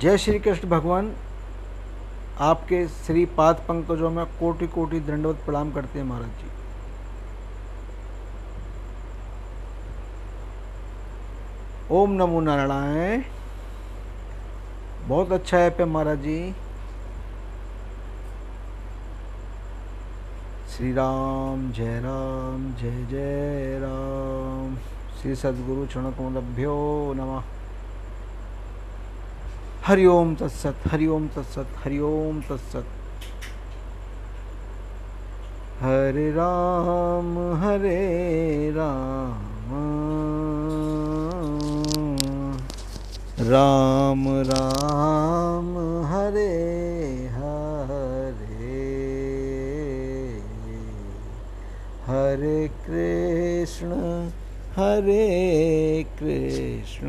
जय श्री कृष्ण भगवान। आपके श्री पाद पंकजों में कोटि कोटि दंडवत प्रणाम करते हैं महाराज जी। ओम नमो नारायण। बहुत अच्छा ऐप है महाराज जी। श्री राम, जय राम, जय जय राम। श्री सदगुरु सद्गुरु क्षणकमलभ्यो नमः। हरि ओम तत्सत हरि ओम तत्सत हरि ओम तत्सत। हरे राम हरे राम। राम राम, हरे हरे। हरे कृष्ण हरे कृष्ण।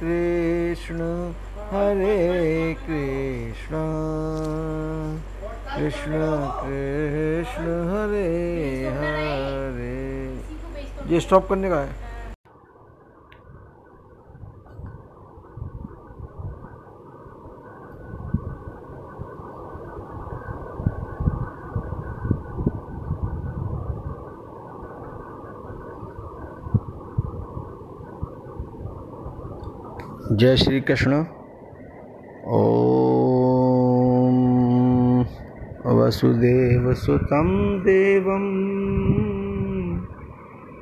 कृष्ण हरे कृष्ण। कृष्ण कृष्ण हरे हरे। ये स्टॉप करने का है। जय श्री कृष्ण। ओम वसुदेव सुतं देवं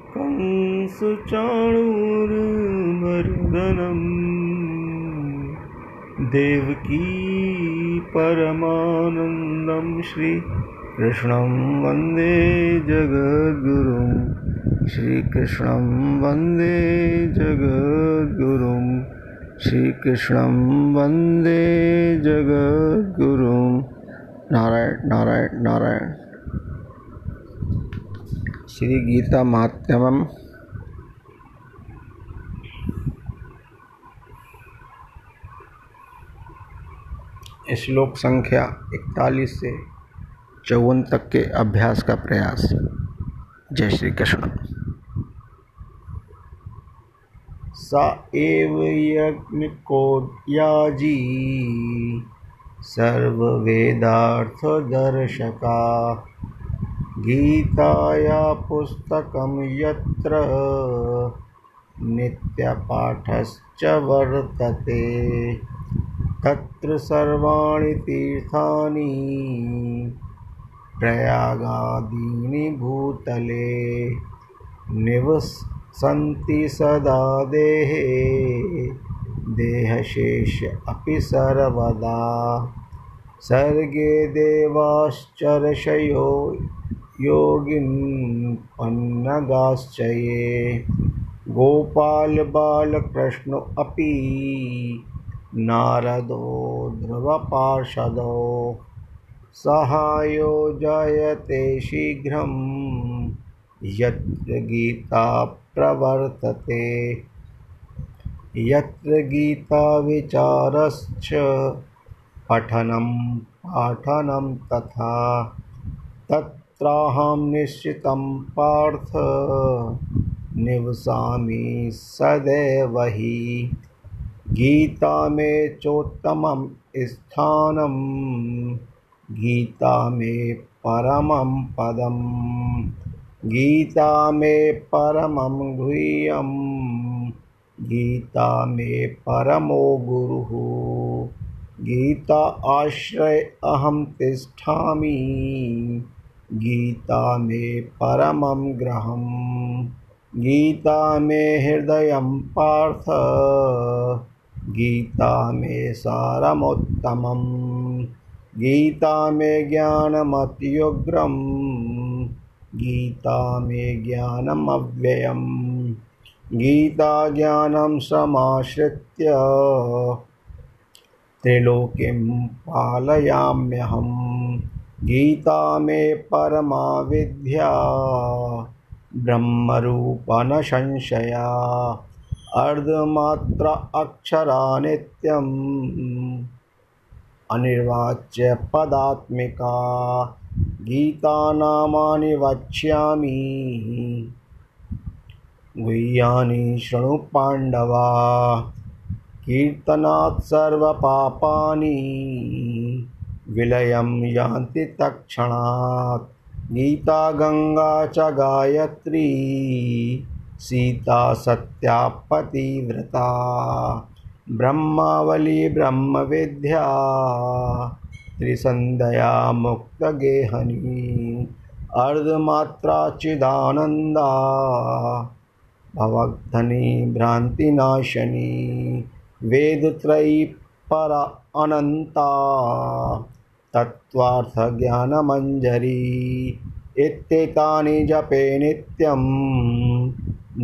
कंसुचाणूरमर्दनम् देवकी परमानन्दं श्रीकृष्णं वंदे जगद्गुरुं। श्रीकृष्णं वंदे जगद्गुरुं। श्रीकृष्णं वंदे जगद्गुरुं। नारायण नारायण नारायण। श्री गीता महात्म्यम श्लोक संख्या इकतालीस से चौवन तक के अभ्यास का प्रयास। जय श्री कृष्ण स एव यज्ञकोद्याजी। सर्ववेदार्थदर्शका। गीताया पुस्तकं यत्र नित्यपाठश्च वर्तते तत्र सर्वाणि तीर्थानि प्रयागादीनि भूतले। निवसन्ति सदा देहे। देहशेष अपि सर्वदा। सर्गे देवाश्चर्षयो योगिन् पन्नगाश्च ये गोपालबालकृष्ण अपि नारदो ध्रुवपार्षदो। सहायो जायते शीघ्रं यत्र गीता प्रवर्तते। यत्र गीताविचारश्च पठनं पाठनं तथा तत्राहं निश्चितं पार्थ निवसामि सदैव हि। गीता मे चोत्तमं स्थानं गीता मे परमं पदं गीता मे परमं गुह्यं गीता मे परमो गुरुः। गीता आश्रय अहं तिष्ठामि। गीता मे परमं ग्रहम् गीता मे हृदयं पार्थ। गीता मे सारमुत्तमम्। गीता मे ज्ञानमत्युग्रम्। गीता मे ज्ञानमव्ययम्। गीता ज्ञानं समाश्रित्य त्रिलोकीं पालयाम्यहम्। गीता मे परमा विद्या ब्रह्मरूपन संशया अर्धमात्र अक्षरा नित्यम्। अनिर्वाच्य पदात्मिका गीतानामानि वक्ष्यामि गुह्यानि शृणु पाण्डवा कीर्तनात् सर्वपापानि विलयं यान्ति तत्क्षणात्। गीता गङ्गा च गायत्री सीता सत्या पतिव्रता ब्रह्मावली ब्रह्मविद्या त्रिसन्ध्या मुक्तगेहनी अर्धमात्रा चिदानन्दा वेदत्रयी पर अनन्ता तत्त्वार्थज्ञानमञ्जरी इत्येतानि जपे नित्यं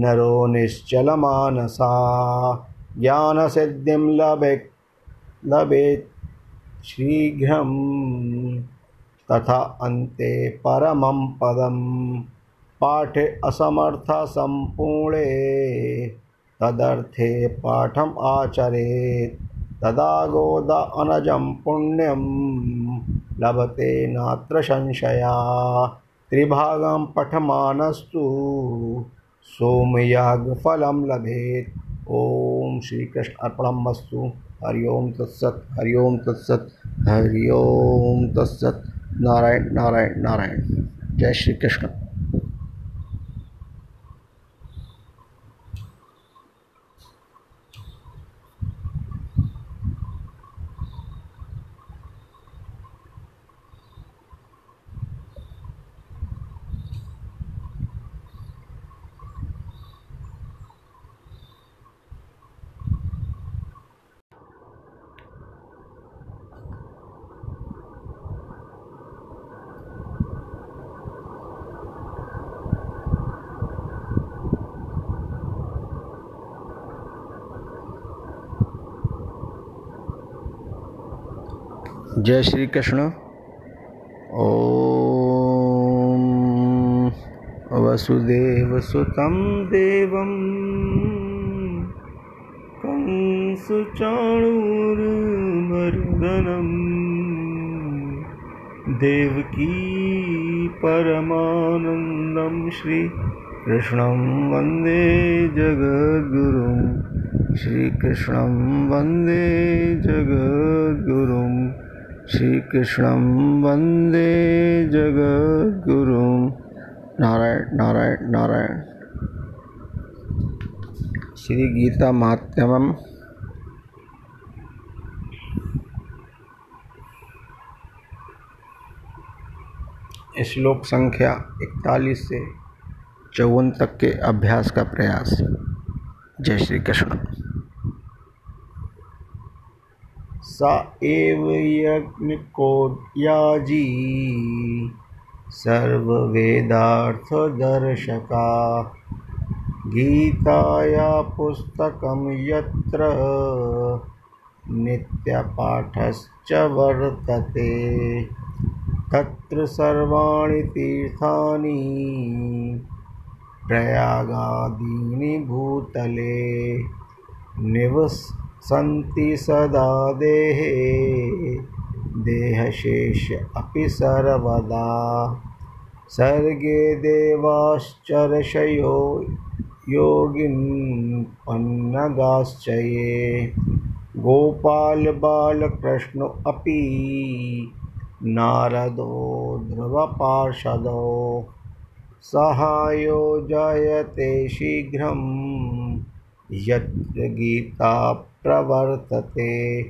नरो निश्चलमानसा ज्ञानसिद्धिं लभे लभेत् शीघ्रं तथा अन्ते परमं पदं पाठे असमर्थसम्पूर्णे तदर्थे पाठम् आचरेत् तदा गोद अनजं पुण्यं लभते नात्र संशया त्रिभागं पठमानस्तु सोमयागफलं लभेत् ॐ श्रीकृष्ण अर्पणमस्तु हरि ओम तत्सत्, हरि ओम तत्सत, हरि ओम तत्सत्। नारायण नारायण नारायण। जय श्री कृष्ण। जय श्री कृष्ण। ॐ वसुदेवसुतं देवं। कंसुचाणूरमर्दनम् देवकी परमानन्दं श्रीकृष्णं वंदे जगद्गुरुं। श्रीकृष्णं वंदे जगद्गुरुं। श्रीकृष्णं वंदे जगद्गुरुं। नारायण नारायण नारायण। श्री गीता महात्म्यम श्लोक संख्या इकतालीस से चौवन तक के अभ्यास का प्रयास। जय श्री कृष्ण स एव यज्ञको याजी सर्ववेदार्थदर्शका। गीताया पुस्तकं यत्र नित्यपाठश्च वर्तते तत्र सर्वाणि तीर्थानि प्रयागादीनि भूतले निवसन्ति सदा देहे। देहशेष अपि सर्वदा। सर्गे देवाश्चर्षयो योगिन् पन्नगाश्च ये गोपालबालकृष्ण अपि नारदो ध्रुवपार्षदो। सहायो जायते शीघ्रं। यत्र गीता प्रवर्तते।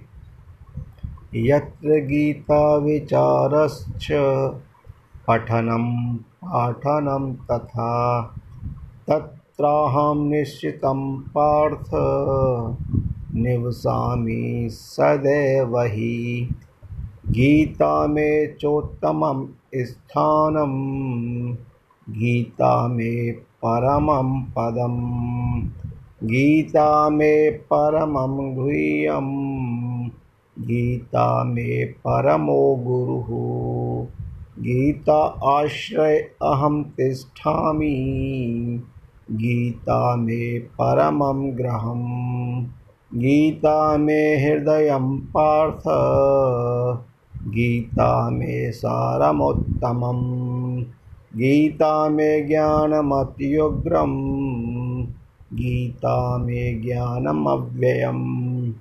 यत्र गीताविचारश्च पठनं पाठनं तथा तत्राहं निश्चितं पार्थ निवसामि सदैव हि। गीता मे चोत्तमं स्थानं गीता मे परमं पदम् गीता मे परमं गुह्यम् गीता मे परमो गुरुः। गीता आश्रय अहं तिष्ठामि। गीता मे परमं ग्रहं गीता मे हृदयं पार्थ। गीता मे सारमोत्तमं गीता मे ज्ञानमत्युग्रं गीता मे ज्ञानमव्ययम्।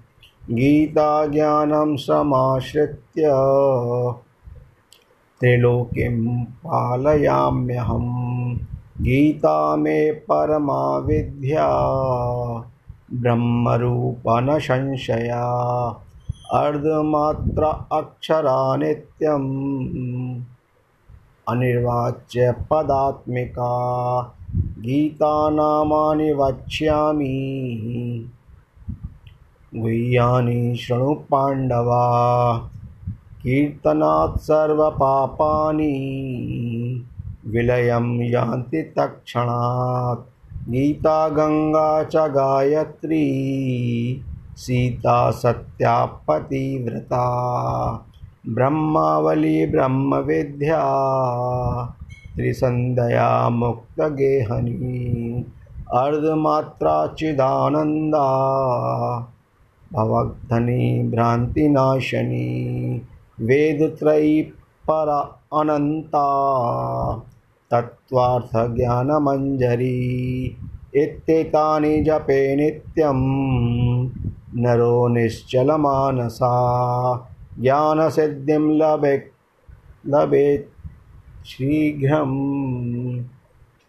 गीता ज्ञानं समाश्रित्य त्रिलोकीं पालयाम्यहं गीता मे परमा विद्या ब्रह्मरूपनसंशया अर्धमात्र अक्षरा नित्यम् अनिर्वाच्यपदात्मिका गीतानामानि वक्ष्यामि गुह्यानि शृणु पाण्डवा। कीर्तनात् सर्वपापानि। विलयं यान्ति तत्क्षणात्। गीता गङ्गा च गायत्री। सीता सत्या पतिव्रता ब्रह्मावली ब्रह्मविद्या त्रिसन्ध्या मुक्तगेहनी अर्धमात्रा चिदानन्दा भवग्धनी भ्रान्तिनाशनी। वेदत्रयी पर अनन्ता। तत्त्वार्थज्ञानमञ्जरी। इत्येतानि जपे नित्यं नरो निश्चलमानसा। ज्ञानसिद्धिं लभे लभेत् शीघ्रं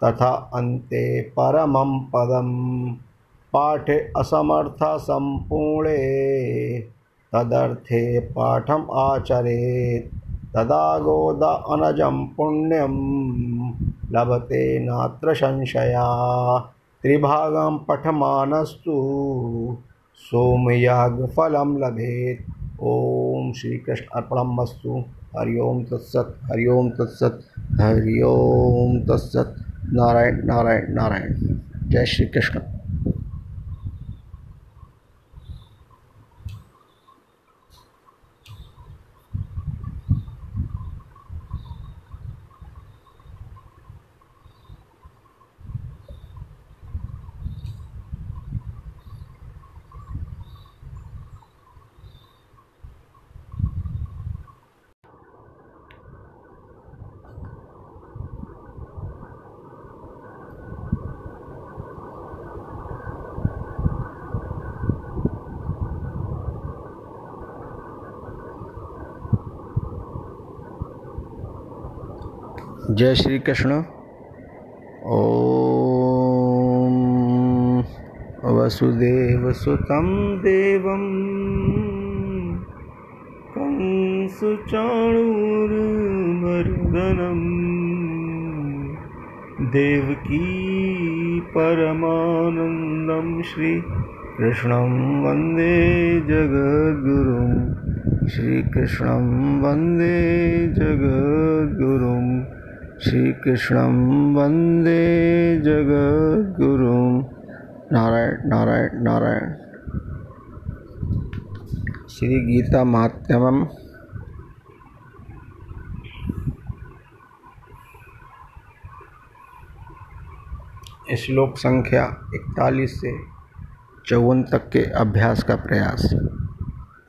तथा अन्ते परमं पदम् पाठे असमर्थसम्पूर्णे तदर्थे पाठम् आचरेत्। तदा गोद अनजं पुण्यं लभते नात्र संशया। त्रिभागं पठमानस्तु। सोमयागफलं लभेत्। ॐ श्रीकृष्ण अर्पणमस्तु हरि ओं तत्सत्। हरि ओं तत्सत्। हरि ओं तत्सत् नारायण नारायण नारायण। जय श्री कृष्ण। जय श्री कृष्ण। ॐ वसुदेवसुतं देवं कंसुचाणूरमर्दनं। देवकी परमानन्दं श्रीकृष्णं वंदे जगद्गुरुं। श्रीकृष्णं वंदे जगद्गुरुं। श्रीकृष्णं वंदे जगद्गुरुं। नारायण नारायण नारायण। श्री गीता महात्म्यम श्लोक संख्या इकतालीस से चौवन तक के अभ्यास का प्रयास।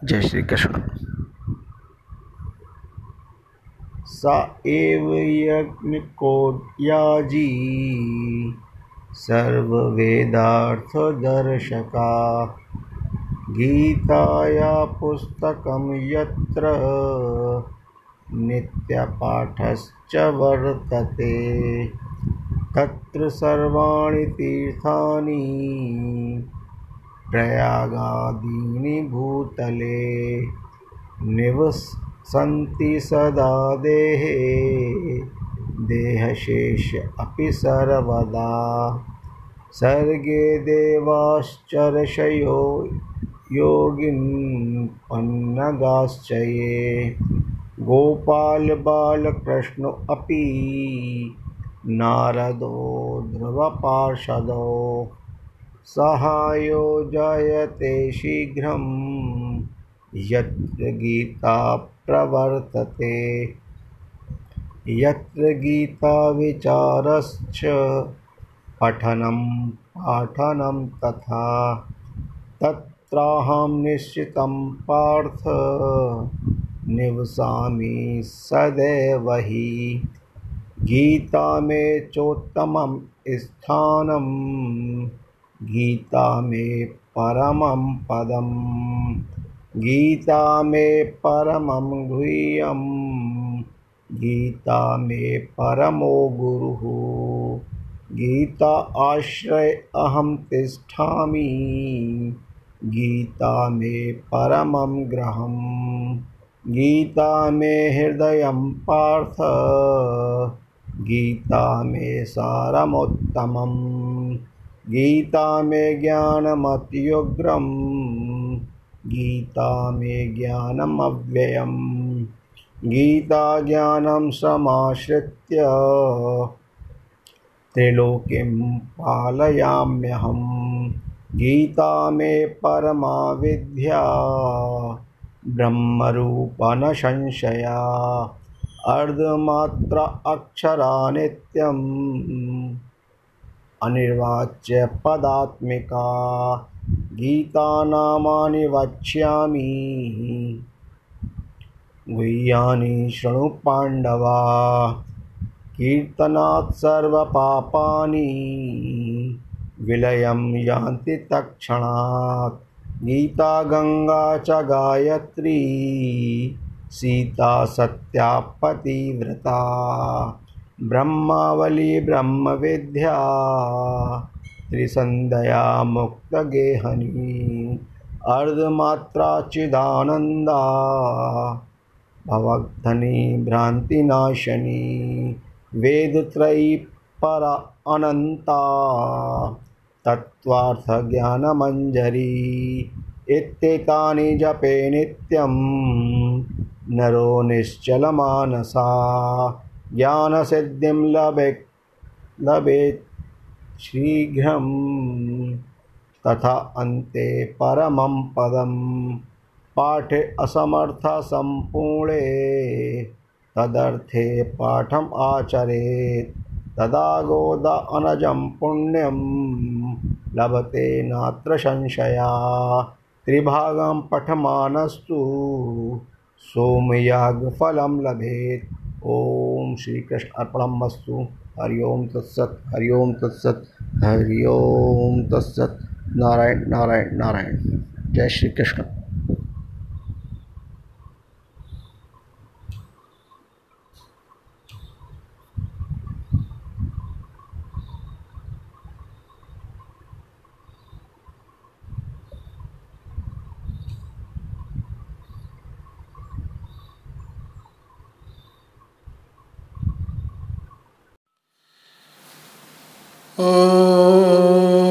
जय श्री कृष्ण स एव यज्ञको याजी सर्ववेदार्थदर्शका। गीताया पुस्तकं यत्र नित्यपाठश्च वर्तते तत्र सर्वाणि तीर्थानि प्रयागादीनि भूतले निवसन्ति सदा देहे। देहशेष अपि सर्वदा। सर्गे देवाश्चर्षयो योगिन्पन्नगाश्च ये गोपालबालकृष्ण अपि नारदो ध्रुवपार्षदो। सहायो जायते शीघ्रं। यत्र गीता प्रवर्तते। यत्र गीताविचारश्च पठनं पाठनं तथा तत्राहं निश्चितं पार्थ निवसामि सदैव हि गीता मे चोत्तमं स्थानं गीता मे परमं पदं गीता मे परमं गुह्यं गीता मे परमो गुरुः। गीता आश्रय अहं तिष्ठामि। गीता मे परमं ग्रहं गीता मे हृदयं पार्थ। गीता मे सारमुत्तमम्। गीता मे ज्ञानमत्युग्रं गीता मे ज्ञानमव्ययम्। गीता ज्ञानं समाश्रित्य त्रिलोकीं पालयाम्यहं गीता मे परमा विद्या ब्रह्मरूपनसंशया अर्धमात्र अक्षरा नित्यम् अनिर्वाच्य पदात्मिका गीतानामानि वक्ष्यामि गुह्यानि शृणु पाण्डवा कीर्तनात् सर्वपापानि। विलयं यान्ति तत्क्षणात् गीता गङ्गा च गायत्री सीता सत्या पतिव्रता ब्रह्मावली ब्रह्मविद्या त्रिसन्ध्या मुक्तगेहनी अर्धमात्रा चिदानन्दा भवग्धनी भ्रान्तिनाशनी। वेदत्रयी पर अनन्ता तत्त्वार्थज्ञानमञ्जरी। इत्येतानि जपे नित्यं नरो निश्चलमानसा। ज्ञानसिद्धिं लभे लभेत् शीघ्रं तथा अन्ते परमं पदं पाठे असमर्थसम्पूर्णे तदर्थे पाठम् आचरेत् तदा गोद अनजं पुण्यं लभते नात्र संशया त्रिभागं पठमानस्तु सोमयागफलं लभेत् ॐ श्रीकृष्ण अर्पणमस्तु हरि तत्सत हरि हरिओम तत्सत हरि ओं तत्सत्। नारायण नारायण नारायण। जय श्री कृष्ण। Oh.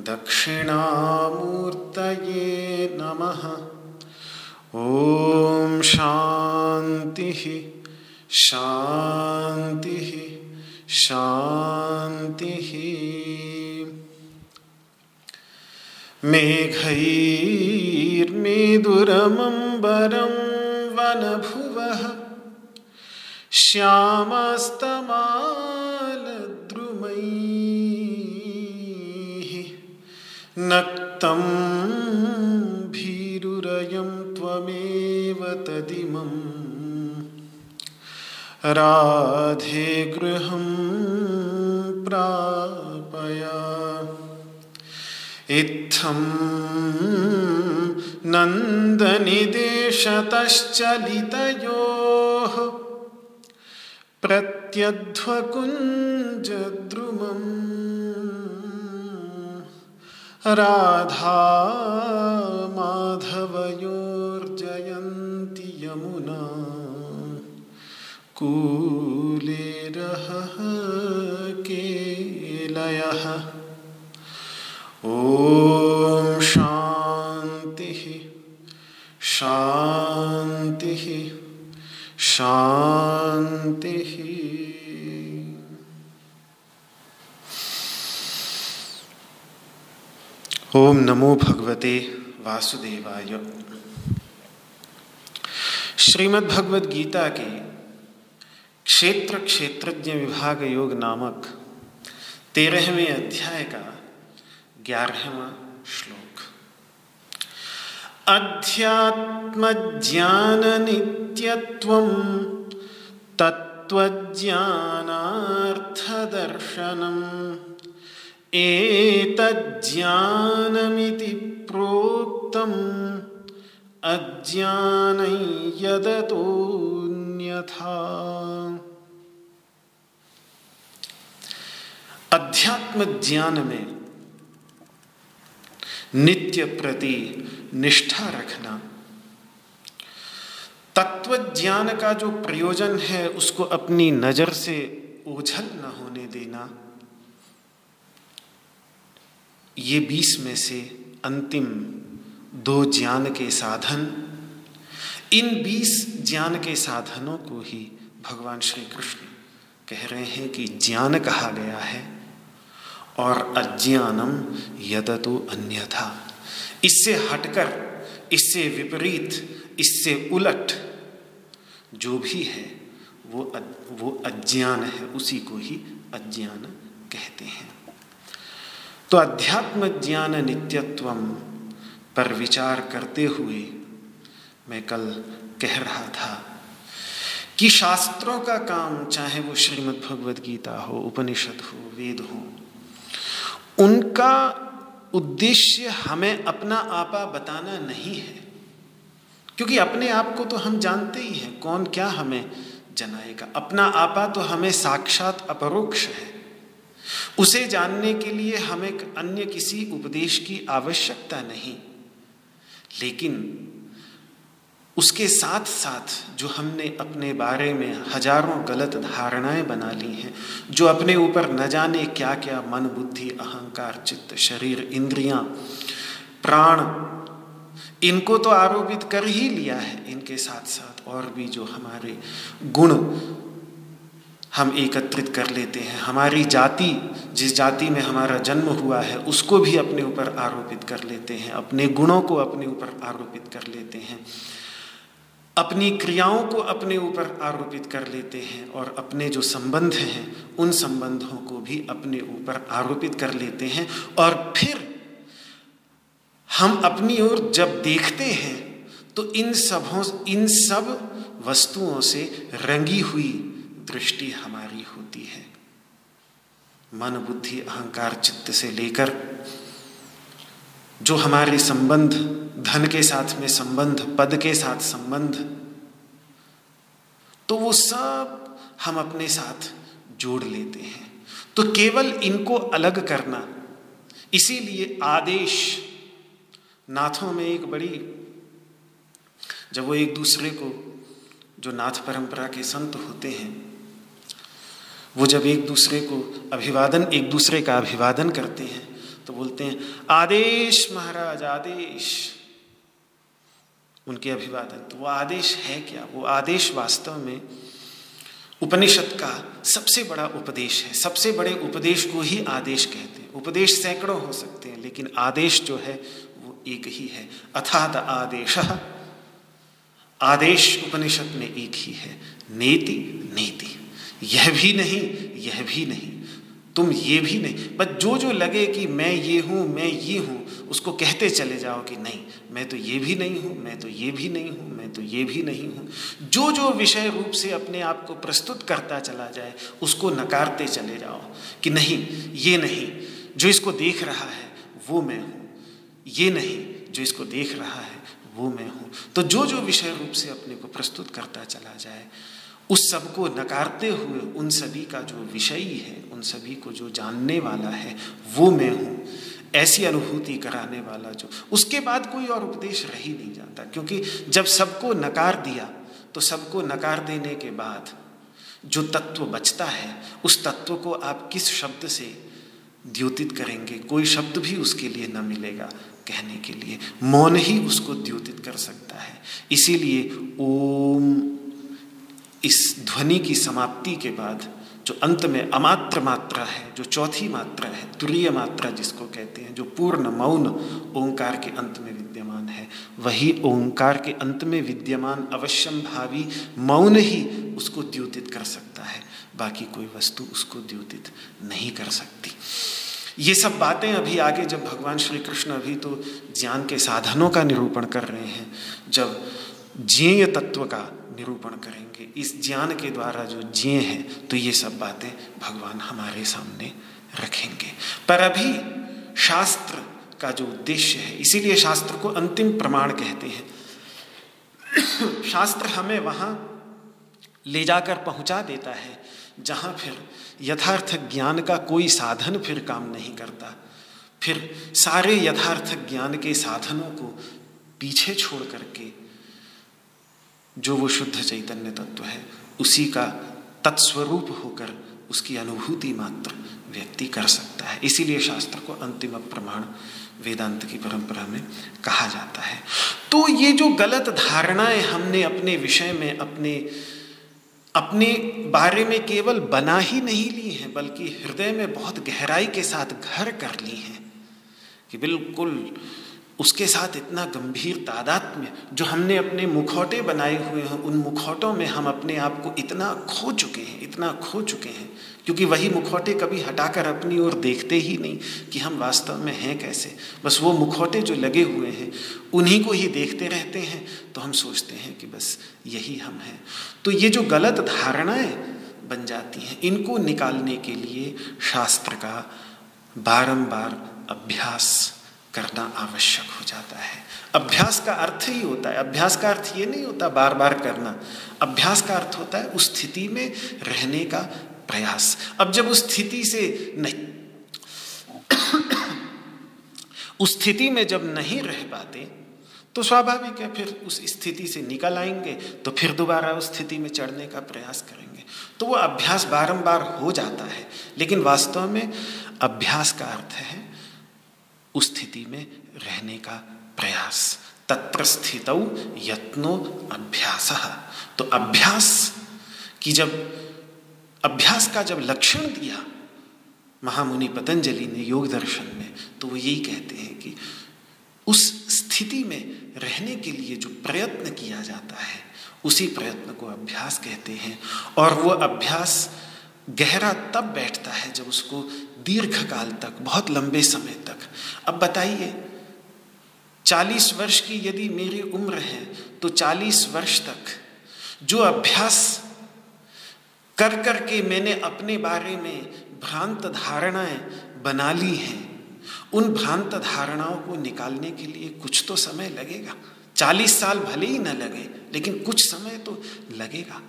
दक्षिणामूर्तये नमः। ॐ शान्तिः शान्तिः शान्तिः। मेघैर्मेदुरमम्बरं वनभुवः श्यामास्तमालद्रुमैः नक्तं भीरुरयं त्वमेव तदिमम् राधे गृहं प्रापया। इत्थं नन्दनिदेशतश्चलितयोः। प्रत्यध्वकुञ्जद्रुमम्। राधा माधवयोर्जयन्ति यमुना। कूले रहः केलयः। ॐ शान्तिः शान्तिः शान्तिः। ओम नमो भगवते वासुदेवाय। श्रीमद् भगवद गीता के क्षेत्र क्षेत्रज्ञ विभाग योग नामक तेरहवें अध्याय का ग्यारहवा श्लोक। अध्यात्म ज्ञान नित्यत्वम तत्त्वज्ञानार्थदर्शनम्। एतज्ज्ञानमिति प्रोक्तम्, अज्ञानै यदतोऽन्यथा। अध्यात्म ज्ञान में नित्य प्रति निष्ठा रखना तत्व ज्ञान का जो प्रयोजन है, उसको अपनी नज़र से ओझल न होने देना ये बीस में से अंतिम दो ज्ञान के साधन। इन बीस ज्ञान के साधनों को ही भगवान श्री कृष्ण कह रहे हैं कि ज्ञान कहा गया है और अज्ञानम यद यदतु अन्यथा। इससे हटकर, इससे विपरीत, इससे उलट जो भी है, वो वो अज्ञान है, उसी को ही अज्ञान कहते हैं। तो अध्यात्म ज्ञान नित्यत्व पर विचार करते हुए मैं कल कह रहा था कि शास्त्रों का काम, चाहे वो श्रीमद् भगवद गीता हो, उपनिषद हो, वेद हो, उनका उद्देश्य हमें अपना आपा बताना नहीं है। क्योंकि अपने आप को तो हम जानते ही हैं, कौन क्या हमें जनाएगा। अपना आपा तो हमें साक्षात अपरोक्ष है। उसे जानने के लिए हमें अन्य किसी उपदेश की आवश्यकता नहीं। लेकिन उसके साथ साथ जो हमने अपने बारे में हज़ारों गलत धारणाएँ बना ली हैं, जो अपने ऊपर न जाने क्या क्या मन, बुद्धि, अहंकार, चित्त, शरीर, इंद्रियाँ, प्राण, इनको तो आरोपित कर ही लिया है। इनके साथ साथ और भी जो हमारे गुण हम एकत्रित कर लेते हैं। हमारी जाति, जिस जाति में हमारा जन्म हुआ है, उसको भी अपने ऊपर आरोपित कर लेते हैं। अपने गुणों को अपने ऊपर आरोपित कर लेते हैं। अपनी क्रियाओं को अपने ऊपर आरोपित कर लेते हैं और अपने जो संबंध हैं, उन संबंधों को भी अपने ऊपर आरोपित कर लेते हैं। और फिर हम अपनी ओर जब देखते हैं तो इन सबों, इन सब वस्तुओं से रंगी हुई दृष्टि हमारी होती है। मन, बुद्धि, अहंकार, चित्त से लेकर जो हमारे संबंध, धन के साथ में संबंध, पद के साथ संबंध तो वो सब हम अपने साथ जोड़ लेते हैं। तो केवल इनको अलग करना, इसीलिए आदेश नाथों में एक बड़ी, जब वो एक दूसरे को, जो नाथ परंपरा के संत होते हैं वो जब एक दूसरे को अभिवादन, एक दूसरे का अभिवादन करते हैं तो बोलते हैं, आदेश महाराज, आदेश। उनके अभिवादन। तो वो आदेश है क्या? वो आदेश वास्तव में उपनिषद का सबसे बड़ा उपदेश है। सबसे बड़े उपदेश को ही आदेश कहते हैं। उपदेश सैकड़ों हो सकते हैं, लेकिन आदेश जो है, वो एक ही है। अथात आदेश। आदेश उपनिषद में एक ही है। नेति नेति। यह भी नहीं, यह भी नहीं, तुम ये भी नहीं। बस जो जो लगे कि मैं ये हूँ, मैं ये हूँ, उसको कहते चले जाओ कि नहीं, मैं तो ये भी नहीं हूँ, मैं तो ये भी नहीं हूँ, मैं तो ये भी नहीं हूँ। जो जो विषय रूप से अपने आप को प्रस्तुत करता चला जाए, उसको नकारते चले जाओ कि नहीं, ये नहीं, जो इसको देख रहा है, वो मैं हूँ। ये नहीं, जो इसको देख रहा है, वो मैं हूँ। तो जो जो विषय रूप से अपने को प्रस्तुत करता चला जाए उस सबको नकारते हुए उन सभी का जो विषयी है, उन सभी को जो जानने वाला है, वो मैं हूँ। ऐसी अनुभूति कराने वाला जो। उसके बाद कोई और उपदेश रह ही नहीं जाता, क्योंकि जब सबको नकार दिया तो सबको नकार देने के बाद जो तत्व बचता है, उस तत्व को आप किस शब्द से द्योतित करेंगे? कोई शब्द भी उसके लिए न मिलेगा कहने के लिए। मौन ही उसको द्योतित कर सकता है। इसीलिए ओम इस ध्वनि की समाप्ति के बाद जो अंत में अमात्र मात्रा है, जो चौथी मात्रा है, तुरीय मात्रा जिसको कहते हैं, जो पूर्ण मौन ओंकार के अंत में विद्यमान है, वही ओंकार के अंत में विद्यमान अवश्यम भावी मौन ही उसको द्योतित कर सकता है, बाकी कोई वस्तु उसको द्योतित नहीं कर सकती। ये सब बातें अभी आगे जब भगवान श्री कृष्ण अभी तो ज्ञान के साधनों का निरूपण कर रहे हैं, जब ज्ञेय तत्व का निरूपण करेंगे इस ज्ञान के द्वारा जो जिए हैं तो ये सब बातें भगवान हमारे सामने रखेंगे। पर अभी शास्त्र का जो उद्देश्य है, इसीलिए शास्त्र को अंतिम प्रमाण कहते हैं। शास्त्र हमें वहाँ ले जाकर पहुँचा देता है, जहाँ फिर यथार्थ ज्ञान का कोई साधन फिर काम नहीं करता। फिर सारे यथार्थ ज्ञान के साधनों को पीछे छोड़ करके जो वो शुद्ध चैतन्य तत्व है, उसी का तत्स्वरूप होकर उसकी अनुभूति मात्र व्यक्ति कर सकता है। इसीलिए शास्त्र को अंतिम प्रमाण वेदांत की परंपरा में कहा जाता है। तो ये जो गलत धारणाएँ हमने अपने विषय में, अपने अपने बारे में केवल बना ही नहीं ली हैं, बल्कि हृदय में बहुत गहराई के साथ घर कर ली हैं, कि बिल्कुल उसके साथ इतना गंभीर तादाद में जो हमने अपने मुखौटे बनाए हुए हैं, उन मुखौटों में हम अपने आप को इतना खो चुके हैं, इतना खो चुके हैं, क्योंकि वही मुखौटे कभी हटाकर अपनी ओर देखते ही नहीं कि हम वास्तव में हैं कैसे। बस वो मुखौटे जो लगे हुए हैं, उन्हीं को ही देखते रहते हैं तो हम सोचते हैं कि बस यही हम हैं। तो ये जो गलत धारणाएँ बन जाती हैं, इनको निकालने के लिए शास्त्र का बारंबार अभ्यास करना आवश्यक हो जाता है। अभ्यास का अर्थ ही होता है। अभ्यास का अर्थ ये नहीं होता बार बार करना। अभ्यास का अर्थ होता है उस स्थिति में रहने का प्रयास। अब जब उस स्थिति से नहीं उस स्थिति में जब नहीं रह पाते तो स्वाभाविक है फिर उस स्थिति से निकल आएँगे तो फिर दोबारा उस स्थिति में चढ़ने का प्रयास करेंगे। तो वो अभ्यास बारंबार हो जाता है। लेकिन वास्तव में अभ्यास का अर्थ है उस स्थिति में रहने का प्रयास। तत्र स्थित यत्नो अभ्यास। तो अभ्यास की जब, अभ्यास का जब लक्षण दिया महामुनि पतंजलि ने योग दर्शन में तो वो यही कहते हैं कि उस स्थिति में रहने के लिए जो प्रयत्न किया जाता है, उसी प्रयत्न को अभ्यास कहते हैं। और वो अभ्यास गहरा तब बैठता है जब उसको दीर्घ काल तक, बहुत लंबे समय तक। अब बताइए, चालीस वर्ष की यदि मेरी उम्र है तो चालीस वर्ष तक जो अभ्यास कर कर के मैंने अपने बारे में भ्रांत धारणाएँ बना ली हैं, उन भ्रांत धारणाओं को निकालने के लिए कुछ तो समय लगेगा। चालीस साल भले ही न लगे, लेकिन कुछ समय तो लगेगा।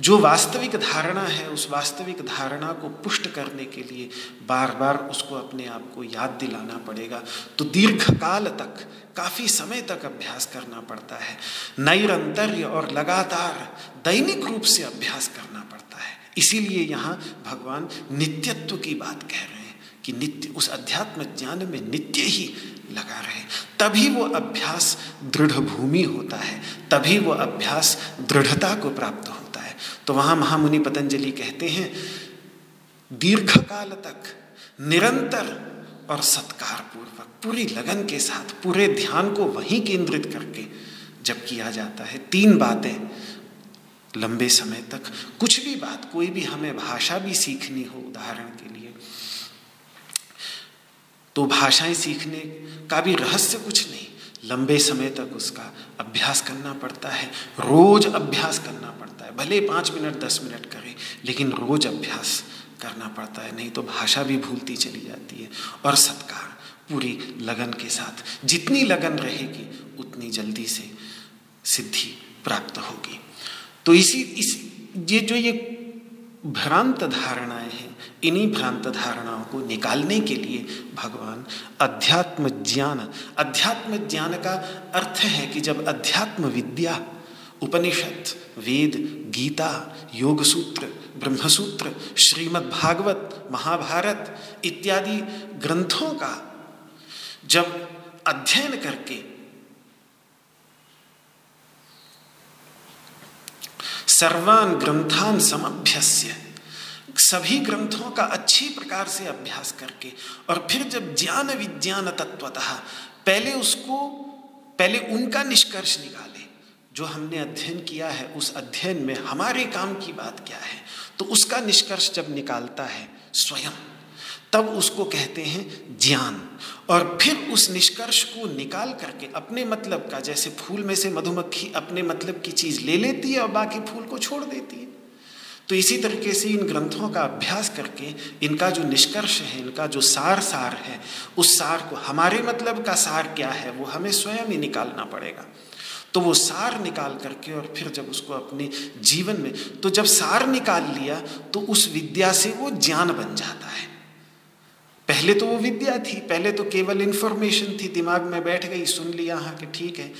जो वास्तविक धारणा है, उस वास्तविक धारणा को पुष्ट करने के लिए बार बार उसको अपने आप को याद दिलाना पड़ेगा। तो दीर्घ काल तक, काफ़ी समय तक अभ्यास करना पड़ता है। नैरंतर्य और लगातार दैनिक रूप से अभ्यास करना पड़ता है। इसीलिए यहाँ भगवान नित्यत्व की बात कह रहे हैं कि नित्य, उस अध्यात्म ज्ञान में नित्य ही लगा रहे। तभी वो अभ्यास दृढ़ भूमि होता है। तभी वो अभ्यास दृढ़ता को प्राप्त होता है। तो वहाँ महामुनि पतंजलि कहते हैं दीर्घ काल तक निरंतर और सत्कार पूर्वक पूरी लगन के साथ, पूरे ध्यान को वहीं केंद्रित करके जब किया जाता है, तीन बातें लंबे समय तक। कुछ भी बात, कोई भी हमें भाषा भी सीखनी हो, उदाहरण के लिए तो भाषाएँ सीखने का भी रहस्य कुछ नहीं। लंबे समय तक उसका अभ्यास करना पड़ता है। रोज अभ्यास करना पड़ता है। भले पाँच मिनट, दस मिनट करें, लेकिन रोज अभ्यास करना पड़ता है। नहीं तो भाषा भी भूलती चली जाती है। और सत्कार, पूरी लगन के साथ, जितनी लगन रहेगी, उतनी जल्दी से सिद्धि प्राप्त होगी। तो इसी, इस, ये जो ये भ्रांत धारणाएँ हैं। इन्हीं भ्रांत धारणाओं को निकालने के लिए भगवान अध्यात्म ज्ञान अध्यात्म ज्ञान का अर्थ है कि जब अध्यात्म विद्या, उपनिषद, वेद, गीता योग सूत्र ब्रह्मसूत्र श्रीमद् भागवत महाभारत इत्यादि ग्रंथों का जब अध्ययन करके सर्वान ग्रंथान समभ्यस्य। सभी ग्रंथों का अच्छी प्रकार से अभ्यास करके, और फिर जब ज्ञान विज्ञान तत्वतः पहले उसको, पहले उनका निष्कर्ष निकाले, जो हमने अध्ययन किया है, उस अध्ययन में हमारे काम की बात क्या है तो उसका निष्कर्ष जब निकालता है, स्वयं। तब उसको कहते हैं ज्ञान। और फिर उस निष्कर्ष को निकाल करके अपने मतलब का, जैसे फूल में से मधुमक्खी अपने मतलब की चीज़ ले लेती है और बाकी फूल को छोड़ देती है। तो इसी तरीके से इन ग्रंथों का अभ्यास करके इनका जो निष्कर्ष है, इनका जो सार सार है, उस सार को, हमारे मतलब का सार क्या है, वो हमें स्वयं ही निकालना पड़ेगा। तो वो सार निकाल करके और फिर जब उसको अपने जीवन में तो जब सार निकाल लिया तो उस विद्या से वो ज्ञान बन जाता है। पहले तो वो विद्या थी, पहले तो केवल इंफॉर्मेशन थी। दिमाग में बैठ गई, सुन लिया हाँ कि ठीक है।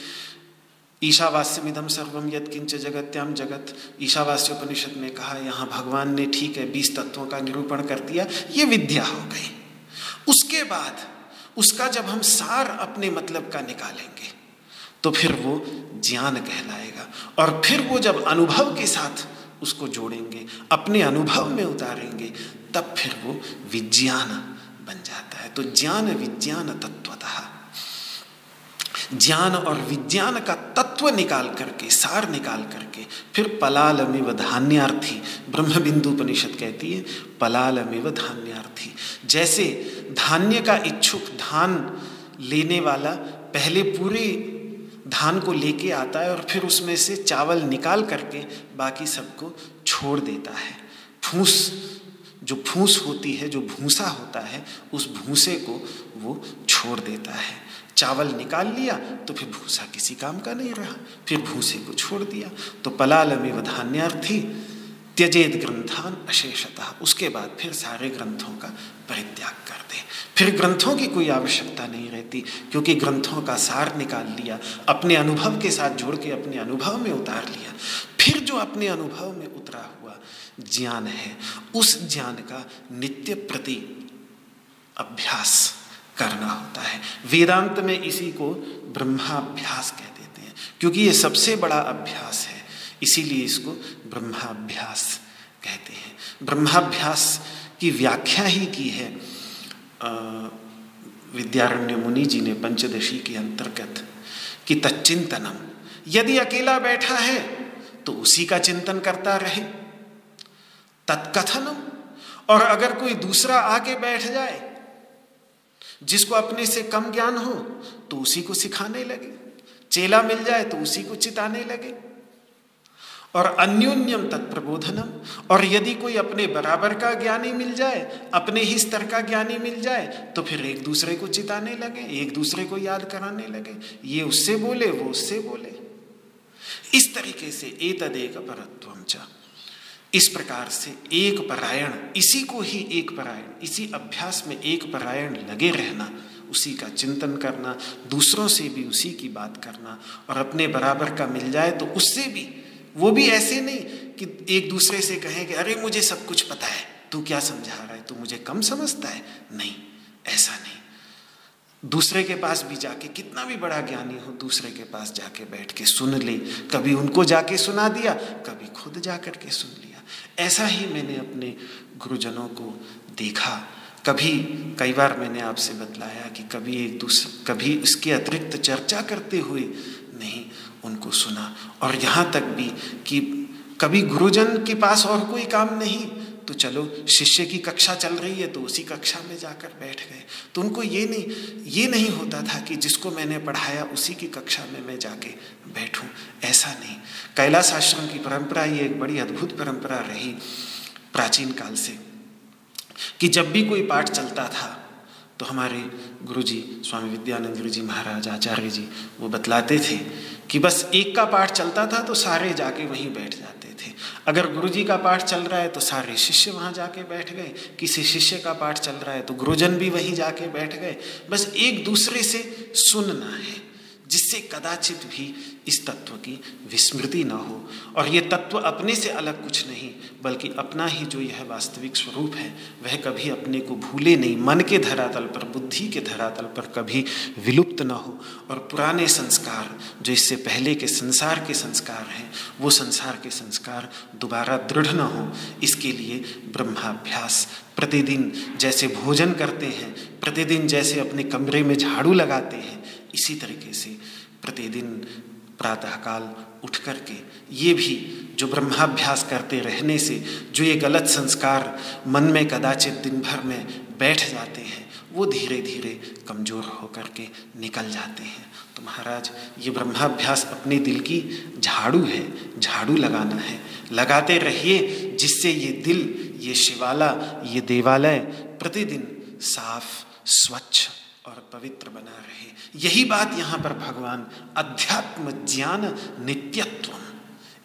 ईशावास्यमिदम सर्वम यद किंच जगत्याम जगत। ईशावास्य उपनिषद में कहा, यहाँ भगवान ने ठीक है, बीस तत्वों का निरूपण कर दिया, ये विद्या हो गई। उसके बाद, उसका जब हम सार अपने मतलब का निकालेंगे तो फिर वो ज्ञान कहलाएगा। और फिर वो जब अनुभव के साथ उसको जोड़ेंगे, अपने अनुभव में उतारेंगे, तब फिर वो विज्ञान बन जाता है। तो ज्ञान विज्ञान तत्वतः। ज्ञान और विज्ञान का तत्व निकाल करके, सार निकाल करके, फिर पलालमिव धान्यार्थी ब्रह्म बिंदु उपनिषद कहती है, पलालमिव धान्यार्थी। जैसे धान्य का इच्छुक धान लेने वाला पहले पूरे धान को लेके आता है और फिर उसमें से चावल निकाल करके बाकी सबको छोड़ देता है। फूस जो फूस होती है, जो भूसा होता है, उस भूसे को वो छोड़ देता है। चावल निकाल लिया तो फिर भूसा किसी काम का नहीं रहा। फिर भूसे को छोड़ दिया। तो पलालमेव धान्यार्थी त्यजेद ग्रंथान अशेषतः। उसके बाद फिर सारे ग्रंथों का परित्याग कर दे। फिर ग्रंथों की कोई आवश्यकता नहीं रहती, क्योंकि ग्रंथों का सार निकाल लिया, अपने अनुभव के साथ जोड़ के अपने अनुभव में उतार लिया। फिर जो अपने अनुभव में उतरा हुआ ज्ञान है। उस ज्ञान का नित्य प्रति अभ्यास करना होता है। वेदांत में इसी को ब्रह्माभ्यास कह देते हैं, क्योंकि ये सबसे बड़ा अभ्यास है। इसीलिए इसको ब्रह्माभ्यास कहते हैं। ब्रह्माभ्यास की व्याख्या ही की है विद्यारण्य मुनि जी ने पंचदशी के अंतर्गत, कि तच्चिंतनम, यदि अकेला बैठा है तो उसी का चिंतन करता रहे। तत्कथनम। और अगर कोई दूसरा आके बैठ जाए, जिसको अपने से कम ज्ञान हो तो उसी को सिखाने लगे। चेला मिल जाए तो उसी को चिताने लगे। और अन्योन्यम तत्प्रबोधनम। और यदि कोई अपने बराबर का ज्ञानी मिल जाए, अपने ही स्तर का ज्ञानी मिल जाए तो फिर एक दूसरे को चिताने लगे, एक दूसरे को याद कराने लगे। ये उससे बोले, वो उससे बोले। इस तरीके से ए तदेक परत्वम चा। इस प्रकार से एक परायण, इसी को ही एक परायण, इसी अभ्यास में एक परायण लगे रहना, उसी का चिंतन करना, दूसरों से भी उसी की बात करना और अपने बराबर का मिल जाए तो उससे भी, वो भी ऐसे नहीं कि एक दूसरे से कहें कि अरे मुझे सब कुछ पता है, तू क्या समझा रहा है, तू मुझे कम समझता है? नहीं, ऐसा नहीं। दूसरे के पास भी जाके कितना भी बड़ा ज्ञानी हो, दूसरे के पास जाके बैठ के सुन ले, कभी उनको जाके सुना दिया, कभी खुद जा कर के सुन लिया। ऐसा ही मैंने अपने गुरुजनों को देखा। कभी, कई बार मैंने आपसे बतलाया कि कभी एक दूसरे कभी इसके अतिरिक्त चर्चा करते हुए नहीं, उनको सुना। और यहाँ तक भी कि कभी गुरुजन के पास और कोई काम नहीं तो चलो, शिष्य की कक्षा चल रही है तो उसी कक्षा में जाकर बैठ गए। तो उनको ये नहीं ये नहीं होता था कि जिसको मैंने पढ़ाया उसी की कक्षा में मैं जाके बैठूं। ऐसा नहीं। कैलाश आश्रम की परंपरा ये एक बड़ी अद्भुत परंपरा रही प्राचीन काल से, कि जब भी कोई पाठ चलता था तो हमारे गुरुजी, स्वामी विद्यानंद गुरु जी महाराज, आचार्य जी, वो बतलाते थे कि बस एक का पाठ चलता था तो सारे जाके वहीं बैठ जाते। अगर गुरु जी का पाठ चल रहा है तो सारे शिष्य वहाँ जाके बैठ गए। किसी शिष्य का पाठ चल रहा है तो गुरुजन भी वहीं जाके बैठ गए। बस एक दूसरे से सुनना है, जिससे कदाचित भी इस तत्व की विस्मृति न हो। और ये तत्व अपने से अलग कुछ नहीं, बल्कि अपना ही जो यह वास्तविक स्वरूप है, वह कभी अपने को भूले नहीं। मन के धरातल पर, बुद्धि के धरातल पर कभी विलुप्त न हो। और पुराने संस्कार, जो इससे पहले के संसार के संस्कार हैं, वो संसार के संस्कार दोबारा दृढ़ न हो। इसके लिए ब्रह्माभ्यास, प्रतिदिन जैसे भोजन करते हैं, प्रतिदिन जैसे अपने कमरे में झाड़ू लगाते हैं, इसी तरीके से प्रतिदिन प्रातःकाल उठ करके, ये भी जो ब्रह्माभ्यास करते रहने से, जो ये गलत संस्कार मन में कदाचित दिन भर में बैठ जाते हैं, वो धीरे धीरे कमज़ोर होकर के निकल जाते हैं। तो महाराज, ये ब्रह्माभ्यास अपने दिल की झाड़ू है, झाड़ू लगाना है। लगाते रहिए, जिससे ये दिल, ये शिवाला ये देवालय प्रतिदिन साफ़, स्वच्छ और पवित्र बना रहे। यही बात यहाँ पर भगवान अध्यात्म ज्ञान नित्यत्व,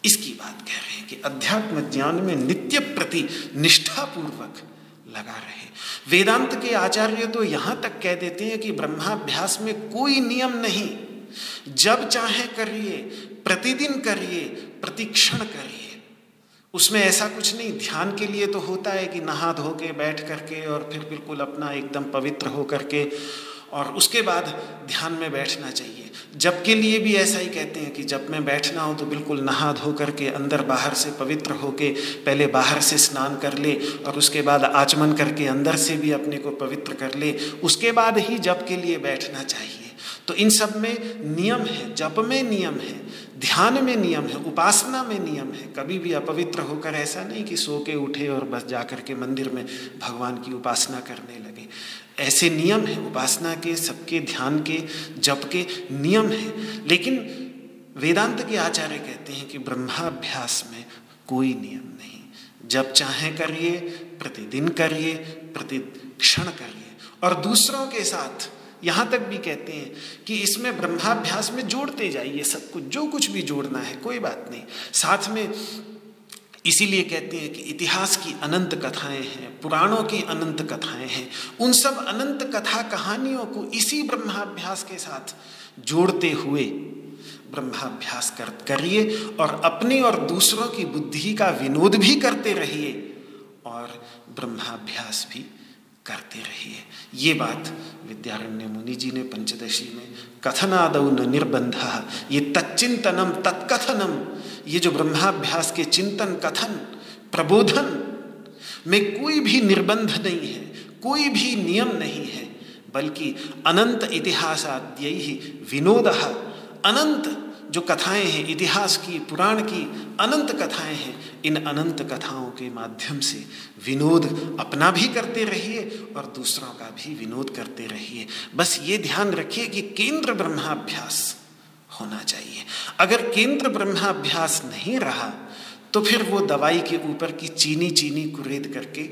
इसकी बात कह रहे हैं कि अध्यात्म ज्ञान में नित्य प्रति निष्ठापूर्वक लगा रहे। वेदांत के आचार्य तो यहाँ तक कह देते हैं कि ब्रह्माभ्यास में कोई नियम नहीं। जब चाहे करिए, प्रतिदिन करिए, प्रतिक्षण करिए। उसमें ऐसा कुछ नहीं, ध्यान के लिए तो होता है कि नहा धो के, बैठ करके और फिर बिल्कुल अपना एकदम पवित्र हो करके और उसके बाद ध्यान में बैठना चाहिए। जब के लिए भी ऐसा ही कहते हैं कि जब मैं बैठना हो तो बिल्कुल नहा धो करके अंदर बाहर से पवित्र होके पहले बाहर से स्नान कर ले और उसके बाद आचमन करके अंदर से भी अपने को पवित्र कर ले। उसके बाद ही जब के लिए बैठना चाहिए। तो इन सब में नियम है, जप में नियम है, ध्यान में नियम है, उपासना में नियम है। कभी भी अपवित्र होकर ऐसा नहीं कि सो के उठे और बस जाकर के मंदिर में भगवान की उपासना करने लगे। ऐसे नियम हैं, उपासना के, सबके, ध्यान के, जप के नियम हैं। लेकिन वेदांत के आचार्य कहते हैं कि ब्रह्माभ्यास में कोई नियम नहीं। जब चाहे करिए, प्रतिदिन करिए प्रति क्षण करिए। और दूसरों के साथ यहाँ तक भी कहते हैं कि इसमें ब्रह्माभ्यास में जोड़ते जाइए, सब कुछ, जो कुछ भी जोड़ना है, कोई बात नहीं। साथ में इसीलिए कहते हैं कि इतिहास की अनंत कथाएँ हैं, पुराणों की अनंत कथाएँ हैं। उन सब अनंत कथा कहानियों को इसी ब्रह्माभ्यास के साथ जोड़ते हुए ब्रह्माभ्यास कर, करिए और अपनी और दूसरों की बुद्धि का विनोद भी करते रहिए और ब्रह्माभ्यास भी करते रहिए। ये बात विद्यारण्य मुनि जी ने पंचदशी में कथनादौ न निर्बंध ये तच्चिंतनम तत्कथनम। ये जो ब्रह्माभ्यास के चिंतन कथन, प्रबोधन, में कोई भी निर्बंध नहीं है, कोई भी नियम नहीं है, बल्कि अनंत इतिहासाद्य विनोद, अनंत जो कथाएँ हैं, इतिहास की, पुराण की, अनंत कथाएँ हैं, इन अनंत कथाओं के माध्यम से विनोद अपना भी करते रहिए और दूसरों का भी विनोद करते रहिए। बस ये ध्यान रखिए कि केंद्र ब्रह्माभ्यास होना चाहिए। अगर केंद्र ब्रह्माभ्यास नहीं रहा तो फिर वो दवाई के ऊपर की चीनी चीनी कुरेद करके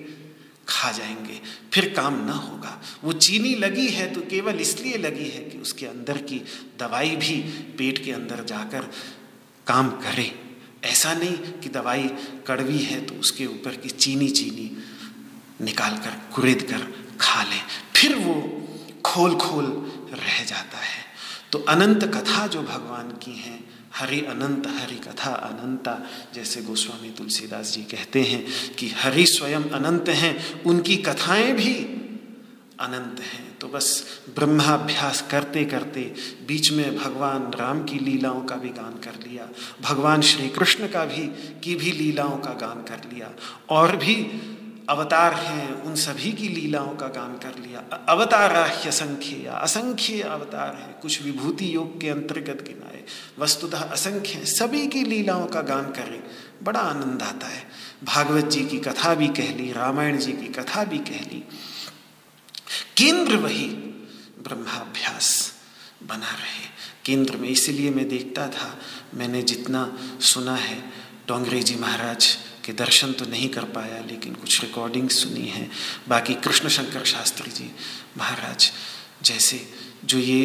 खा जाएँगे। फिर काम ना होगा। वो चीनी लगी है तो केवल इसलिए लगी है कि उसके अंदर की दवाई भी पेट के अंदर जाकर काम करे। ऐसा नहीं कि दवाई कड़वी है तो उसके ऊपर की चीनी चीनी निकाल कर कुरेद कर खा ले। फिर वो खोल खोल रह जाता है। तो अनंत कथा जो भगवान की हैं हरि अनंत, हरि कथा अनंता, जैसे गोस्वामी तुलसीदास जी कहते हैं कि हरि स्वयं अनंत हैं, उनकी कथाएँ भी अनंत हैं। तो बस ब्रह्माभ्यास करते करते बीच में भगवान राम की लीलाओं का भी गान कर लिया, भगवान श्री कृष्ण का भी, की भी लीलाओं का गान कर लिया, और भी अवतार हैं, उन सभी की लीलाओं का गान कर लिया। अवताराह्य संख्य असंख्य अवतार हैं, कुछ विभूति योग के अंतर्गत गिनाए। वस्तुतः असंख्य सभी की लीलाओं का गान करें, बड़ा आनंद आता है। भागवत जी की कथा भी कह ली, रामायण जी की कथा भी कह ली। केंद्र वही ब्रह्माभ्यास बना रहे। केंद्र में इसलिए मैं देखता था, मैंने जितना सुना है डोंगरे जी महाराज के दर्शन तो नहीं कर पाया, लेकिन कुछ रिकॉर्डिंग सुनी है। बाकी कृष्ण शंकर शास्त्री जी, महाराज, जैसे जो ये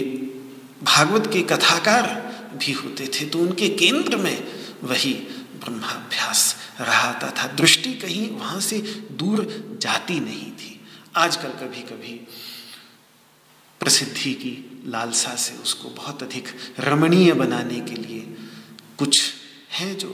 भागवत के कथाकार भी होते थे तो उनके केंद्र में वही ब्रह्माभ्यास रहाता था दृष्टि कहीं वहाँ से दूर जाती नहीं थी। आजकल कभी कभी प्रसिद्धि की लालसा से उसको बहुत अधिक रमणीय बनाने के लिए कुछ हैं जो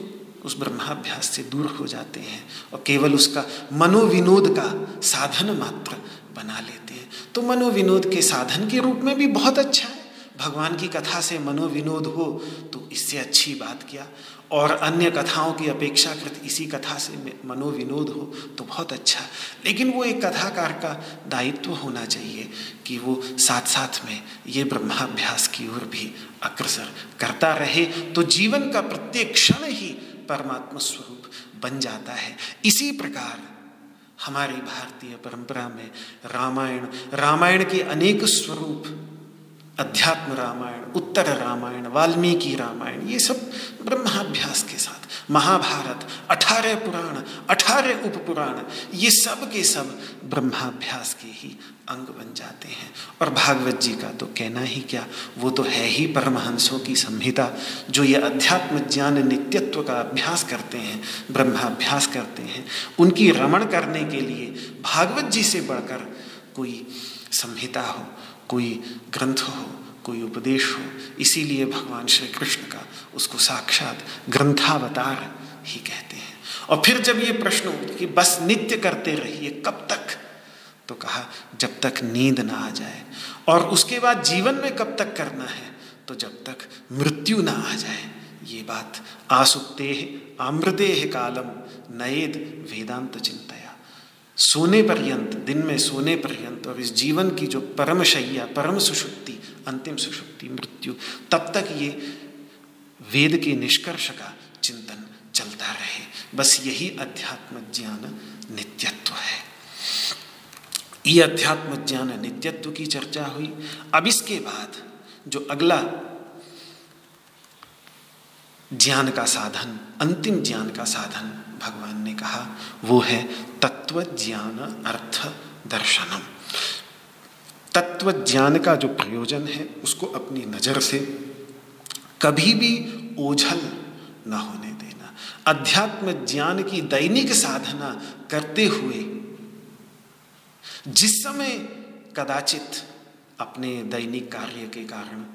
उस ब्रह्माभ्यास से दूर हो जाते हैं और केवल उसका मनोविनोद का साधन मात्र बना लेते हैं। तो मनोविनोद के साधन के रूप में भी बहुत अच्छा है। भगवान की कथा से मनोविनोद हो तो इससे अच्छी बात क्या? और अन्य कथाओं की अपेक्षाकृत इसी कथा से मनोविनोद हो तो बहुत अच्छा। लेकिन वो एक कथाकार का दायित्व होना चाहिए कि वो साथ साथ में ये ब्रह्माभ्यास की ओर भी अग्रसर करता रहे। तो जीवन का प्रत्येक क्षण ही परमात्मा स्वरूप बन जाता है। इसी प्रकार हमारी भारतीय परंपरा में रामायण रामायण के अनेक स्वरूप, अध्यात्म रामायण, उत्तर रामायण, वाल्मीकि रामायण, ये सब ब्रह्माभ्यास के साथ, महाभारत, अठारह पुराण, अठारह उप पुराण ये सब के सब ब्रह्माभ्यास के ही अंग बन जाते हैं। और भागवत जी का तो कहना ही क्या, वो तो है ही परमहंसों की संहिता, जो ये अध्यात्म ज्ञान नित्यत्व का अभ्यास करते हैं, ब्रह्माभ्यास करते हैं। उनकी रमण करने के लिए भागवत जी से बढ़कर कोई संहिता हो, कोई ग्रंथ हो, कोई उपदेश हो, इसीलिए भगवान श्री कृष्ण का उसको साक्षात ग्रंथावतार ही कहते हैं। और फिर जब ये प्रश्न कि बस नित्य करते रहिए, कब तक? तो कहा, जब तक नींद ना आ जाए और उसके बाद जीवन में कब तक करना है तो जब तक मृत्यु ना आ जाए। ये बात आसुक्ते आमृते कालम नएद वेदांत चिंतया। सोने पर्यंत, दिन में सोने पर्यंत और इस जीवन की जो परम शैया, परम सुषुप्ति अंतिम सुषुप्ति मृत्यु, तब तक ये वेद के निष्कर्ष का चिंतन चलता रहे। बस यही अध्यात्म ज्ञान नित्यत्व है। ये अध्यात्म ज्ञान नित्यत्व की चर्चा हुई। अब इसके बाद जो अगला ज्ञान का साधन, अंतिम ज्ञान का साधन भगवान ने कहा, वो है तत्व ज्ञान अर्थ दर्शनम। तत्व ज्ञान का जो प्रयोजन है, उसको अपनी नज़र से कभी भी ओझल न होने देना। अध्यात्म ज्ञान की दैनिक साधना करते हुए जिस समय कदाचित अपने दैनिक कार्य के कारण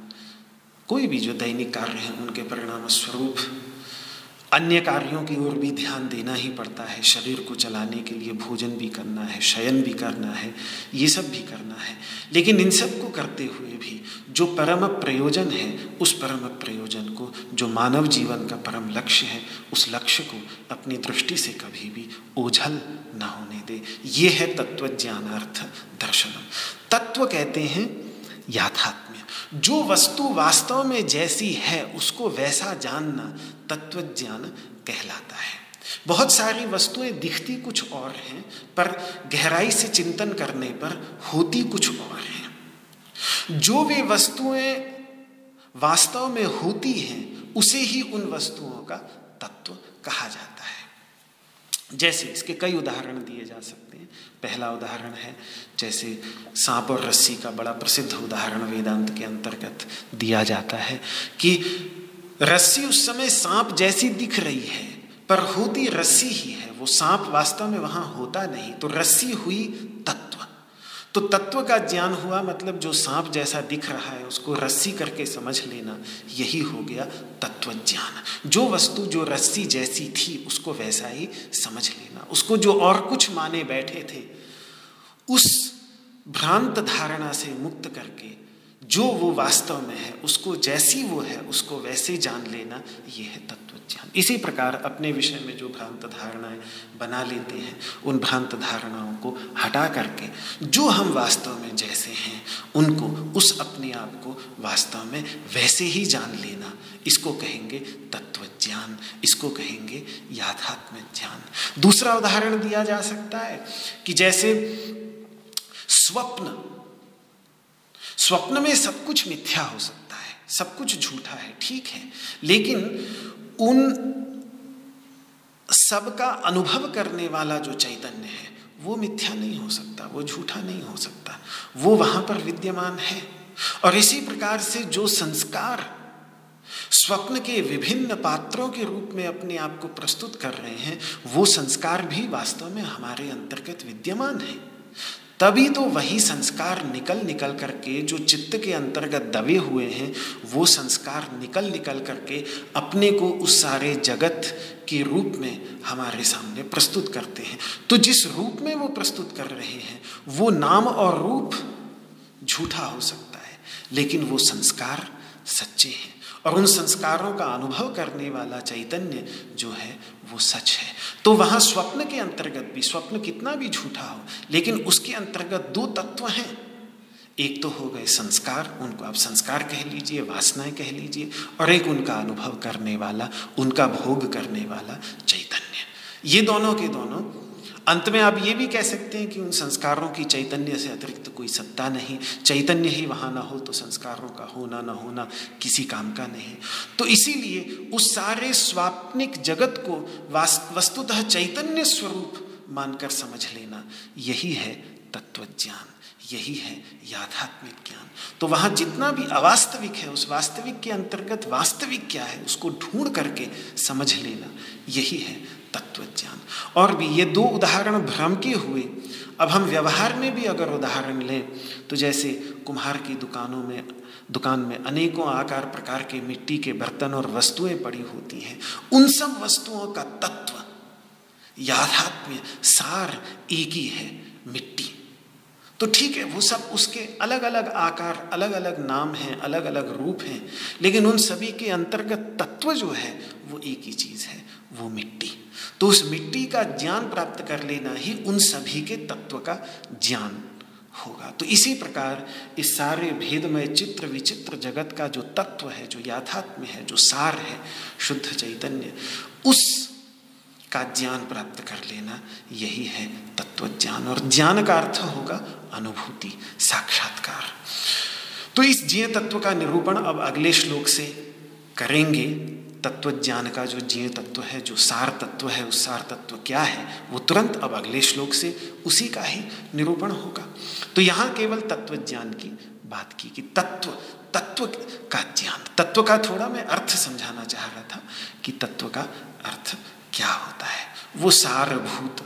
कोई भी जो दैनिक कार्य है, उनके परिणाम स्वरूप अन्य कार्यों की ओर भी ध्यान देना ही पड़ता है। शरीर को चलाने के लिए भोजन भी करना है, शयन भी करना है, ये सब भी करना है। लेकिन इन सबको करते हुए भी जो परम प्रयोजन है, उस परम प्रयोजन को, जो मानव जीवन का परम लक्ष्य है, उस लक्ष्य को अपनी दृष्टि से कभी भी ओझल न होने दे। ये है तत्व ज्ञानार्थ दर्शनम। तत्व कहते हैं याथात्म्य जो वस्तु वास्तव में जैसी है, उसको वैसा जानना तत्व ज्ञान कहलाता है। बहुत सारी वस्तुएँ दिखती कुछ और हैं, पर गहराई से चिंतन करने पर होती कुछ और हैं। जो वे वस्तुएँ वास्तव में होती हैं, उसे ही उन वस्तुओं का तत्व कहा जाता है। जैसे इसके कई उदाहरण दिए जा सकते हैं। पहला उदाहरण है, जैसे सांप और रस्सी का बड़ा प्रसिद्ध उदाहरण वेदांत के अंतर्गत दिया जाता है कि रस्सी उस समय सांप जैसी दिख रही है, पर होती रस्सी ही है। वो सांप वास्तव में वहाँ होता नहीं तो रस्सी हुई तत्व। तो तत्व का ज्ञान हुआ मतलब जो सांप जैसा दिख रहा है, उसको रस्सी करके समझ लेना, यही हो गया तत्व ज्ञान। जो वस्तु जो रस्सी जैसी थी, उसको वैसा ही समझ लेना। उसको जो और कुछ माने बैठे थे, उस भ्रांत धारणा से मुक्त करके, जो वो वास्तव में है, उसको जैसी वो है, उसको वैसे जान लेना यह है तत्व। ज्ञान इसी प्रकार अपने विषय में जो भ्रांत धारणाएँ बना लेते हैं, उन भ्रांत धारणाओं को हटा करके, जो हम वास्तव में जैसे हैं, उनको, उस अपने आप को वास्तव में वैसे ही जान लेना। इसको कहेंगे तत्व ज्ञान इसको कहेंगे याथात्म ज्ञान। दूसरा उदाहरण दिया जा सकता है कि जैसे स्वप्न स्वप्न में सब कुछ मिथ्या हो सकता है, सब कुछ झूठा है, ठीक है, लेकिन उन सब का अनुभव करने वाला जो चैतन्य है, वो मिथ्या नहीं हो सकता, वो झूठा नहीं हो सकता। वो वहाँ पर विद्यमान है। और इसी प्रकार से जो संस्कार स्वप्न के विभिन्न पात्रों के रूप में अपने आप को प्रस्तुत कर रहे हैं, वो संस्कार भी वास्तव में हमारे अंतर्गत विद्यमान है। तभी तो वही संस्कार निकल निकल करके जो चित्त के अंतर्गत दबे हुए हैं, वो संस्कार निकल निकल करके अपने को उस सारे जगत के रूप में हमारे सामने प्रस्तुत करते हैं। तो जिस रूप में वो प्रस्तुत कर रहे हैं, वो नाम और रूप झूठा हो सकता है, लेकिन वो संस्कार सच्चे हैं। और उन संस्कारों का अनुभव करने वाला चैतन्य जो है वो सच है। तो वहाँ स्वप्न के अंतर्गत भी, स्वप्न कितना भी झूठा हो, लेकिन उसके अंतर्गत दो तत्व हैं। एक तो हो गए संस्कार, उनको आप संस्कार कह लीजिए, वासनाएँ कह लीजिए, और एक उनका अनुभव करने वाला, उनका भोग करने वाला चैतन्य। ये दोनों के दोनों अंत में आप ये भी कह सकते हैं कि उन संस्कारों की चैतन्य से अतिरिक्त कोई सत्ता नहीं। चैतन्य ही वहाँ ना हो तो संस्कारों का होना ना होना किसी काम का नहीं। तो इसीलिए उस सारे स्वाप्निक जगत को वस्तुतः चैतन्य स्वरूप मानकर समझ लेना। यही है तत्वज्ञान, यही है याथात्मिक ज्ञान। तो वहाँ जितना भी अवास्तविक है, उस वास्तविक के अंतर्गत वास्तविक क्या है, उसको ढूंढ करके समझ लेना। यही है तत्व ज्ञान और भी ये दो उदाहरण भ्रम के हुए। अब हम व्यवहार में भी अगर उदाहरण लें तो जैसे कुम्हार की दुकानों में, दुकान में अनेकों आकार प्रकार के मिट्टी के बर्तन और वस्तुएँ पड़ी होती हैं। उन सब वस्तुओं का तत्व याथात्म्य सार एक ही है, मिट्टी। तो ठीक है, वो सब उसके अलग अलग आकार अलग अलग नाम हैं अलग अलग रूप हैं, लेकिन उन सभी के अंतर्गत तत्व जो है, वो एक ही चीज़ है, वो मिट्टी। तो उस मिट्टी का ज्ञान प्राप्त कर लेना ही उन सभी के तत्व का ज्ञान होगा। तो इसी प्रकार इस सारे भेदमय चित्र विचित्र जगत का जो तत्व है, जो याथात्म्य है, जो सार है, शुद्ध चैतन्य, उस का ज्ञान प्राप्त कर लेना यही है तत्व ज्ञान। और ज्ञान का अर्थ होगा अनुभूति, साक्षात्कार। तो इस ज्ञ तत्व का निरूपण अब अगले श्लोक से करेंगे। तत्व ज्ञान का जो जीव तत्व है, जो सार तत्व है, उस सार तत्व क्या है, वो तुरंत अब अगले श्लोक से उसी का ही निरूपण होगा। तो यहाँ केवल तत्व ज्ञान की बात की कि तत्व तत्व का ज्ञान, तत्व का थोड़ा मैं अर्थ समझाना चाह रहा था कि तत्व का अर्थ क्या होता है। वो सारभूत,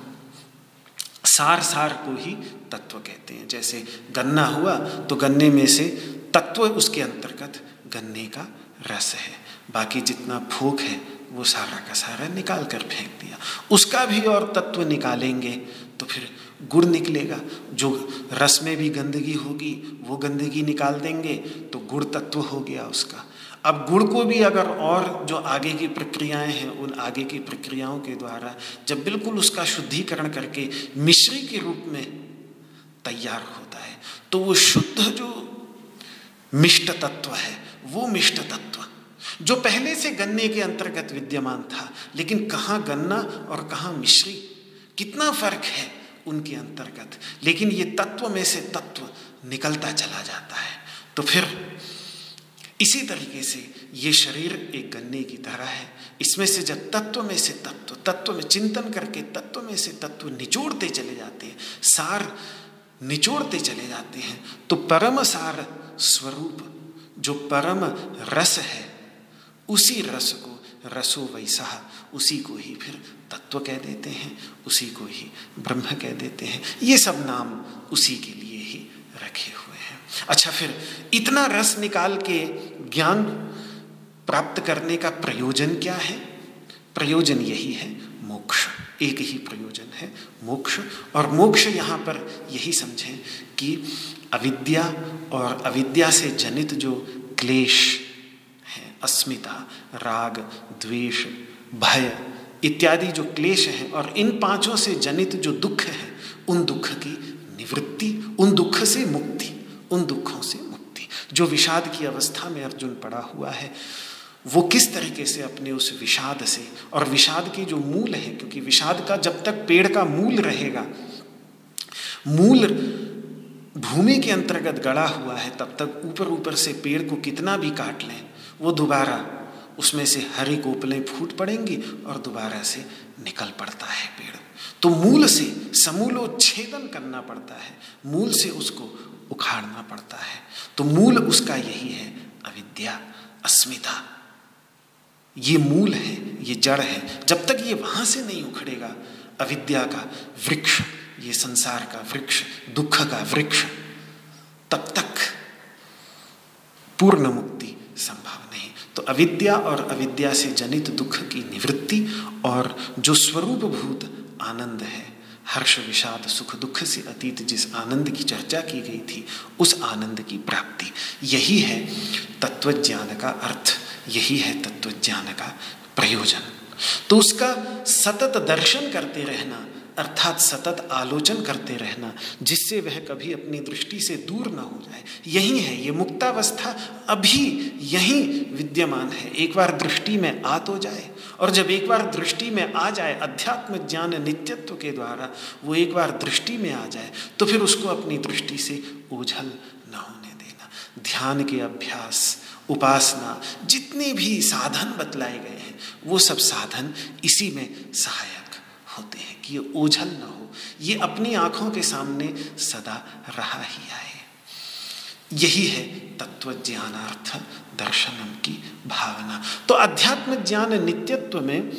सार सार को ही तत्व कहते हैं। जैसे गन्ना हुआ तो गन्ने में से तत्व उसके अंतर्गत गन्ने का रस है। बाकी जितना फूक है, वो सारा का सारा निकाल कर फेंक दिया। उसका भी और तत्व निकालेंगे तो फिर गुड़ निकलेगा। जो रस में भी गंदगी होगी, वो गंदगी निकाल देंगे तो गुड़ तत्व हो गया उसका। अब गुड़ को भी अगर और जो आगे की प्रक्रियाएँ हैं, उन आगे की प्रक्रियाओं के द्वारा जब बिल्कुल उसका शुद्धिकरण करके मिश्री के रूप में तैयार होता है तो वो शुद्ध जो मिष्ट तत्व है, वो मिष्ट तत्व जो पहले से गन्ने के अंतर्गत विद्यमान था, लेकिन कहाँ गन्ना और कहाँ मिश्री? कितना फ़र्क है उनके अंतर्गत? लेकिन ये तत्व में से तत्व निकलता चला जाता है। तो फिर इसी तरीके से ये शरीर एक गन्ने की तरह है। इसमें से जब तत्व में से तत्व तत्व में चिंतन करके तत्व में से तत्व निचोड़ते चले जाते हैं, सार निचोड़ते चले जाते हैं तो परम सार स्वरूप, जो परम रस है उसी रस को, रसो वैसा उसी को ही फिर तत्व कह देते हैं, उसी को ही ब्रह्म कह देते हैं। ये सब नाम उसी के लिए ही रखे हुए हैं। अच्छा फिर इतना रस निकाल के ज्ञान प्राप्त करने का प्रयोजन क्या है? प्रयोजन यही है मोक्ष। एक ही प्रयोजन है मोक्ष। और मोक्ष यहाँ पर यही समझें कि अविद्या और अविद्या से जनित जो क्लेश अस्मिता, राग, द्वेष, भय इत्यादि जो क्लेश हैं और इन पाँचों से जनित जो दुख है, उन दुख की निवृत्ति, उन दुख से मुक्ति, उन दुखों से मुक्ति। जो विषाद की अवस्था में अर्जुन पड़ा हुआ है, वो किस तरीके से अपने उस विषाद से और विषाद के जो मूल है, क्योंकि विषाद का जब तक पेड़ का मूल रहेगा, मूल भूमि के अंतर्गत गड़ा हुआ है, तब तक ऊपर ऊपर से पेड़ को कितना भी काट लें वो दोबारा उसमें से हरी कोपलें फूट पड़ेंगी और दोबारा से निकल पड़ता है पेड़। तो मूल से समूलोच्छेदन करना पड़ता है, मूल से उसको उखाड़ना पड़ता है। तो मूल उसका यही है, अविद्या, अस्मिता। ये मूल है, ये जड़ है। जब तक ये वहाँ से नहीं उखड़ेगा, अविद्या का वृक्ष, ये संसार का वृक्ष, दुख का वृक्ष, तब तक पूर्ण मुक्ति तो अविद्या और अविद्या से जनित दुख की निवृत्ति और जो स्वरूप भूत आनंद है, हर्ष, विषाद, सुख, दुख से अतीत जिस आनंद की चर्चा की गई थी, उस आनंद की प्राप्ति। यही है तत्वज्ञान का अर्थ, यही है तत्वज्ञान का प्रयोजन। तो उसका सतत दर्शन करते रहना अर्थात सतत आलोचन करते रहना, जिससे वह कभी अपनी दृष्टि से दूर ना हो जाए। यही है, ये मुक्तावस्था अभी यही विद्यमान है। एक बार दृष्टि में आ तो जाए, और जब एक बार दृष्टि में आ जाए, अध्यात्म ज्ञान नित्यत्व के द्वारा वो एक बार दृष्टि में आ जाए तो फिर उसको अपनी दृष्टि से ओझल न होने देना। ध्यान के अभ्यास, उपासना, जितने भी साधन बतलाए गए हैं, वो सब साधन इसी में सहायक होते हैं। कि ये ओझल ना हो, ये अपनी आँखों के सामने सदा रहा ही आए। यही है तत्व ज्ञानार्थ दर्शनम की भावना। तो अध्यात्म ज्ञान नित्यत्व में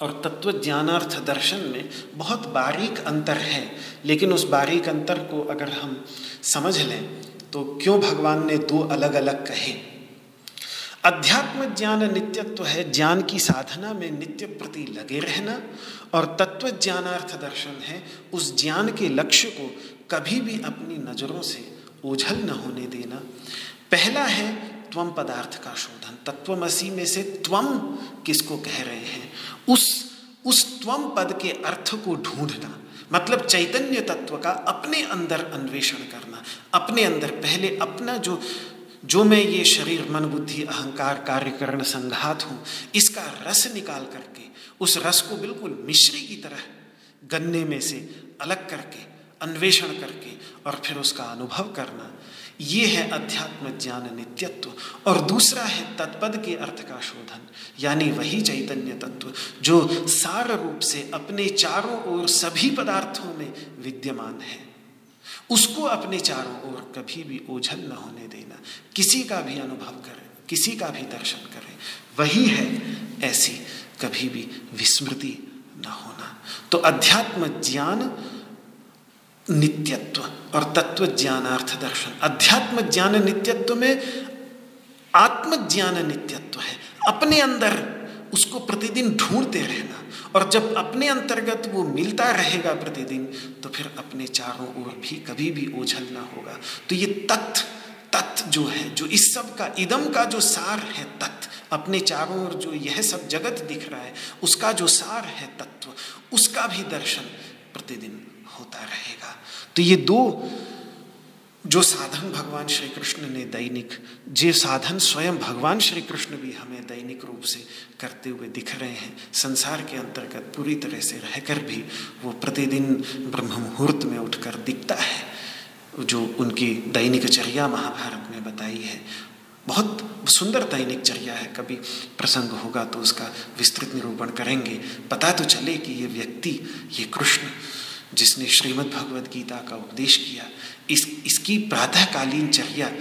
और तत्व ज्ञानार्थ दर्शन में बहुत बारीक अंतर है, लेकिन उस बारीक अंतर को अगर हम समझ लें तो क्यों भगवान ने दो अलग अलग कहे? अध्यात्म ज्ञान नित्यत्व है, ज्ञान की साधना में नित्य प्रति लगे रहना और तत्व ज्ञानार्थ दर्शन है, उस ज्ञान के लक्ष्य को कभी भी अपनी नज़रों से ओझल न होने देना। पहला है त्वम पदार्थ का शोधन। तत्वमसी में से त्वम किसको कह रहे हैं? उस उस त्वम पद के अर्थ को ढूंढना। मतलब चैतन्य तत्व का अपने अंदर अन्वेषण करना। अपने अंदर पहले अपना जो जो मैं ये शरीर मन बुद्धि अहंकार, कार्यकरण संघात हूँ, इसका रस निकाल करके, उस रस को बिल्कुल मिश्री की तरह गन्ने में से अलग करके, अन्वेषण करके और फिर उसका अनुभव करना, ये है अध्यात्म ज्ञान नित्यत्व। और दूसरा है तत्पद के अर्थ का शोधन, यानी वही चैतन्य तत्व, जो सार रूप से अपने चारों ओर सभी पदार्थों में विद्यमान है। उसको अपने चारों ओर कभी भी ओझल न होने देना। किसी का भी अनुभव करें, किसी का भी दर्शन करें। वही है ऐसी कभी भी विस्मृति न होना। तो अध्यात्म ज्ञान नित्यत्व और तत्व ज्ञानार्थ दर्शन। अध्यात्म ज्ञान नित्यत्व में आत्मज्ञान नित्यत्व है। अपने अंदर उसको प्रतिदिन ढूंढते रहना और जब अपने अंतर्गत वो मिलता रहेगा प्रतिदिन तो फिर अपने चारों ओर भी कभी भी ओझल ना होगा। तो ये तथ्य तथ्य जो है, जो इस सब का, इदम का जो सार है तथ्य अपने चारों ओर जो यह सब जगत दिख रहा है, उसका जो सार है तत्व, उसका भी दर्शन प्रतिदिन होता रहेगा। तो ये दो जो साधन भगवान श्री कृष्ण ने दैनिक, जे साधन स्वयं भगवान श्री कृष्ण भी हमें दैनिक रूप से करते हुए दिख रहे हैं, संसार के अंतर्गत पूरी तरह से रहकर भी वो प्रतिदिन ब्रह्म मुहूर्त में उठकर दिखता है। जो उनकी दैनिक चर्या महाभारत में बताई है, बहुत सुंदर दैनिक चर्या है। कभी प्रसंग होगा तो उसका विस्तृत निरूपण करेंगे। पता तो चले कि ये व्यक्ति, ये कृष्ण, जिसने श्रीमद् भगवद गीता का उपदेश किया, इस, इसकी प्रातःकालीन चर्या,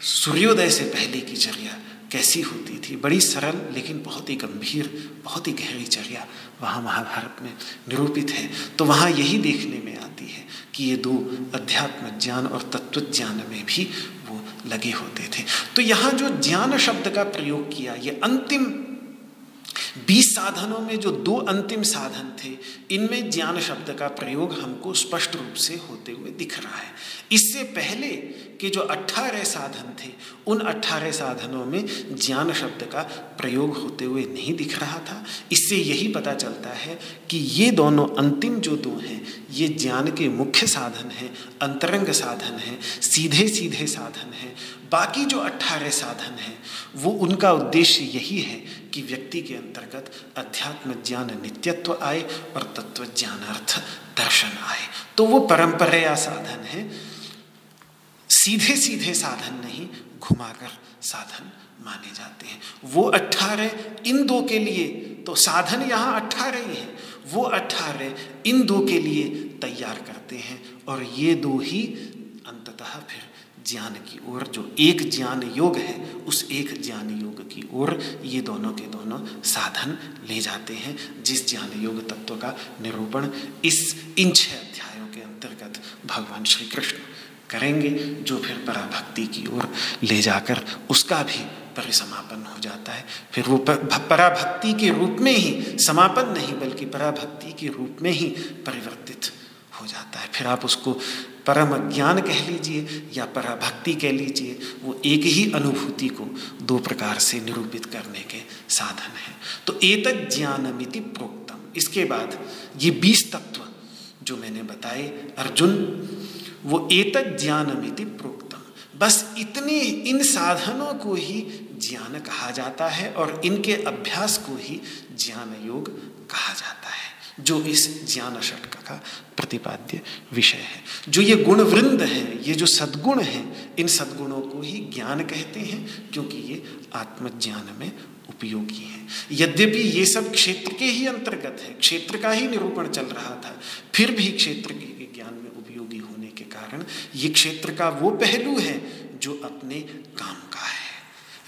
सूर्योदय से पहले की चर्या कैसी होती थी? बड़ी सरल लेकिन बहुत ही गंभीर, बहुत ही गहरी चर्या। वहाँ महाभारत में निरूपित है। तो वहाँ यही देखने में आती है कि ये दो अध्यात्म ज्ञान और तत्व ज्ञान में भी वो लगे होते थे। तो यहाँ जो ज्ञान शब्द का प्रयोग किया, ये अंतिम बीस साधनों में जो दो अंतिम साधन थे, इनमें ज्ञान शब्द का प्रयोग हमको स्पष्ट रूप से होते हुए दिख रहा है। इससे पहले के जो अट्ठारह साधन थे, उन अट्ठारह साधनों में ज्ञान शब्द का प्रयोग होते हुए नहीं दिख रहा था। इससे यही पता चलता है कि ये दोनों अंतिम जो दो हैं, ये ज्ञान के मुख्य साधन हैं, अंतरंग साधन हैं सीधे सीधे साधन हैं। बाकी जो अट्ठारह साधन हैं, वो उनका उद्देश्य यही है कि व्यक्ति के अंतर्गत अध्यात्म ज्ञान नित्यत्व आए और तत्व ज्ञानार्थ दर्शन आए। तो वो परंपरा साधन है। सीधे सीधे साधन नहीं, घुमाकर साधन माने जाते हैं। वो अट्ठारह इन दो के लिए तो साधन यहाँ अट्ठारह ही है। वो अट्ठारह इन दो के लिए तैयार करते हैं और ये दो ही अंततः फिर ज्ञान की ओर, जो एक ज्ञान योग है, उस एक ज्ञान योग की ओर ये दोनों के दोनों साधन ले जाते हैं। जिस ज्ञान योग तत्व का निरूपण इस इन छह अध्यायों के अंतर्गत भगवान श्री कृष्ण करेंगे, जो फिर पराभक्ति की ओर ले जाकर उसका भी परिसमापन हो जाता है। फिर वो पराभक्ति के रूप में ही, समापन नहीं, बल्कि पराभक्ति के रूप में ही परिवर्तित हो जाता है। फिर आप उसको परम ज्ञान कह लीजिए या पराभक्ति कह लीजिए, वो एक ही अनुभूति को दो प्रकार से निरूपित करने के साधन है। तो एतद ज्ञानमिति प्रोक्तम। इसके बाद ये बीस तत्व जो मैंने बताए, अर्जुन वो एतद ज्ञानमिति प्रोक्तम बस इतने इन साधनों को ही ज्ञान कहा जाता है और इनके अभ्यास को ही ज्ञान योग कहा जाता है, जो इस ज्ञान षटक का प्रतिपाद्य विषय है। जो ये गुण वृंद है, ये जो सद्गुण है, इन सद्गुणों को ही ज्ञान कहते हैं, क्योंकि ये आत्मज्ञान में उपयोगी है। यद्यपि ये सब क्षेत्र के ही अंतर्गत है, क्षेत्र का ही निरूपण चल रहा था, फिर भी क्षेत्र के ज्ञान में उपयोगी होने के कारण, ये क्षेत्र का वो पहलू है जो अपने काम का है।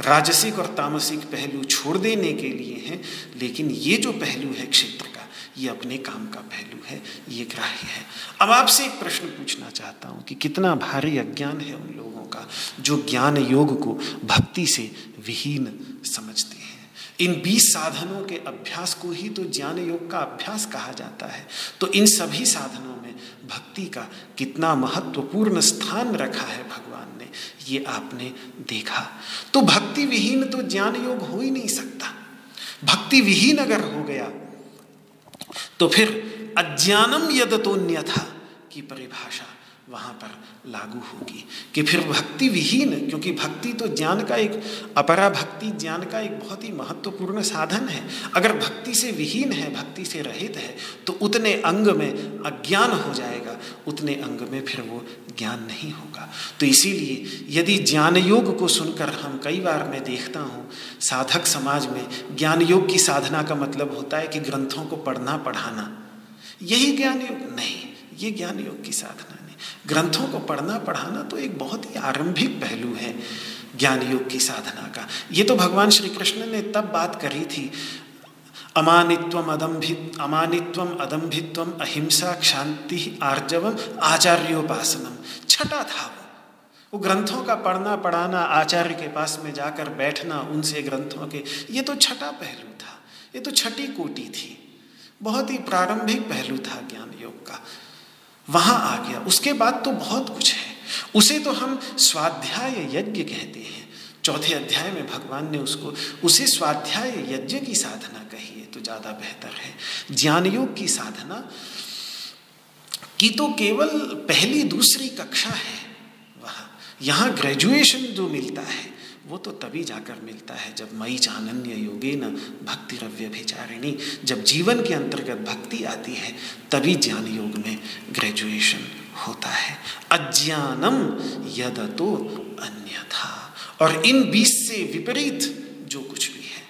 राजसिक और तामसिक पहलू छोड़ देने के लिए हैं, लेकिन ये जो पहलू है क्षेत्र का, ये अपने काम का पहलू है, ये ग्राह्य है। अब आपसे एक प्रश्न पूछना चाहता हूँ कि कितना भारी अज्ञान है उन लोगों का, जो ज्ञान योग को भक्ति से विहीन समझते इन बीस साधनों के अभ्यास को ही तो ज्ञान योग का अभ्यास कहा जाता है। तो इन सभी साधनों में भक्ति का कितना महत्वपूर्ण स्थान रखा है भगवान ने, ये आपने देखा। तो भक्ति विहीन तो ज्ञान योग हो ही नहीं सकता। भक्ति विहीन अगर हो गया तो फिर अज्ञानम यद तो था की परिभाषा। वहाँ पर लागू होगी। कि फिर भक्ति विहीन, क्योंकि भक्ति तो ज्ञान का एक, अपरा भक्ति ज्ञान का एक बहुत ही महत्वपूर्ण साधन है। अगर भक्ति से विहीन है, भक्ति से रहित है तो उतने अंग में अज्ञान हो जाएगा। उतने अंग में फिर वो ज्ञान नहीं होगा। तो इसीलिए यदि ज्ञान योग को सुनकर हम कई बार मैं देखता हूँ, साधक समाज में ज्ञान योग की साधना का मतलब होता है कि ग्रंथों को पढ़ना, पढ़ाना। यही ज्ञान योग नहीं, ये ज्ञान योग की साधना ग्रंथों को पढ़ना, पढ़ाना तो एक बहुत ही आरंभिक पहलू है ज्ञान योग की साधना का। ये तो भगवान श्री कृष्ण ने तब बात करी थी, अमानित्वम अदम्भित अमानित्वम अदम्भित्वम अहिंसा क्षांति आर्जवम आचार्योपासनम। छठा था वो। वो ग्रंथों का पढ़ना, पढ़ाना, आचार्य के पास में जाकर बैठना, उनसे ग्रंथों के, ये तो छठा पहलू था। ये तो छठी कोटि थी। बहुत ही प्रारंभिक पहलू था ज्ञान योग का। वहाँ आ गया। उसके बाद तो बहुत कुछ है। उसे तो हम स्वाध्याय यज्ञ कहते हैं। चौथे अध्याय में भगवान ने उसको, उसे स्वाध्याय यज्ञ की साधना कही है तो ज़्यादा बेहतर है। ज्ञान योग की साधना की तो केवल पहली दूसरी कक्षा है वह। यहाँ ग्रेजुएशन जो मिलता है वो तो तभी जाकर मिलता है जब मई चानन्य योगे न भक्ति रव्य भिचारिणी जब जीवन के अंतर्गत भक्ति आती है, तभी ज्ञान योग में ग्रेजुएशन होता है। अज्ञानम यद तो अन्यथा। और इन बीस से विपरीत जो कुछ भी है,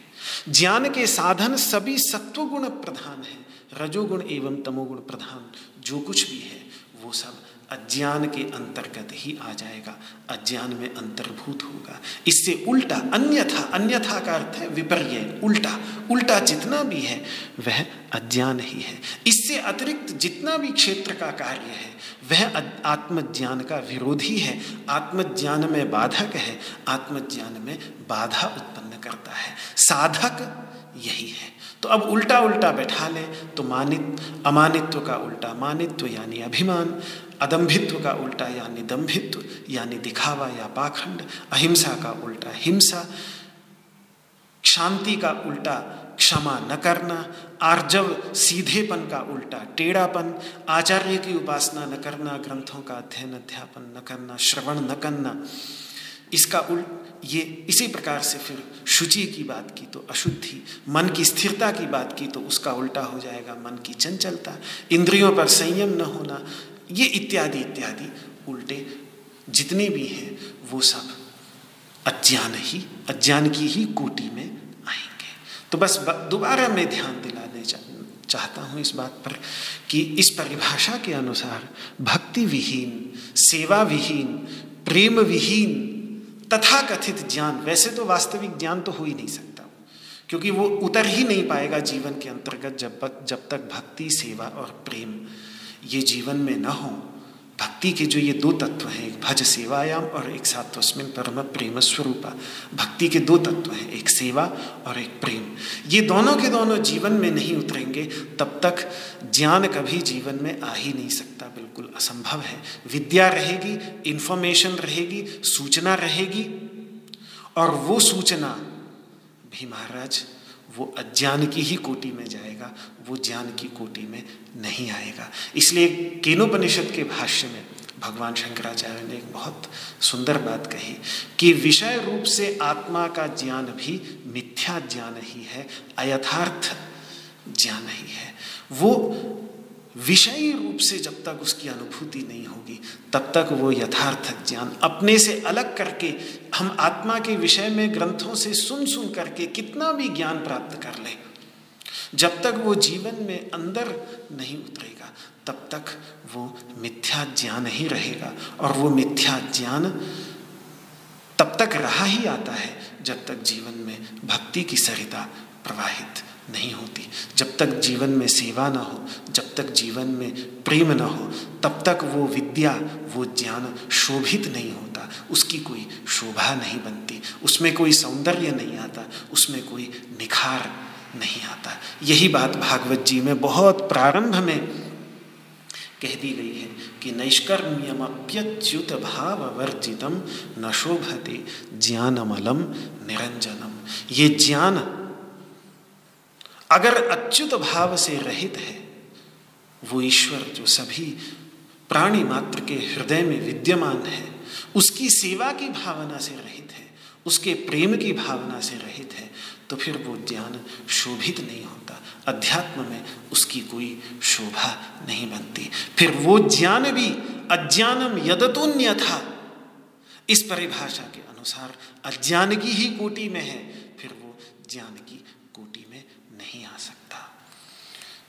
ज्ञान के साधन सभी सत्वगुण प्रधान है। रजोगुण एवं तमोगुण प्रधान जो कुछ भी है, वो सब अज्ञान के अंतर्गत ही आ जाएगा, अज्ञान में अंतर्भूत होगा। इससे उल्टा, अन्यथा अन्यथा का अर्थ है विपर्य, उल्टा। उल्टा जितना भी है, वह अज्ञान ही है। इससे अतिरिक्त जितना भी क्षेत्र का कार्य है, वह आत्मज्ञान का विरोधी है। आत्मज्ञान में बाधक है, आत्मज्ञान में बाधा उत्पन्न करता है। साधक यही है। तो अब उल्टा उल्टा बैठा लें तो मानित, अमानित्व का उल्टा, मानित्व यानी अभिमान अदम्भित्व का उल्टा यानी दम्भित्व यानी दिखावा या पाखंड, अहिंसा का उल्टा हिंसा, शांति का उल्टा क्षमा न करना, आर्जव सीधेपन का उल्टा टेढ़ापन, आचार्य की उपासना न करना, ग्रंथों का अध्ययन, अध्यापन न करना, श्रवण न करना, इसका उल्ट ये इसी प्रकार से फिर शुचि की बात की तो अशुद्धि, मन की स्थिरता की बात की तो उसका उल्टा हो जाएगा, मन की चंचलता, इंद्रियों पर संयम न होना, ये इत्यादि इत्यादि, उल्टे जितने भी हैं, वो सब अज्ञान ही, अज्ञान की ही कोटि में आएँगे। तो बस दोबारा मैं ध्यान दिलाने चाहता हूँ इस बात पर कि इस परिभाषा के अनुसार भक्ति विहीन, सेवा विहीन, प्रेम विहीन तथा कथित ज्ञान, वैसे तो वास्तविक ज्ञान तो हो ही नहीं सकता। क्योंकि वो उतर ही नहीं पाएगा जीवन के अंतर्गत जब जब तक भक्ति, सेवा और प्रेम ये जीवन में न हो। भक्ति के जो ये दो तत्व हैं, एक भज सेवायाम और एक सात्वस्मिन परम प्रेम स्वरूपा। भक्ति के दो तत्व हैं, एक सेवा और एक प्रेम। ये दोनों के दोनों जीवन में नहीं उतरेंगे, तब तक ज्ञान कभी जीवन में आ ही नहीं सकता, बिल्कुल असंभव है। विद्या रहेगी इन्फॉर्मेशन रहेगी, सूचना रहेगी, और वो सूचना भी महाराज वो अज्ञान की ही कोटि में जाएगा, वो ज्ञान की कोटि में नहीं आएगा। इसलिए केनोपनिषद के भाष्य में भगवान शंकराचार्य ने एक बहुत सुंदर बात कही कि विषय रूप से आत्मा का ज्ञान भी मिथ्या ज्ञान ही है, अयथार्थ ज्ञान ही है। वो विषयी रूप से जब तक उसकी अनुभूति नहीं होगी, तब तक वो यथार्थ ज्ञान अपने से अलग करके, हम आत्मा के विषय में ग्रंथों से सुन सुन करके कितना भी ज्ञान प्राप्त कर ले, जब तक वो जीवन में अंदर नहीं उतरेगा, तब तक वो मिथ्या ज्ञान ही रहेगा। और वो मिथ्या ज्ञान तब तक रहा ही आता है, जब तक जीवन में भक्ति की सरिता प्रवाहित नहीं होती। जब तक जीवन में सेवा ना हो, जब तक जीवन में प्रेम ना हो, तब तक वो विद्या, वो ज्ञान शोभित नहीं होता। उसकी कोई शोभा नहीं बनती। उसमें कोई सौंदर्य नहीं आता। उसमें कोई निखार नहीं आता। यही बात भागवत जी में बहुत प्रारंभ में कह दी गई है कि नैष्कर्म्यमप्यच्युत भाव वर्जितम न शोभते ज्ञानमलम निरंजनम। ये ज्ञान अगर अच्युत भाव से रहित है, वो ईश्वर जो सभी प्राणी मात्र के हृदय में विद्यमान है, उसकी सेवा की भावना से रहित है, उसके प्रेम की भावना से रहित है तो फिर वो ज्ञान शोभित नहीं होता। अध्यात्म में उसकी कोई शोभा नहीं बनती। फिर वो ज्ञान भी अज्ञानम यदतुन्य था इस परिभाषा के अनुसार अज्ञान की ही कोटि में है, फिर वो ज्ञान की कोटि में नहीं आ सकता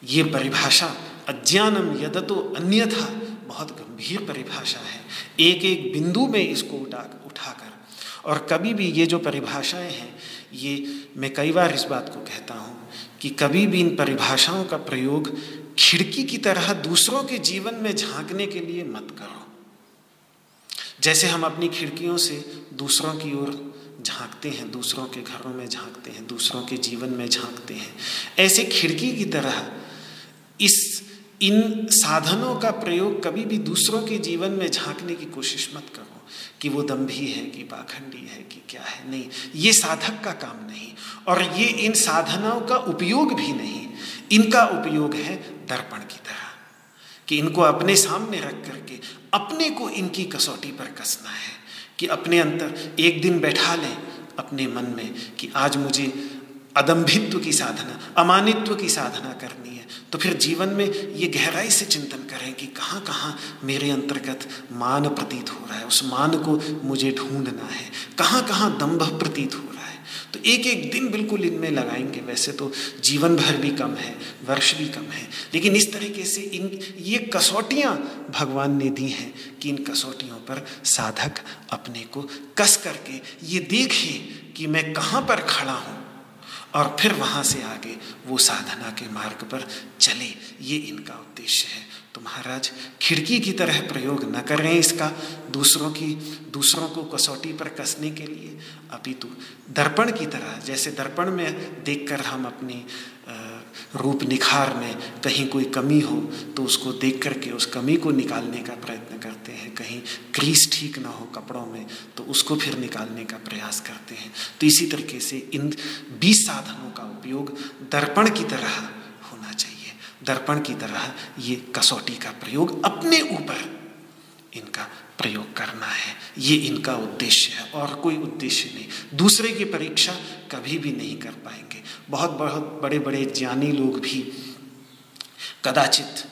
ये परिभाषा अज्ञानम यदतो अन्यथा बहुत गंभीर परिभाषा है। एक एक बिंदु में इसको उठा, उठाकर। और कभी भी ये जो परिभाषाएँ हैं, ये मैं कई बार इस बात को कहता हूँ कि कभी भी इन परिभाषाओं का प्रयोग खिड़की की तरह दूसरों के जीवन में झांकने के लिए मत करो। जैसे हम अपनी खिड़कियों से दूसरों की ओर झांकते हैं, दूसरों के घरों में झांकते हैं, दूसरों के जीवन में झांकते हैं, ऐसे खिड़की की तरह इस, इन साधनों का प्रयोग कभी भी दूसरों के जीवन में झांकने की कोशिश मत करो कि वो दम्भी है, कि पाखंडी है, कि क्या है। नहीं, ये साधक का काम नहीं। और ये इन साधनाओं का उपयोग भी नहीं। इनका उपयोग है दर्पण की तरह, कि इनको अपने सामने रख करके अपने को इनकी कसौटी पर कसना है, कि अपने अंतर एक दिन बैठा लें अपने मन में कि आज मुझे अदम्भित्व की साधना, अमानित्व की साधना करनी तो फिर जीवन में ये गहराई से चिंतन करें कि कहाँ कहाँ मेरे अंतर्गत मान प्रतीत हो रहा है, उस मान को मुझे ढूंढना है, कहाँ कहाँ दम्भ प्रतीत हो रहा है। तो एक एक दिन बिल्कुल इनमें लगाएँगे। वैसे तो जीवन भर भी कम है, वर्ष भी कम है, लेकिन इस तरीके से इन, ये कसौटियाँ भगवान ने दी हैं कि इन कसौटियों पर साधक अपने को कस करके ये देखें कि मैं कहाँ पर खड़ा हूँ। और फिर वहाँ से आगे वो साधना के मार्ग पर चले। ये इनका उद्देश्य है। तो महाराज, खिड़की की तरह प्रयोग न करें इसका। दूसरों की, दूसरों को कसौटी पर कसने के लिए अपितु दर्पण की तरह, जैसे दर्पण में देखकर हम अपनी रूप निखार में कहीं कोई कमी हो तो उसको देख करके उस कमी को निकालने का प्रयत्न कहीं क्रीस ठीक ना हो कपड़ों में तो उसको फिर निकालने का प्रयास करते हैं। तो इसी तरीके से इन बीस साधनों का उपयोग दर्पण की तरह होना चाहिए। दर्पण की तरह ये कसौटी का प्रयोग अपने ऊपर इनका प्रयोग करना है। ये इनका उद्देश्य है और कोई उद्देश्य नहीं। दूसरे की परीक्षा कभी भी नहीं कर पाएँगे। बहुत बहुत बड़े बड़े ज्ञानी लोग भी कदाचित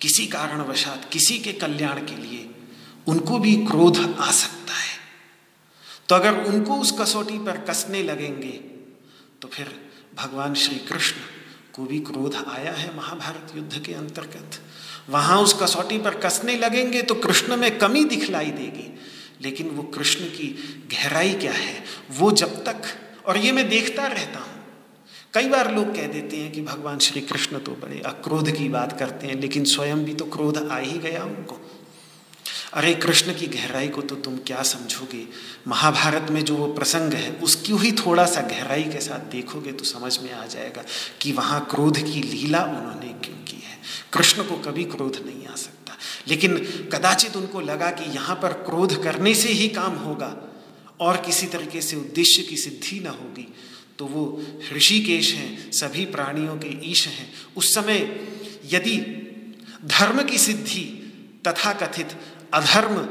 किसी कारणवशात किसी के कल्याण के लिए उनको भी क्रोध आ सकता है। तो अगर उनको उस कसौटी पर कसने लगेंगे तो फिर भगवान श्री कृष्ण को भी क्रोध आया है महाभारत युद्ध के अंतर्गत। वहाँ उस कसौटी पर कसने लगेंगे तो कृष्ण में कमी दिखलाई देगी। लेकिन वो कृष्ण की गहराई क्या है, वो जब तक, और ये मैं देखता रहता हूँ। कई बार लोग कह देते हैं कि भगवान श्री कृष्ण तो बड़े अक्रोध की बात करते हैं, लेकिन स्वयं भी तो क्रोध आ ही गया उनको। अरे कृष्ण की गहराई को तो तुम क्या समझोगे? महाभारत में जो वो प्रसंग है, उसकी ही थोड़ा सा गहराई के साथ देखोगे तो समझ में आ जाएगा कि वहाँ क्रोध की लीला उन्होंने क्यों की है। कृष्ण को कभी क्रोध नहीं आ सकता। लेकिन कदाचित उनको लगा कि यहाँ पर क्रोध करने से ही काम होगा और किसी तरीके से उद्देश्य की सिद्धि न होगी। तो वो ऋषिकेश हैं, सभी प्राणियों के ईश हैं। उस समय यदि धर्म की सिद्धि तथा कथित अधर्म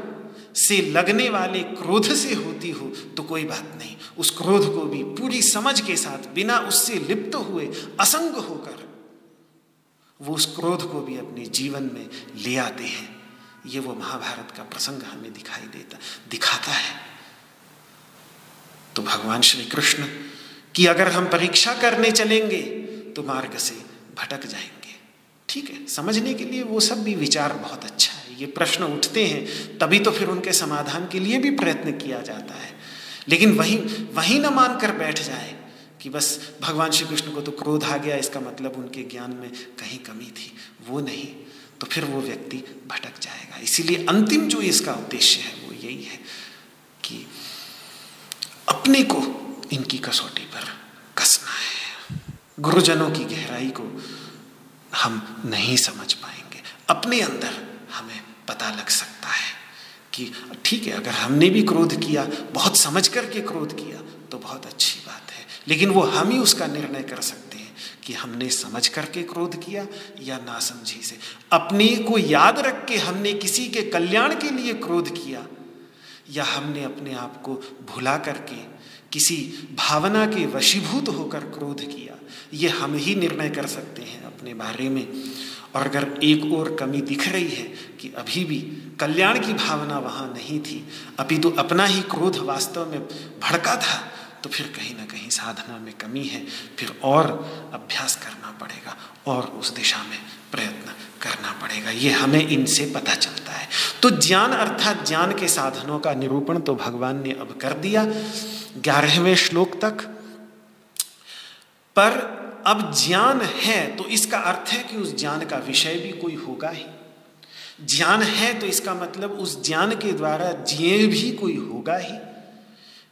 से लगने वाले क्रोध से होती हो तो कोई बात नहीं। उस क्रोध को भी पूरी समझ के साथ, बिना उससे लिप्त हुए, असंग होकर वो उस क्रोध को भी अपने जीवन में ले आते हैं। ये वो महाभारत का प्रसंग हमें दिखाई देता, दिखाता है। तो भगवान श्री कृष्ण की अगर हम परीक्षा करने चलेंगे तो मार्ग से भटक जाएँगे। ठीक है, समझने के लिए वो सब भी विचार बहुत अच्छा है। ये प्रश्न उठते हैं, तभी तो फिर उनके समाधान के लिए भी प्रयत्न किया जाता है। लेकिन वही वही न मान कर बैठ जाए कि बस भगवान श्री कृष्ण को तो क्रोध आ गया, इसका मतलब उनके ज्ञान में कहीं कमी थी। वो नहीं तो फिर वो व्यक्ति भटक जाएगा। इसीलिए अंतिम जो इसका उद्देश्य है, वो यही है कि अपने को इनकी कसौटी पर कसना है। गुरुजनों की गहराई को हम नहीं समझ पाएँगे। अपने अंदर हमें पता लग सकता है कि ठीक है, अगर हमने भी क्रोध किया, बहुत समझ करके क्रोध किया तो बहुत अच्छी बात है। लेकिन वो हम ही उसका निर्णय कर सकते हैं कि हमने समझ करके क्रोध किया या ना समझी से। अपने को याद रख के हमने किसी के कल्याण के लिए क्रोध किया, या हमने अपने आप को भुला करके किसी भावना के वशीभूत होकर क्रोध किया, ये हम ही निर्णय कर सकते हैं अपने बारे में। और अगर एक और कमी दिख रही है कि अभी भी कल्याण की भावना वहाँ नहीं थी, अभी तो अपना ही क्रोध वास्तव में भड़का था तो फिर कहीं ना कहीं साधना में कमी है। फिर और अभ्यास करना पड़ेगा, और उस दिशा में प्रयत्न करना पड़ेगा। ये हमें इनसे पता चलता है। तो ज्ञान अर्थात ज्ञान के साधनों का निरूपण तो भगवान ने अब कर दिया। ग्यारहवें श्लोक तक, पर अब ज्ञान है तो इसका अर्थ है कि उस ज्ञान का विषय भी कोई होगा ही। ज्ञान है तो इसका मतलब उस ज्ञान के द्वारा जिए भी कोई होगा ही।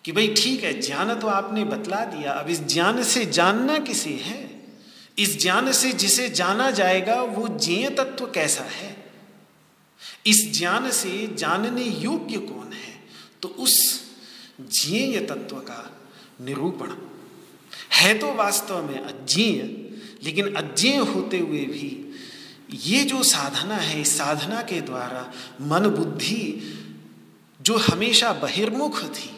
कि भाई ठीक है, ज्ञान तो आपने बतला दिया, अब इस ज्ञान से जानना किसे है? इस ज्ञान से जिसे जाना जाएगा, वो ज्ञेय तत्व कैसा है? इस ज्ञान से जानने योग्य कौन है? तो उस ज्ञेय तत्व का निरूपण है तो वास्तव में अज्ञेय, लेकिन अज्ञेय होते हुए भी ये जो साधना है, इस साधना के द्वारा मन बुद्धि जो हमेशा बहिर्मुख थी,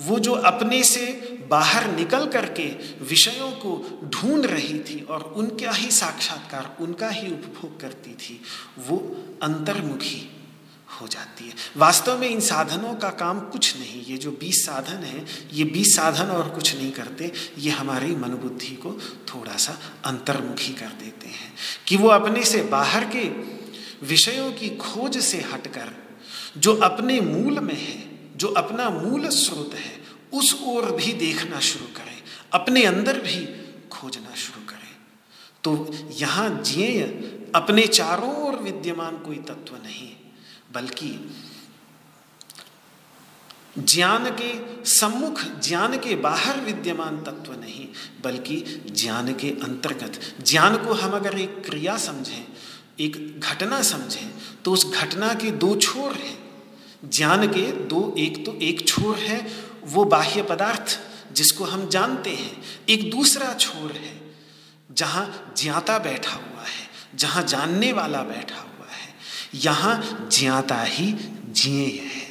वो जो अपने से बाहर निकल करके विषयों को ढूंढ रही थी और उनका ही साक्षात्कार, उनका ही उपभोग करती थी, वो अंतर्मुखी हो जाती है। वास्तव में इन साधनों का काम कुछ नहीं, ये जो बीस साधन है, ये बीस साधन और कुछ नहीं करते, ये हमारी मन बुद्धि को थोड़ा सा अंतर्मुखी कर देते हैं कि वो अपने से बाहर के विषयों की खोज से हटकर, जो अपने मूल में है, जो अपना मूल स्रोत है, उस ओर भी देखना शुरू करें, अपने अंदर भी खोजना शुरू करें। तो यहाँ ज्ञेय अपने चारों ओर विद्यमान कोई तत्व नहीं बल्कि ज्ञान के सम्मुख, ज्ञान के बाहर विद्यमान तत्व नहीं, बल्कि ज्ञान के अंतर्गत। ज्ञान को हम अगर एक क्रिया समझें, एक घटना समझें तो उस घटना के दो छोर हैं। ज्ञान के दो, एक तो एक छोर है, वो बाह्य पदार्थ, जिसको हम जानते हैं, एक दूसरा छोर है, जहाँ ज्ञाता बैठा हुआ है, जहाँ जानने वाला बैठा हुआ यहाँ ज्ञाता ही जिए है।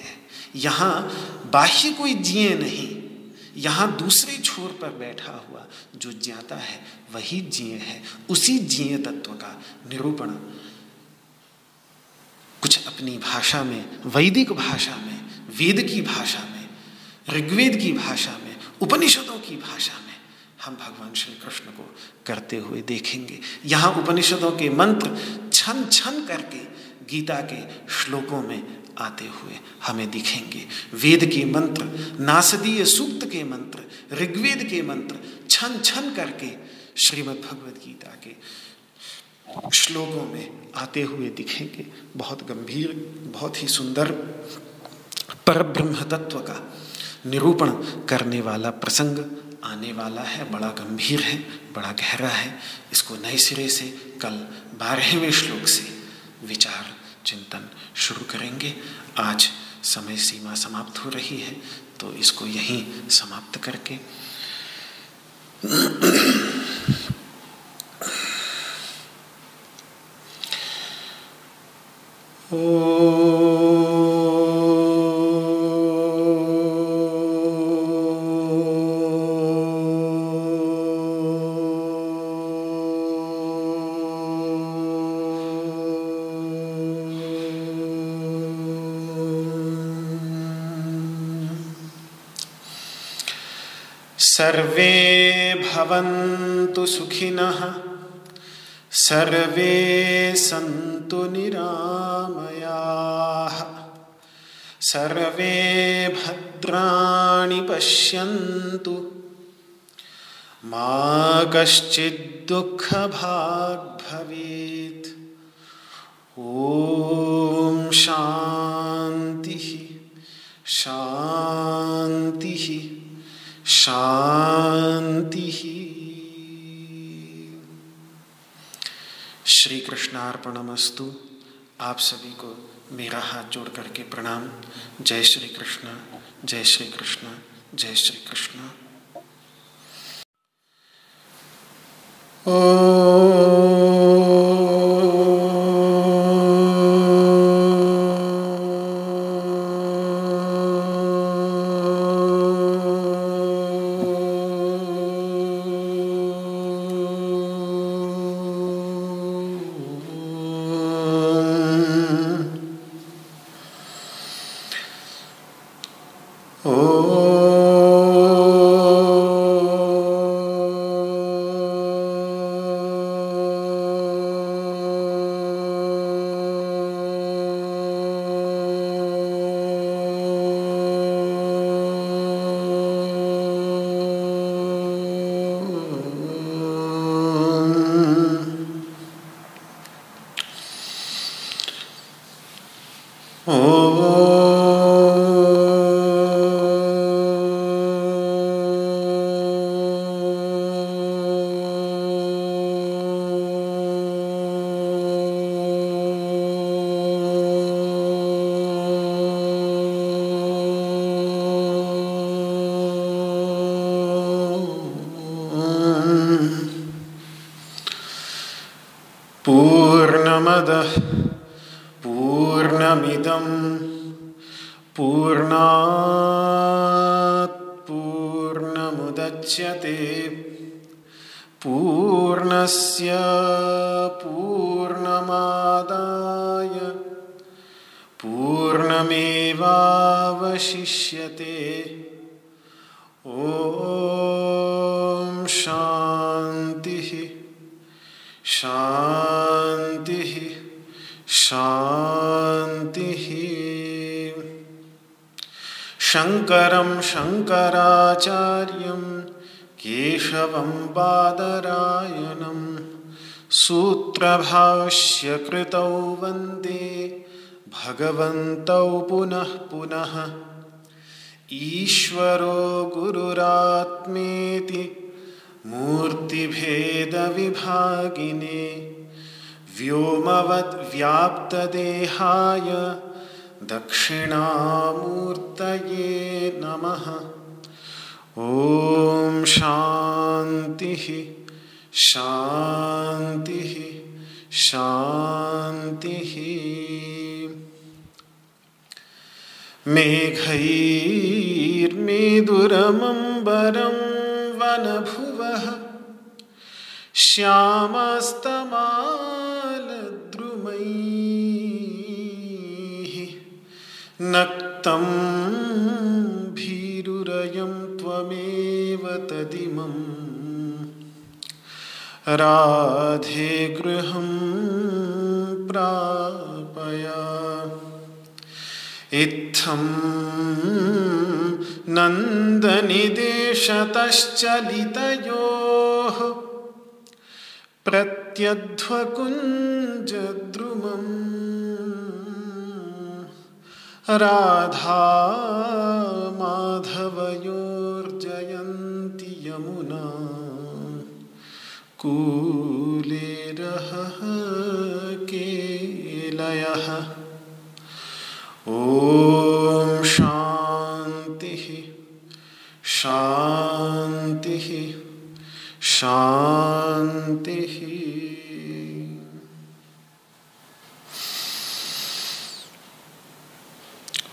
यहाँ बाह्य कोई जिए नहीं। यहाँ दूसरे छोर पर बैठा हुआ जो ज्ञाता है, वही जिए है। उसी जिए तत्व का निरूपण। कुछ अपनी भाषा में, वैदिक भाषा में, वेद की भाषा में, ऋग्वेद की भाषा में, उपनिषदों की भाषा में हम भगवान श्री कृष्ण को करते हुए देखेंगे। यहाँ उपनिषदों के मंत्र छन छन करके गीता के श्लोकों में आते हुए हमें दिखेंगे। वेद के मंत्र, नासदीय सूक्त के मंत्र, ऋग्वेद के मंत्र, छन छन करके श्रीमद् भगवद गीता के श्लोकों में आते हुए दिखेंगे। बहुत गंभीर, बहुत ही सुंदर पर ब्रह्म तत्व का निरूपण करने वाला प्रसंग आने वाला है। बड़ा गंभीर है, बड़ा गहरा है। इसको नए सिरे से, कल बारहवें श्लोक से विचार, चिंतन शुरू करेंगे। आज समय सीमा समाप्त हो रही है तो इसको यहीं समाप्त करके। सर्वे भवन्तु सुखिनः सर्वे सन्तु निरामयाः सर्वे भद्राणि पश्यन्तु। मा कश्चिद्दुःखभाग् कृष्णार्पणमस्तु आप सभी को मेरा हाथ जोड़ करके प्रणाम। जय श्री कृष्ण, जय श्री कृष्ण, जय श्री कृष्ण। पूर्णमदः व्योमवद्व्याप्तदेहाय दक्षिणामूर्तये नमः। ॐ शान्तिः शान्तिः शान्तिः। मेघैर्मेदुरमम्बरं वनभुवः श्यामास्तमालद्रुमैः नक्तं भीरुरयं त्वमेव तदिमम् राधे गृहं प्रापया। इत्थं नन्दनिदेशतश्चलितयोः। प्रत्यध्वकुञ्जद्रुमम्। राधा माधवयोर्जयन्ति यमुना। कूले रहः केलयः। ॐ शान्तिः शान्तिः शान्तिः।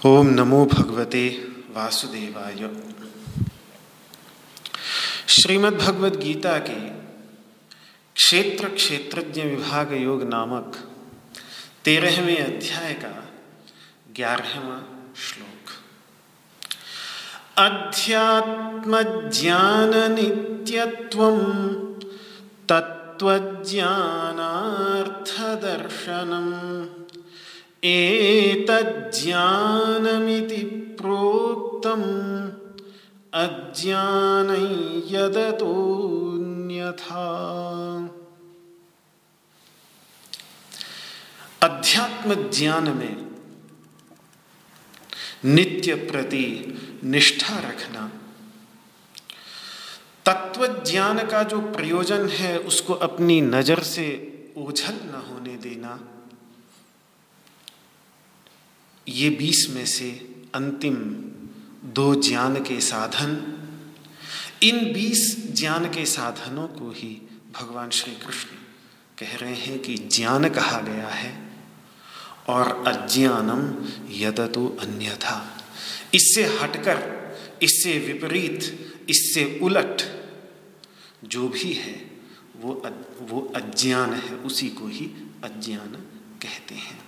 ओम नमो भगवते वासुदेवाय। श्रीमद् भगवद गीता के क्षेत्र क्षेत्रज्ञ विभाग योग नामक तेरहवें अध्याय का ग्यारहवा श्लोक। अध्यात्म ज्ञान नित्यत्वम तत्त्वज्ञानार्थदर्शनम्। एतज्ज्ञानमिति प्रोक्तम् अज्ञानै यदतोऽन्यथा अध्यात्म ज्ञान में नित्य प्रति निष्ठा रखना। तत्व ज्ञान का जो प्रयोजन है, उसको अपनी नज़र से ओझल न होने देना। ये बीस में से अंतिम दो ज्ञान के साधन। इन बीस ज्ञान के साधनों को ही भगवान श्री कृष्ण कह रहे हैं कि ज्ञान कहा गया है और अज्ञानम यदतु अन्यथा। इससे हटकर, इससे विपरीत, इससे उलट जो भी है, वो वो अज्ञान है, उसी को ही अज्ञान कहते हैं।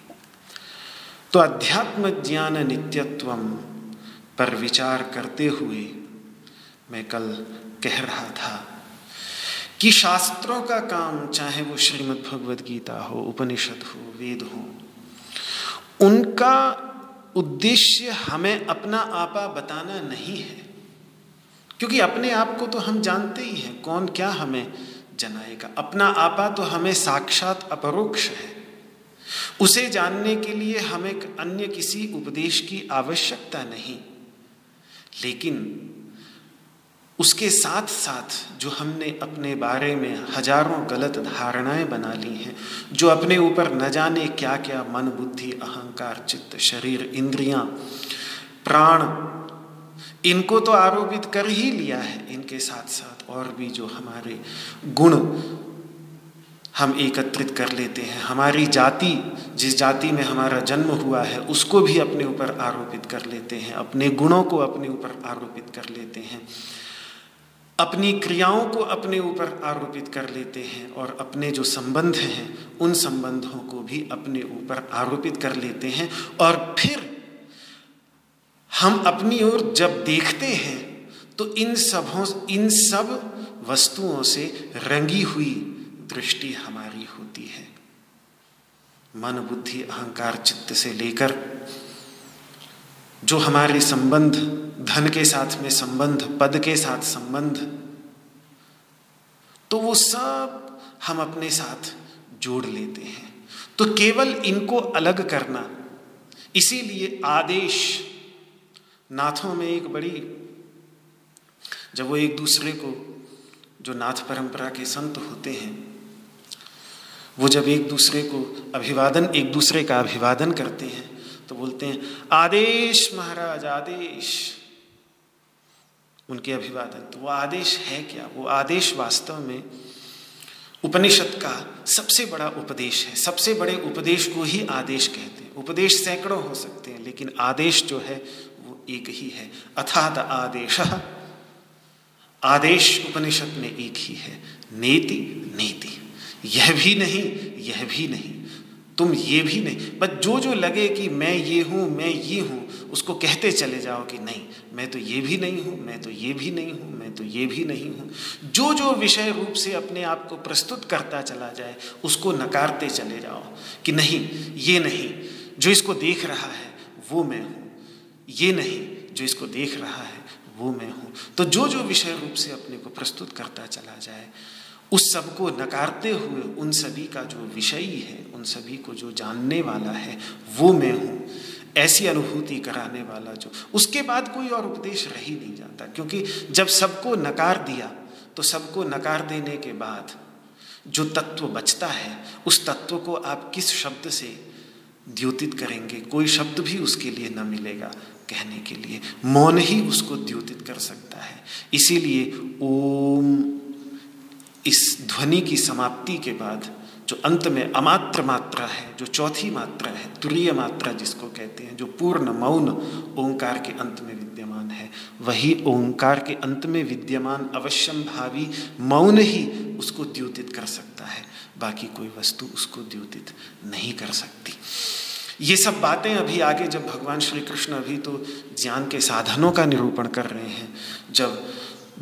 तो अध्यात्म ज्ञान नित्यत्व पर विचार करते हुए मैं कल कह रहा था कि शास्त्रों का काम, चाहे वो श्रीमद् भगवद गीता हो, उपनिषद हो, वेद हो, उनका उद्देश्य हमें अपना आपा बताना नहीं है। क्योंकि अपने आप को तो हम जानते ही हैं, कौन क्या हमें जनाएगा? अपना आपा तो हमें साक्षात अपरोक्ष है। उसे जानने के लिए हमें अन्य किसी उपदेश की आवश्यकता नहीं। लेकिन उसके साथ साथ जो हमने अपने बारे में हज़ारों गलत धारणाएँ बना ली हैं, जो अपने ऊपर न जाने क्या क्या मन, बुद्धि, अहंकार, चित्त, शरीर, इंद्रियाँ, प्राण, इनको तो आरोपित कर ही लिया है। इनके साथ साथ और भी जो हमारे गुण हम एकत्रित कर लेते हैं। हमारी जाति, जिस जाति में हमारा जन्म हुआ है, उसको भी अपने ऊपर आरोपित कर लेते हैं। अपने गुणों को अपने ऊपर आरोपित कर लेते हैं। अपनी क्रियाओं को अपने ऊपर आरोपित कर लेते हैं और अपने जो संबंध हैं, उन संबंधों को भी अपने ऊपर आरोपित कर लेते हैं। और फिर हम अपनी ओर जब देखते हैं तो इन सबों, इन सब वस्तुओं से रंगी हुई दृष्टि हमारी होती है। मन, बुद्धि, अहंकार, चित्त से लेकर जो हमारे संबंध, धन के साथ में संबंध, पद के साथ संबंध तो वो सब हम अपने साथ जोड़ लेते हैं। तो केवल इनको अलग करना, इसीलिए आदेश नाथों में एक बड़ी, जब वो एक दूसरे को, जो नाथ परंपरा के संत होते हैं वो जब एक दूसरे को अभिवादन, एक दूसरे का अभिवादन करते हैं तो बोलते हैं, आदेश महाराज, आदेश। उनके अभिवादन। तो वो आदेश है क्या? वो आदेश वास्तव में उपनिषद का सबसे बड़ा उपदेश है। सबसे बड़े उपदेश को ही आदेश कहते हैं। उपदेश सैकड़ों हो सकते हैं, लेकिन आदेश जो है, वो एक ही है। अथात आदेश। आदेश उपनिषद में एक ही है। नेति नेति। यह भी नहीं, यह भी नहीं। तुम ये भी नहीं। बस जो जो लगे कि मैं ये हूँ, मैं ये हूँ, उसको कहते चले जाओ कि नहीं, मैं तो ये भी नहीं हूँ, मैं तो ये भी नहीं हूँ, मैं तो ये भी नहीं हूँ। जो जो विषय रूप से अपने आप को प्रस्तुत करता चला जाए, उसको नकारते चले जाओ कि नहीं, ये नहीं, जो इसको देख रहा है, वो मैं हूँ। ये नहीं, जो इसको देख रहा है, वो मैं हूँ। तो जो जो विषय रूप से अपने को प्रस्तुत करता चला जाए उस सबको नकारते हुए उन सभी का जो विषयी है, उन सभी को जो जानने वाला है, वो मैं हूँ। ऐसी अनुभूति कराने वाला जो। उसके बाद कोई और उपदेश रह ही नहीं जाता, क्योंकि जब सबको नकार दिया तो सबको नकार देने के बाद जो तत्व बचता है, उस तत्व को आप किस शब्द से द्योतित करेंगे? कोई शब्द भी उसके लिए न मिलेगा कहने के लिए। मौन ही उसको द्योतित कर सकता है। इसीलिए ओम इस ध्वनि की समाप्ति के बाद, जो अंत में अमात्र मात्रा है, जो चौथी मात्रा है, तुरीय मात्रा जिसको कहते हैं, जो पूर्ण मौन ओंकार के अंत में विद्यमान है, वही ओंकार के अंत में विद्यमान अवश्यम भावी मौन ही उसको द्योतित कर सकता है, बाकी कोई वस्तु उसको द्योतित नहीं कर सकती। ये सब बातें अभी आगे जब भगवान श्री कृष्ण अभी तो ज्ञान के साधनों का निरूपण कर रहे हैं, जब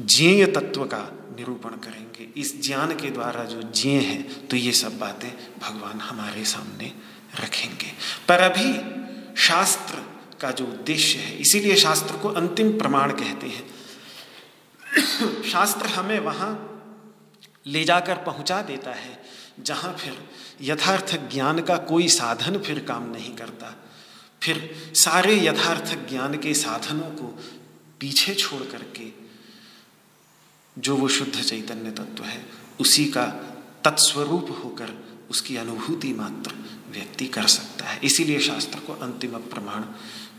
ज्ञेय तत्व का निरूपण करेंगे इस ज्ञान के द्वारा जो जिए हैं तो ये सब बातें भगवान हमारे सामने रखेंगे। पर अभी शास्त्र का जो उद्देश्य है, इसीलिए शास्त्र को अंतिम प्रमाण कहते हैं। शास्त्र हमें वहाँ ले जाकर पहुँचा देता है, जहाँ फिर यथार्थ ज्ञान का कोई साधन फिर काम नहीं करता। फिर सारे यथार्थ ज्ञान के साधनों को पीछे छोड़ करके जो वो शुद्ध चैतन्य तत्व है, उसी का तत्स्वरूप होकर उसकी अनुभूति मात्र व्यक्ति कर सकता है। इसीलिए शास्त्र को अंतिम प्रमाण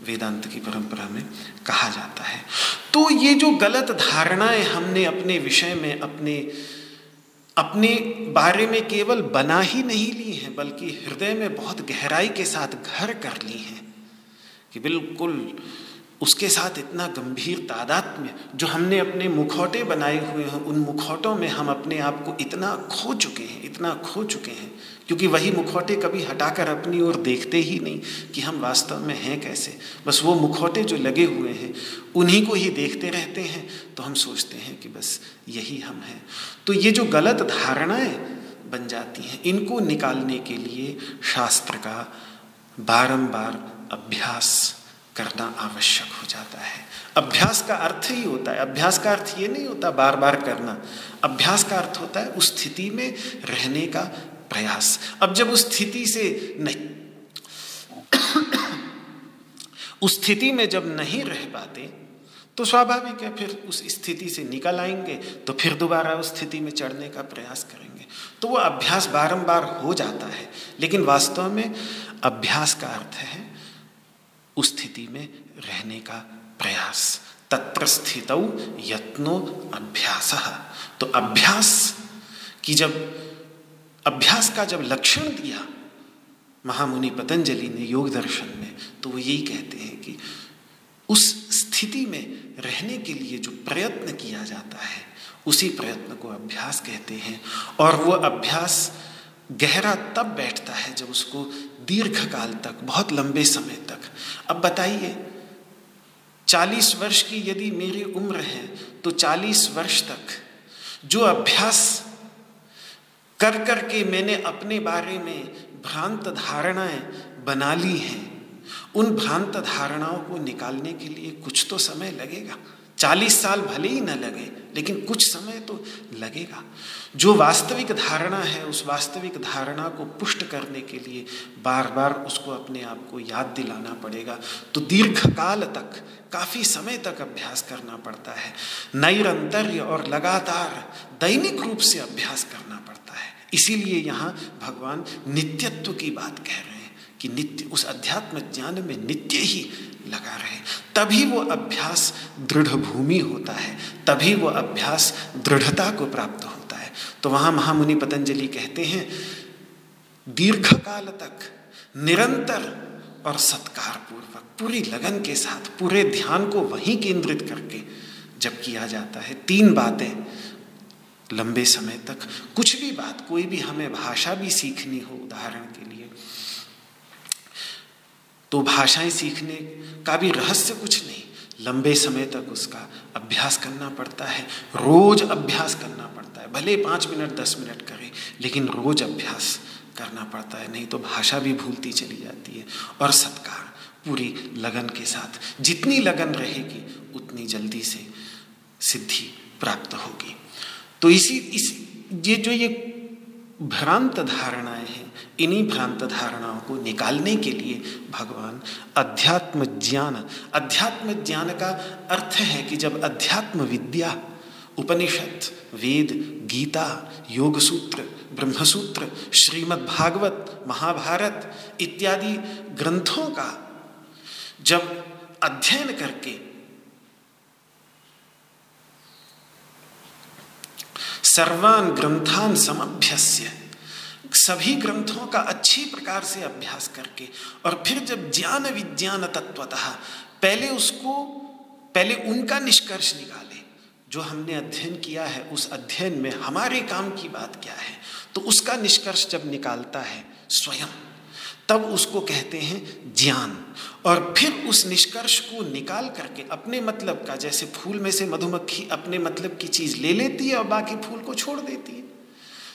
वेदांत की परंपरा में कहा जाता है। तो ये जो गलत धारणाएँ हमने अपने विषय में, अपने अपने बारे में केवल बना ही नहीं ली हैं, बल्कि हृदय में बहुत गहराई के साथ घर कर ली हैं, कि बिल्कुल उसके साथ इतना गंभीर तादाद में जो हमने अपने मुखौटे बनाए हुए हैं, उन मुखौटों में हम अपने आप को इतना खो चुके हैं, इतना खो चुके हैं, क्योंकि वही मुखौटे कभी हटाकर अपनी ओर देखते ही नहीं कि हम वास्तव में हैं कैसे। बस वो मुखौटे जो लगे हुए हैं, उन्हीं को ही देखते रहते हैं तो हम सोचते हैं कि बस यही हम हैं। तो ये जो गलत धारणाएँ बन जाती हैं, इनको निकालने के लिए शास्त्र का बारंबार अभ्यास करना आवश्यक हो जाता है। अभ्यास का अर्थ ही होता है। अभ्यास का अर्थ ये नहीं होता बार बार करना। अभ्यास का अर्थ होता है उस स्थिति में रहने का प्रयास। अब जब उस स्थिति से नहीं उस स्थिति में जब नहीं रह पाते तो स्वाभाविक है फिर उस स्थिति से निकल आएँगे तो फिर दोबारा उस स्थिति में चढ़ने का प्रयास करेंगे। तो वो अभ्यास बारंबार हो जाता है। लेकिन वास्तव में अभ्यास का अर्थ है उस स्थिति में रहने का प्रयास। तत्र स्थित यत्नो अभ्यास। तो अभ्यास की जब, अभ्यास का जब लक्षण दिया महामुनि पतंजलि ने योग दर्शन में तो वो यही कहते हैं कि उस स्थिति में रहने के लिए जो प्रयत्न किया जाता है, उसी प्रयत्न को अभ्यास कहते हैं। और वो अभ्यास गहरा तब बैठता है जब उसको दीर्घ काल तक, बहुत लंबे समय तक। अब बताइए, चालीस वर्ष की यदि मेरी उम्र है तो चालीस वर्ष तक जो अभ्यास कर कर के मैंने अपने बारे में भ्रांत धारणाएँ बना ली हैं, उन भ्रांत धारणाओं को निकालने के लिए कुछ तो समय लगेगा। चालीस साल भले ही न लगे, लेकिन कुछ समय तो लगेगा। जो वास्तविक धारणा है, उस वास्तविक धारणा को पुष्ट करने के लिए बार बार उसको अपने आप को याद दिलाना पड़ेगा। तो दीर्घ काल तक, काफ़ी समय तक अभ्यास करना पड़ता है। नैरंतर्य और लगातार दैनिक रूप से अभ्यास करना पड़ता है। इसीलिए यहाँ भगवान नित्यत्व की बात कह रहे हैं कि नित्य, उस अध्यात्म ज्ञान में नित्य ही लगा रहे। तभी वो अभ्यास दृढ़ भूमि होता है। तभी वो अभ्यास दृढ़ता को प्राप्त है। तो वहाँ महामुनि पतंजलि कहते हैं दीर्घ काल तक निरंतर और सत्कार पूर्वक पूरी लगन के साथ, पूरे ध्यान को वहीं केंद्रित करके जब किया जाता है, तीन बातें। लंबे समय तक कुछ भी बात, कोई भी हमें भाषा भी सीखनी हो, उदाहरण के लिए तो भाषाएँ सीखने का भी रहस्य कुछ नहीं। लंबे समय तक उसका अभ्यास करना पड़ता है, रोज अभ्यास करना पड़ता है। भले पाँच मिनट, दस मिनट करें, लेकिन रोज अभ्यास करना पड़ता है, नहीं तो भाषा भी भूलती चली जाती है। और सत्कार, पूरी लगन के साथ, जितनी लगन रहेगी, उतनी जल्दी से सिद्धि प्राप्त होगी। तो इसी, इस, ये जो ये भ्रांत धारणाएँ हैं इन्हीं भ्रांत धारणाओं को निकालने के लिए भगवान अध्यात्म ज्ञान अध्यात्म ज्ञान का अर्थ है कि जब अध्यात्म विद्या, उपनिषद, वेद, गीता योग सूत्र ब्रह्मसूत्र श्रीमद् भागवत महाभारत इत्यादि ग्रंथों का जब अध्ययन करके सर्वान ग्रंथान समभ्यस्य सभी ग्रंथों का अच्छी प्रकार से अभ्यास करके और फिर जब ज्ञान विज्ञान तत्वतः पहले उसको, पहले उनका निष्कर्ष निकाले, जो हमने अध्ययन किया है, उस अध्ययन में हमारे काम की बात क्या है तो उसका निष्कर्ष जब निकालता है स्वयं, तब उसको कहते हैं ज्ञान। और फिर उस निष्कर्ष को निकाल करके अपने मतलब का, जैसे फूल में से मधुमक्खी अपने मतलब की चीज़ ले लेती है और बाकी फूल को छोड़ देती है।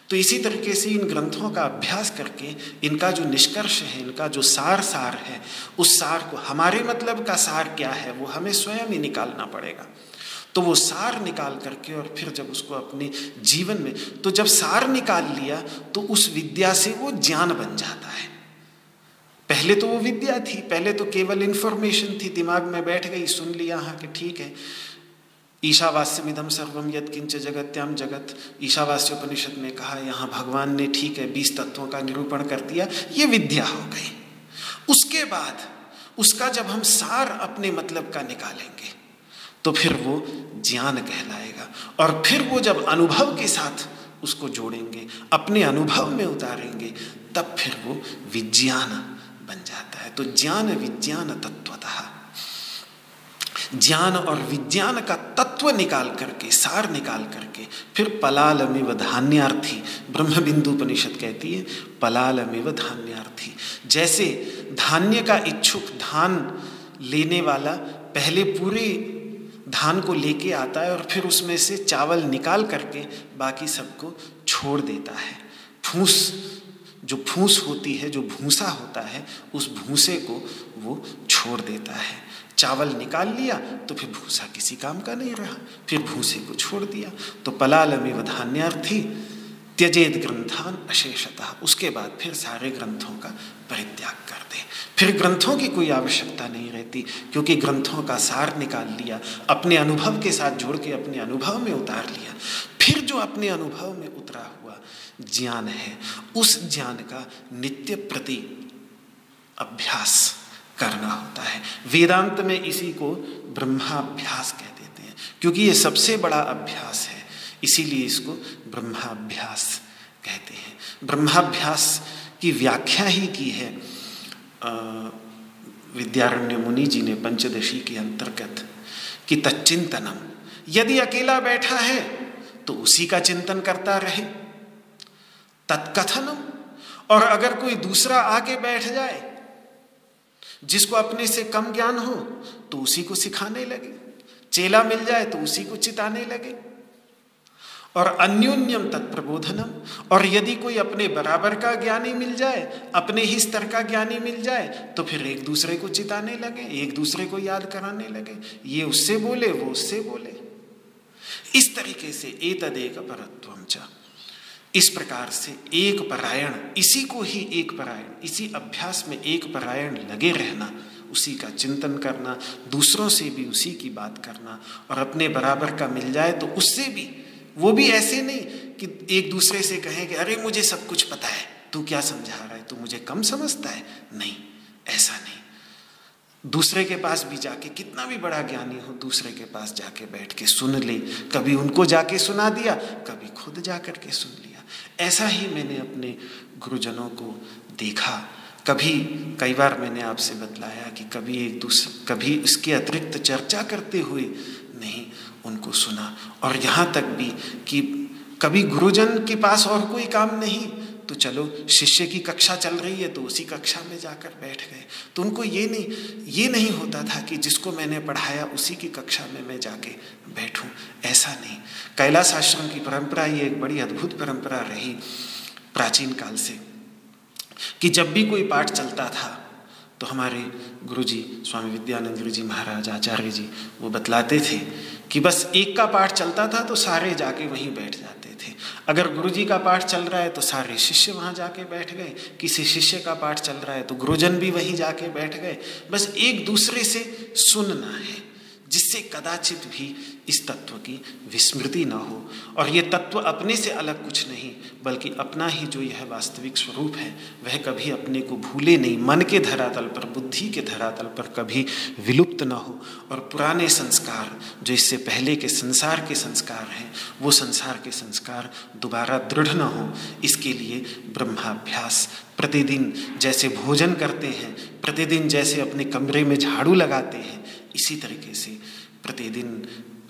तो इसी तरीके से इन ग्रंथों का अभ्यास करके इनका जो निष्कर्ष है, इनका जो सार सार है, उस सार को हमारे मतलब का सार क्या है, वो हमें स्वयं ही निकालना पड़ेगा। तो वो सार निकाल करके और फिर जब उसको अपने जीवन में तो जब सार निकाल लिया तो उस विद्या से वो ज्ञान बन जाता है। पहले तो वो विद्या थी, पहले तो केवल इंफॉर्मेशन थी, दिमाग में बैठ गई, सुन लिया हाँ कि ठीक है। ईशावास्यमिदम सर्वम यद किंच जगत्याम जगत। ईशावास्य उपनिषद में कहा, यहाँ भगवान ने ठीक है, बीस तत्वों का निरूपण कर दिया, ये विद्या हो गई। उसके बाद, उसका जब हम सार अपने मतलब का निकालेंगे तो फिर वो ज्ञान कहलाएगा। और फिर वो जब अनुभव के साथ उसको जोड़ेंगे, अपने अनुभव में उतारेंगे, तब फिर वो विज्ञान बन जाता है। तो ज्ञान विज्ञान तत्वतः। ज्ञान और विज्ञान का तत्व निकाल करके, सार निकाल करके, फिर पलालमिव धान्यार्थी ब्रह्म बिंदु उपनिषद कहती है, पलालमिव धान्यार्थी। जैसे धान्य का इच्छुक धान लेने वाला पहले पूरे धान को लेके आता है और फिर उसमें से चावल निकाल करके बाकी सबको छोड़ देता है। फूस, जो फूस होती है, जो भूसा होता है, उस भूसे को वो छोड़ देता है। चावल निकाल लिया तो फिर भूसा किसी काम का नहीं रहा। फिर भूसे को छोड़ दिया। तो पलालमिव धान्यार्थी त्यजेद ग्रंथान अशेषतः। उसके बाद फिर सारे ग्रंथों का परित्याग कर दे। फिर ग्रंथों की कोई आवश्यकता नहीं रहती, क्योंकि ग्रंथों का सार निकाल लिया, अपने अनुभव के साथ जोड़ के अपने अनुभव में उतार लिया। फिर जो अपने अनुभव में उतरा हुआ ज्ञान है, उस ज्ञान का नित्य प्रति अभ्यास करना होता है। वेदांत में इसी को ब्रह्माभ्यास कह देते हैं, क्योंकि ये सबसे बड़ा अभ्यास है, इसीलिए इसको ब्रह्माभ्यास कहते हैं। ब्रह्माभ्यास की व्याख्या ही की है विद्यारण्य मुनि जी ने पंचदशी के अंतर्गत, कि तच्चिंतनम, यदि अकेला बैठा है तो उसी का चिंतन करता रहे। तत्कथनम, और अगर कोई दूसरा आके बैठ जाए जिसको अपने से कम ज्ञान हो तो उसी को सिखाने लगे। चेला मिल जाए तो उसी को चिताने लगे। और अन्योन्यम तत्प्रबोधनम, और यदि कोई अपने बराबर का ज्ञानी मिल जाए, अपने ही स्तर का ज्ञानी मिल जाए तो फिर एक दूसरे को चिताने लगे, एक दूसरे को याद कराने लगे। ये उससे बोले, वो उससे बोले। इस तरीके से एक परत्व इस प्रकार से एक परायण, इसी को ही एक परायण, इसी अभ्यास में एक परायण लगे रहना, उसी का चिंतन करना, दूसरों से भी उसी की बात करना और अपने बराबर का मिल जाए तो उससे भी, वो भी ऐसे नहीं कि एक दूसरे से कहें कि अरे मुझे सब कुछ पता है, तू क्या समझा रहा है, तू मुझे कम समझता है? नहीं, ऐसा नहीं। दूसरे के पास भी जाके कितना भी बड़ा ज्ञानी हो, दूसरे के पास जाके बैठ के सुन ले, कभी उनको जाके सुना दिया, कभी खुद जा कर के सुन लिया। ऐसा ही मैंने अपने गुरुजनों को देखा। कभी, कई बार मैंने आपसे बतलाया कि कभी एक दूसरे कभी इसके अतिरिक्त चर्चा करते हुए नहीं, उनको सुना। और यहाँ तक भी कि कभी गुरुजन के पास और कोई काम नहीं तो चलो, शिष्य की कक्षा चल रही है तो उसी कक्षा में जाकर बैठ गए। तो उनको ये नहीं ये नहीं होता था कि जिसको मैंने पढ़ाया उसी की कक्षा में मैं जाके बैठूं। ऐसा नहीं। कैलाश आश्रम की परंपरा ये एक बड़ी अद्भुत परंपरा रही प्राचीन काल से, कि जब भी कोई पाठ चलता था तो हमारे गुरुजी, स्वामी विद्यानंद गुरु जी महाराज आचार्य जी, वो बतलाते थे कि बस एक का पाठ चलता था तो सारे जाके वहीं बैठ जाते। थे। अगर गुरुजी का पाठ चल रहा है तो सारे शिष्य वहाँ जाके बैठ गए। किसी शिष्य का पाठ चल रहा है तो गुरुजन भी वहीं जाके बैठ गए। बस एक दूसरे से सुनना है, जिससे कदाचित भी इस तत्व की विस्मृति न हो। और ये तत्व अपने से अलग कुछ नहीं, बल्कि अपना ही जो यह वास्तविक स्वरूप है, वह कभी अपने को भूले नहीं। मन के धरातल पर, बुद्धि के धरातल पर कभी विलुप्त न हो। और पुराने संस्कार, जो इससे पहले के संसार के संस्कार हैं, वो संसार के संस्कार दोबारा दृढ़ न हो। इसके लिए ब्रह्माभ्यास, प्रतिदिन जैसे भोजन करते हैं, प्रतिदिन जैसे अपने कमरे में झाड़ू लगाते हैं, इसी तरीके से प्रतिदिन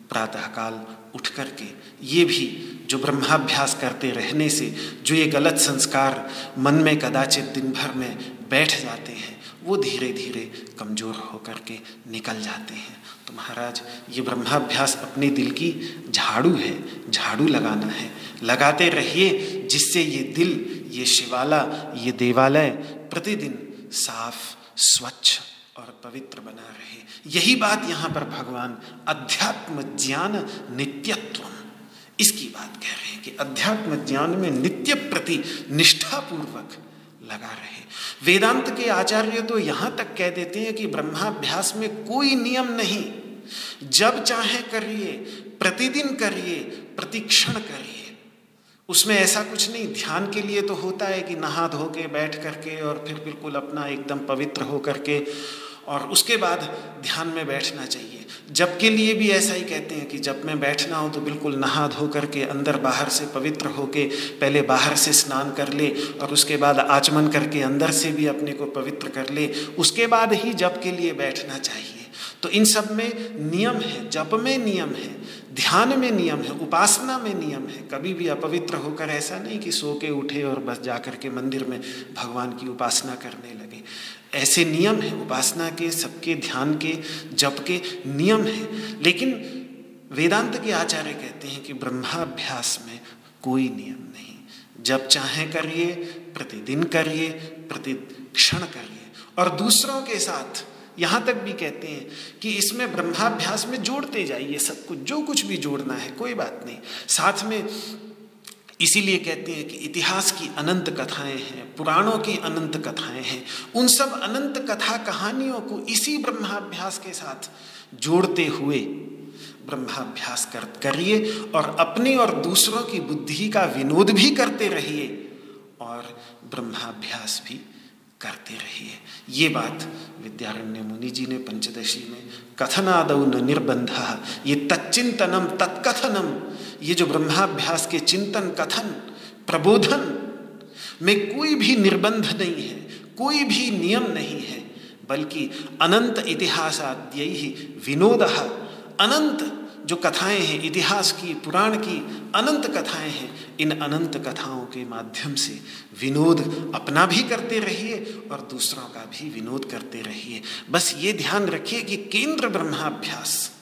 प्रातःकाल उठ करके, ये भी जो ब्रह्माभ्यास करते रहने से जो ये गलत संस्कार मन में कदाचित दिन भर में बैठ जाते हैं, वो धीरे धीरे कमज़ोर होकर के निकल जाते हैं। तो महाराज, ये ब्रह्माभ्यास अपने दिल की झाड़ू है, झाड़ू लगाना है। लगाते रहिए, जिससे ये दिल, ये शिवाला ये देवालय प्रतिदिन साफ़, स्वच्छ और पवित्र बना रहे। यही बात यहाँ पर भगवान अध्यात्म ज्ञान नित्यत्व, इसकी बात कह रहे हैं कि अध्यात्म ज्ञान में नित्य प्रति निष्ठापूर्वक लगा रहे। वेदांत के आचार्य तो यहाँ तक कह देते हैं कि ब्रह्माभ्यास में कोई नियम नहीं। जब चाहे करिए, प्रतिदिन करिए, प्रतिक्षण करिए। उसमें ऐसा कुछ नहीं, ध्यान के लिए तो होता है कि नहा धो के बैठ करके और फिर बिल्कुल अपना एकदम पवित्र हो करके और उसके बाद ध्यान में बैठना चाहिए। जब के लिए भी ऐसा ही कहते हैं कि जब मैं बैठना हो तो बिल्कुल नहा धो करके अंदर बाहर से पवित्र होके पहले बाहर से स्नान कर ले और उसके बाद आचमन करके अंदर से भी अपने को पवित्र कर ले। उसके बाद ही जब के लिए बैठना चाहिए। तो इन सब में नियम है, जप में नियम है, ध्यान में नियम है, उपासना में नियम है। कभी भी अपवित्र होकर ऐसा नहीं कि सो के उठे और बस जाकर के मंदिर में भगवान की उपासना करने लगे। ऐसे नियम हैं, उपासना के, सबके, ध्यान के, जप के नियम हैं। लेकिन वेदांत के आचार्य कहते हैं कि ब्रह्माभ्यास में कोई नियम नहीं। जब चाहे करिए, प्रतिदिन करिए, प्रतिक्षण करिए। और दूसरों के साथ, यहाँ तक भी कहते हैं कि इसमें ब्रह्माभ्यास में जोड़ते जाइए सब कुछ, जो कुछ भी जोड़ना है, कोई बात नहीं। साथ में इसीलिए कहते हैं कि इतिहास की अनंत कथाएँ हैं, पुराणों की अनंत कथाएँ हैं। उन सब अनंत कथा कहानियों को इसी ब्रह्माभ्यास के साथ जोड़ते हुए ब्रह्माभ्यास कर, करिए और अपनी और दूसरों की बुद्धि का विनोद भी करते रहिए और ब्रह्माभ्यास भी करते रहिए। ये बात विद्यारण्य मुनि जी ने पंचदशी में कथनादौ न निर्बंध, ये तच्चिंतनम तत्कथनम ये जो ब्रह्माभ्यास के चिंतन, कथन, प्रबोधन में कोई भी निर्बंध नहीं है, कोई भी नियम नहीं है, बल्कि अनंत इतिहासाद्य ही विनोद, अनंत जो कथाएँ हैं, इतिहास की, पुराण की, अनंत कथाएँ हैं, इन अनंत कथाओं के माध्यम से विनोद अपना भी करते रहिए और दूसरों का भी विनोद करते रहिए। बस ये ध्यान रखिए कि केंद्र ब्रह्माभ्यास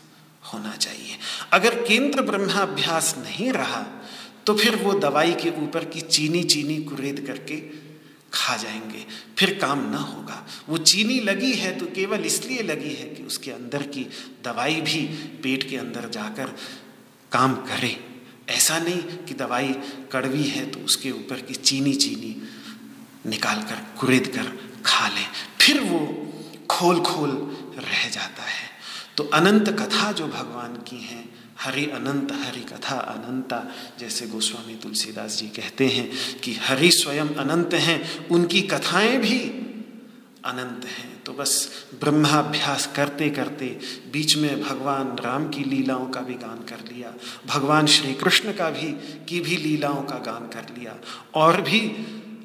होना चाहिए। अगर केंद्र ब्रह्माभ्यास नहीं रहा तो फिर वो दवाई के ऊपर की चीनी चीनी कुरेद करके खा जाएँगे। फिर काम ना होगा। वो चीनी लगी है तो केवल इसलिए लगी है कि उसके अंदर की दवाई भी पेट के अंदर जाकर काम करे। ऐसा नहीं कि दवाई कड़वी है तो उसके ऊपर की चीनी चीनी निकाल कर, कुरेद कर खा ले। फिर वो खोल खोल रह जाता है। तो अनंत कथा जो भगवान की हैं, हरि अनंत, हरि कथा अनंता, जैसे गोस्वामी तुलसीदास जी कहते हैं कि हरि स्वयं अनंत हैं, उनकी कथाएँ भी अनंत हैं। तो बस ब्रह्माभ्यास करते करते बीच में भगवान राम की लीलाओं का भी गान कर लिया, भगवान श्री कृष्ण का भी, की भी लीलाओं का गान कर लिया, और भी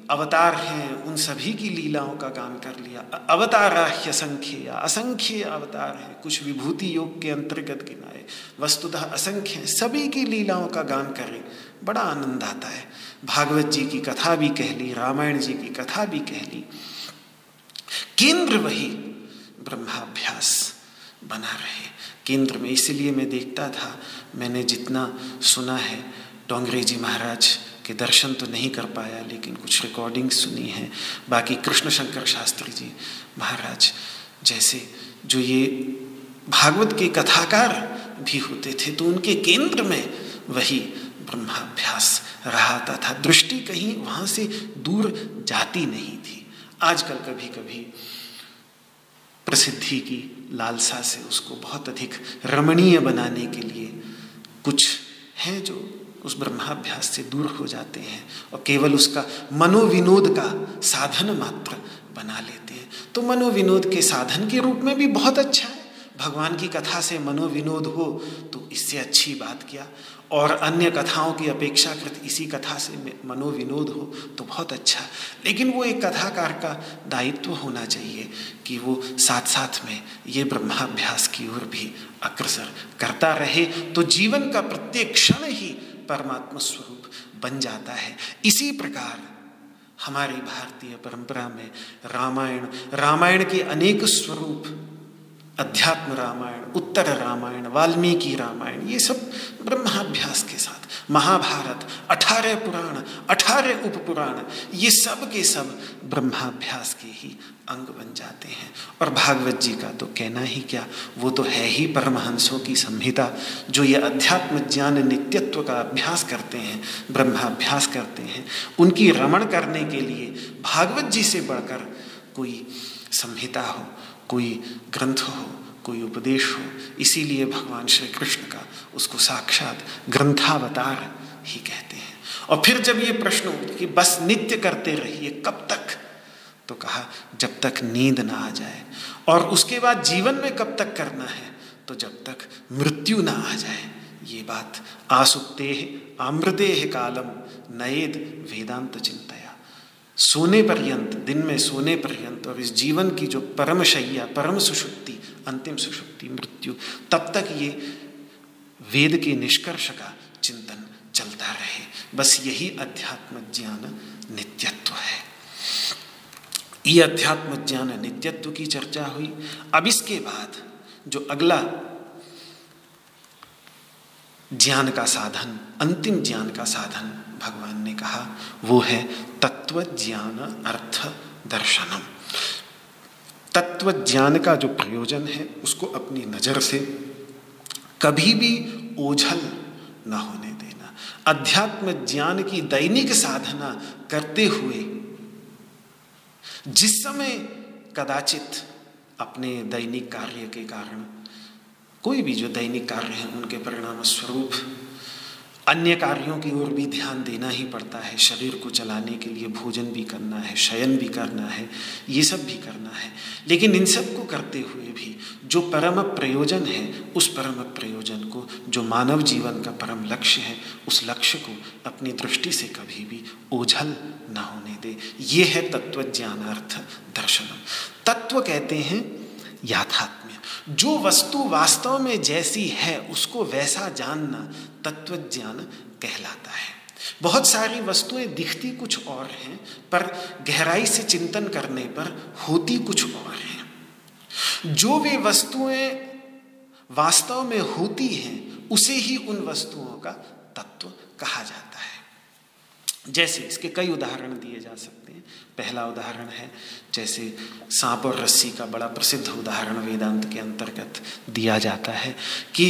अवतार हैं, उन सभी की लीलाओं का गान कर लिया। अवताराह्य असंख्य या असंख्य अवतार हैं, कुछ विभूति योग के अंतर्गत गिनाए। वस्तुतः असंख्य हैं, सभी की लीलाओं का गान करें, बड़ा आनंद आता है। भागवत जी की कथा भी कह ली, रामायण जी की कथा भी कह ली। केंद्र वही ब्रह्माभ्यास बना रहे। केंद्र में इसलिए मैं देखता था, मैंने जितना सुना है डोंगरे जी महाराज के दर्शन तो नहीं कर पाया, लेकिन कुछ रिकॉर्डिंग सुनी है। बाकी कृष्ण शंकर शास्त्री जी महाराज जैसे जो ये भागवत के कथाकार भी होते थे तो उनके केंद्र में वही ब्रह्माभ्यास रहा था दृष्टि कहीं वहाँ से दूर जाती नहीं थी। आजकल कभी कभी प्रसिद्धि की लालसा से उसको बहुत अधिक रमणीय बनाने के लिए कुछ हैं जो उस ब्रह्माभ्यास से दूर हो जाते हैं और केवल उसका मनोविनोद का साधन मात्र बना लेते हैं। तो मनोविनोद के साधन के रूप में भी बहुत अच्छा है। भगवान की कथा से मनोविनोद हो तो इससे अच्छी बात क्या? और अन्य कथाओं की अपेक्षाकृत इसी कथा से मनोविनोद हो तो बहुत अच्छा। लेकिन वो एक कथाकार का दायित्व होना चाहिए कि वो साथ साथ में ये ब्रह्माभ्यास की ओर भी अग्रसर करता रहे। तो जीवन का प्रत्येक क्षण ही परमात्मा स्वरूप बन जाता है। इसी प्रकार हमारी भारतीय परंपरा में रामायण रामायण के अनेक स्वरूप, अध्यात्म रामायण, उत्तर रामायण, वाल्मीकि रामायण, ये सब ब्रह्माभ्यास के साथ, महाभारत, अठारह पुराण, अठारह उप पुराण ये सब के सब ब्रह्माभ्यास के ही अंग बन जाते हैं। और भागवत जी का तो कहना ही क्या, वो तो है ही परमहंसों की संहिता, जो ये अध्यात्म ज्ञान नित्यत्व का अभ्यास करते हैं, ब्रह्माभ्यास करते हैं। उनकी रमण करने के लिए भागवत जी से बढ़कर कोई संहिता हो, कोई ग्रंथ हो, कोई उपदेश हो, इसीलिए भगवान श्री कृष्ण का उसको साक्षात ग्रंथावतार ही कहते हैं। और फिर जब ये प्रश्न कि बस नित्य करते रहिए, कब तक? तो कहा, जब तक नींद ना आ जाए और उसके बाद जीवन में कब तक करना है तो जब तक मृत्यु ना आ जाए। ये बात आसुक्ते आमृते कालम नएद वेदांत चिंतया। सोने पर्यंत दिन में सोने पर्यंत और इस जीवन की जो परम शैया, परम सुषुप्ति अंतिम सुषुप्ति मृत्यु, तब तक ये वेद के निष्कर्ष का चिंतन चलता रहे। बस यही अध्यात्म ज्ञान नित्यत्व है। ये अध्यात्म ज्ञान नित्यत्व की चर्चा हुई। अब इसके बाद जो अगला ज्ञान का साधन, अंतिम ज्ञान का साधन भगवान ने कहा, वो है तत्व ज्ञान अर्थ दर्शनम। तत्व ज्ञान का जो प्रयोजन है, उसको अपनी नज़र से कभी भी ओझल न होने देना। अध्यात्म ज्ञान की दैनिक साधना करते हुए जिस समय कदाचित अपने दैनिक कार्य के कारण कोई भी जो दैनिक कार्य है, उनके परिणाम स्वरूप अन्य कार्यों की ओर भी ध्यान देना ही पड़ता है। शरीर को चलाने के लिए भोजन भी करना है, शयन भी करना है, ये सब भी करना है। लेकिन इन सबको करते हुए भी जो परम प्रयोजन है, उस परम प्रयोजन को, जो मानव जीवन का परम लक्ष्य है, उस लक्ष्य को अपनी दृष्टि से कभी भी ओझल न होने दे। ये है तत्व ज्ञानार्थ दर्शनम। तत्व कहते हैं याथात्म्य। जो वस्तु वास्तव में जैसी है, उसको वैसा जानना तत्व ज्ञान कहलाता है। बहुत सारी वस्तुएँ दिखती कुछ और हैं, पर गहराई से चिंतन करने पर होती कुछ और हैं। जो वे वस्तुएँ वास्तव में होती हैं, उसे ही उन वस्तुओं का तत्व कहा जाता है। जैसे इसके कई उदाहरण दिए जा सकते हैं। पहला उदाहरण है, जैसे सांप और रस्सी का बड़ा प्रसिद्ध उदाहरण वेदांत के अंतर्गत दिया जाता है कि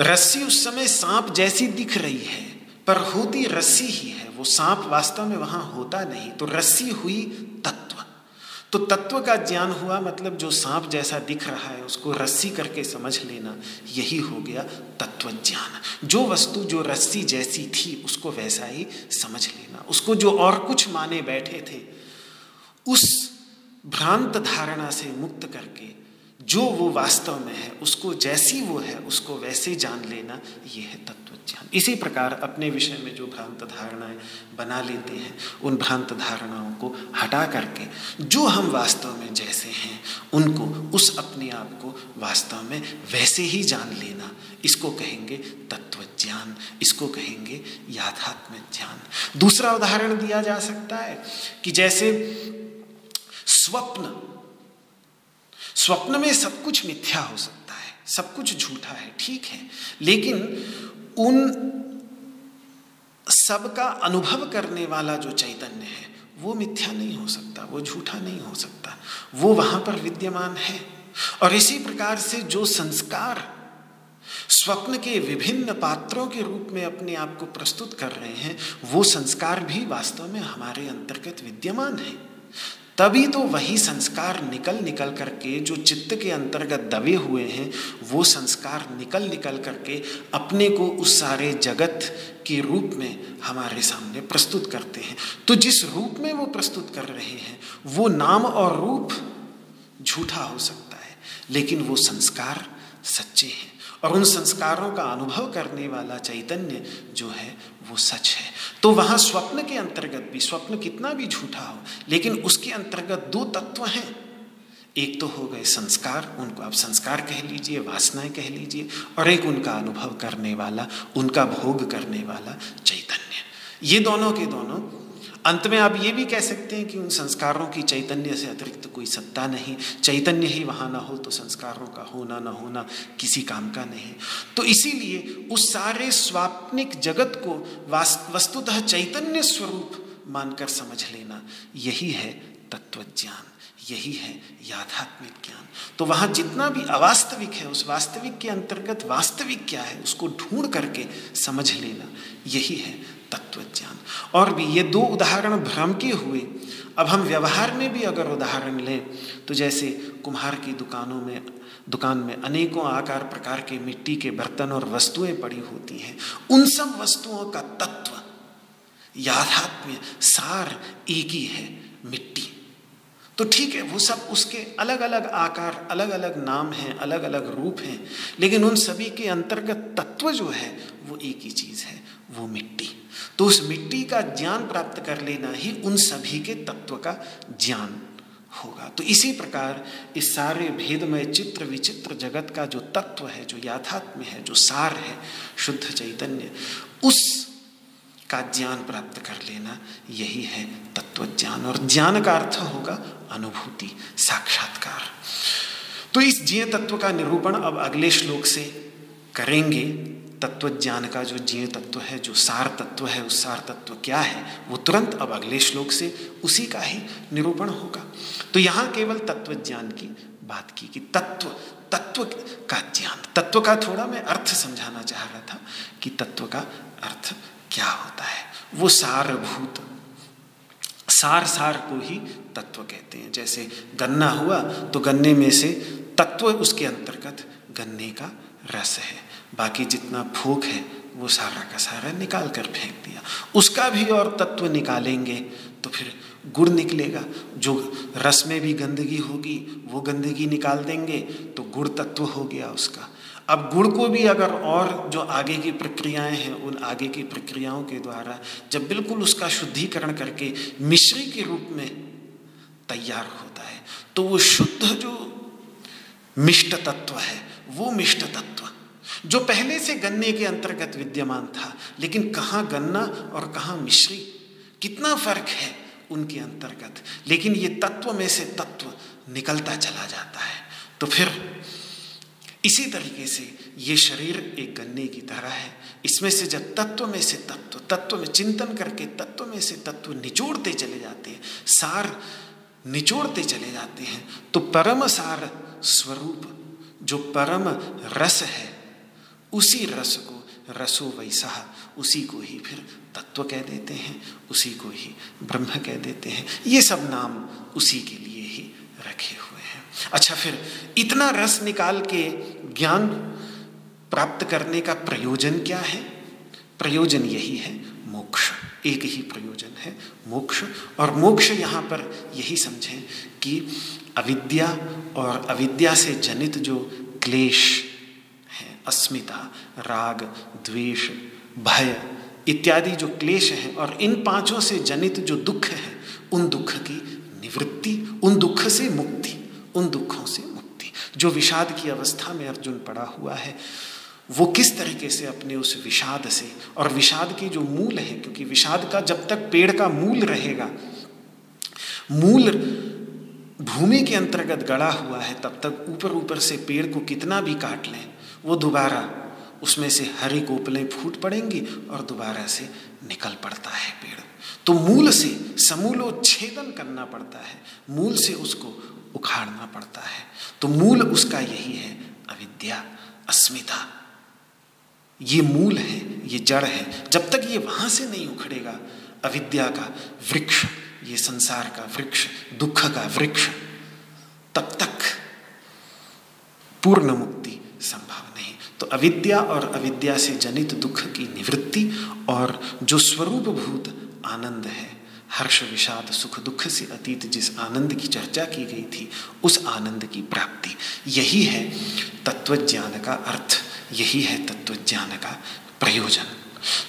रस्सी उस समय सांप जैसी दिख रही है, पर होती रस्सी ही है। वो सांप वास्तव में वहाँ होता नहीं तो रस्सी हुई तत्व। तो तत्व का ज्ञान हुआ मतलब जो सांप जैसा दिख रहा है, उसको रस्सी करके समझ लेना, यही हो गया तत्व ज्ञान। जो वस्तु जो रस्सी जैसी थी, उसको वैसा ही समझ लेना। उसको जो और कुछ माने बैठे थे, उस भ्रांत धारणा से मुक्त करके जो वो वास्तव में है, उसको जैसी वो है, उसको वैसे जान लेना, ये है तत्व ज्ञान इसी प्रकार अपने विषय में जो भ्रांत धारणाएँ बना लेते हैं, उन भ्रांत धारणाओं को हटा करके, जो हम वास्तव में जैसे हैं, उनको, उस अपने आप को वास्तव में वैसे ही जान लेना। इसको कहेंगे तत्व ज्ञान इसको कहेंगे याथात्म ज्ञान। दूसरा उदाहरण दिया जा सकता है कि जैसे स्वप्न स्वप्न में सब कुछ मिथ्या हो सकता है, सब कुछ झूठा है, ठीक है। लेकिन उन सबका अनुभव करने वाला जो चैतन्य है, वो मिथ्या नहीं हो सकता, वो झूठा नहीं हो सकता, वो वहाँ पर विद्यमान है। और इसी प्रकार से जो संस्कार स्वप्न के विभिन्न पात्रों के रूप में अपने आप को प्रस्तुत कर रहे हैं, वो संस्कार भी वास्तव में हमारे अंतर्गत विद्यमान है। तभी तो वही संस्कार निकल निकल करके जो चित्त के अंतर्गत दबे हुए हैं, वो संस्कार निकल निकल करके अपने को उस सारे जगत के रूप में हमारे सामने प्रस्तुत करते हैं। तो जिस रूप में वो प्रस्तुत कर रहे हैं, वो नाम और रूप झूठा हो सकता है, लेकिन वो संस्कार सच्चे हैं। और उन संस्कारों का अनुभव करने वाला चैतन्य जो है, वो सच है। तो वहाँ स्वप्न के अंतर्गत भी, स्वप्न कितना भी झूठा हो, लेकिन उसके अंतर्गत दो तत्व हैं। एक तो हो गए संस्कार, उनको आप संस्कार कह लीजिए, वासनाएँ कह लीजिए, और एक उनका अनुभव करने वाला, उनका भोग करने वाला चैतन्य। ये दोनों के दोनों अंत में आप ये भी कह सकते हैं कि उन संस्कारों की चैतन्य से अतिरिक्त कोई सत्ता नहीं। चैतन्य ही वहाँ ना हो तो संस्कारों का होना ना होना किसी काम का नहीं। तो इसीलिए उस सारे स्वाप्निक जगत को वस्तुतः चैतन्य स्वरूप मानकर समझ लेना, यही है तत्वज्ञान, यही है याथात्मिक ज्ञान। तो वहाँ जितना भी अवास्तविक है, उस वास्तविक के अंतर्गत वास्तविक क्या है, उसको ढूंढ करके समझ लेना, यही है तत्व ज्ञान और भी ये दो उदाहरण भ्रम के हुए। अब हम व्यवहार में भी अगर उदाहरण लें तो जैसे कुम्हार की दुकानों में, दुकान में अनेकों आकार प्रकार के मिट्टी के बर्तन और वस्तुएँ पड़ी होती हैं। उन सब वस्तुओं का तत्व याथात्म्य सार एक ही है, मिट्टी। तो ठीक है, वो सब उसके अलग अलग आकार अलग अलग नाम हैं अलग अलग रूप हैं, लेकिन उन सभी के अंतर्गत तत्व जो है, वो एक ही चीज़ है, वो मिट्टी। तो उस मिट्टी का ज्ञान प्राप्त कर लेना ही उन सभी के तत्व का ज्ञान होगा। तो इसी प्रकार इस सारे भेदमय चित्र विचित्र जगत का जो तत्व है, जो याथात्म्य है, जो सार है, शुद्ध चैतन्य, उस का ज्ञान प्राप्त कर लेना यही है तत्व ज्ञान। और ज्ञान का अर्थ होगा अनुभूति, साक्षात्कार। तो इस जीय तत्व का निरूपण अब अगले श्लोक से करेंगे। तत्व ज्ञान का जो जीव तत्व है, जो सार तत्व है, उस सार तत्व क्या है, वो तुरंत अब अगले श्लोक से उसी का ही निरूपण होगा। तो यहाँ केवल तत्व ज्ञान की बात की कि तत्व तत्व का ज्ञान, तत्व का थोड़ा मैं अर्थ समझाना चाह रहा था कि तत्व का अर्थ क्या होता है। वो सारभूत सार सार को ही तत्व कहते हैं। जैसे गन्ना हुआ तो गन्ने में से तत्व उसके अंतर्गत गन्ने का रस है। बाकी जितना फूक है, वो सारा का सारा निकाल कर फेंक दिया। उसका भी और तत्व निकालेंगे तो फिर गुड़ निकलेगा। जो रस में भी गंदगी होगी, वो गंदगी निकाल देंगे तो गुड़ तत्व हो गया उसका। अब गुड़ को भी अगर और जो आगे की प्रक्रियाएँ हैं, उन आगे की प्रक्रियाओं के द्वारा जब बिल्कुल उसका शुद्धिकरण करके मिश्री के रूप में तैयार होता है तो वो शुद्ध जो मिष्ट तत्व है वो मिष्ट तत्व। जो पहले से गन्ने के अंतर्गत विद्यमान था, लेकिन कहाँ गन्ना और कहाँ मिश्री? कितना फ़र्क है उनके अंतर्गत। लेकिन ये तत्व में से तत्व निकलता चला जाता है। तो फिर इसी तरीके से ये शरीर एक गन्ने की तरह है। इसमें से जब तत्व में से तत्व तत्व में चिंतन करके तत्व में से तत्व निचोड़ते चले जाते हैं, सार निचोड़ते चले जाते हैं तो परम सार स्वरूप जो परम रस है, उसी रस को रसो वैसा उसी को ही फिर तत्व कह देते हैं, उसी को ही ब्रह्म कह देते हैं। ये सब नाम उसी के लिए ही रखे हुए हैं। अच्छा फिर इतना रस निकाल के ज्ञान प्राप्त करने का प्रयोजन क्या है? प्रयोजन यही है, मोक्ष। एक ही प्रयोजन है, मोक्ष। और मोक्ष यहाँ पर यही समझें कि अविद्या और अविद्या से जनित जो क्लेश है, अस्मिता, राग, द्वेष, भय इत्यादि जो क्लेश है और इन पाँचों से जनित जो दुख है, उन दुख की निवृत्ति, उन दुख से मुक्ति, उन दुखों से मुक्ति। जो विषाद की अवस्था में अर्जुन पड़ा हुआ है, वो किस तरीके से अपने उस विषाद से और विषाद की जो मूल है, क्योंकि विषाद का जब तक पेड़ का मूल रहेगा, मूल भूमि के अंतर्गत गड़ा हुआ है, तब तक ऊपर ऊपर से पेड़ को कितना भी काट लें, वो दोबारा उसमें से हरी कोपलें फूट पड़ेंगी और दोबारा से निकल पड़ता है पेड़। तो मूल से समूलोच्छेदन करना पड़ता है, मूल से उसको उखाड़ना पड़ता है। तो मूल उसका यही है, अविद्या, अस्मिता। ये मूल है, ये जड़ है, जब तक ये वहाँ से नहीं उखड़ेगा, अविद्या का वृक्ष ये संसार का वृक्ष, दुख का वृक्ष, तब तक पूर्ण मुक्ति संभव नहीं। तो अविद्या और अविद्या से जनित दुख की निवृत्ति और जो स्वरूप भूत आनंद है, हर्ष, विषाद, सुख, दुख से अतीत जिस आनंद की चर्चा की गई थी, उस आनंद की प्राप्ति। यही है तत्वज्ञान का अर्थ, यही है तत्वज्ञान का प्रयोजन।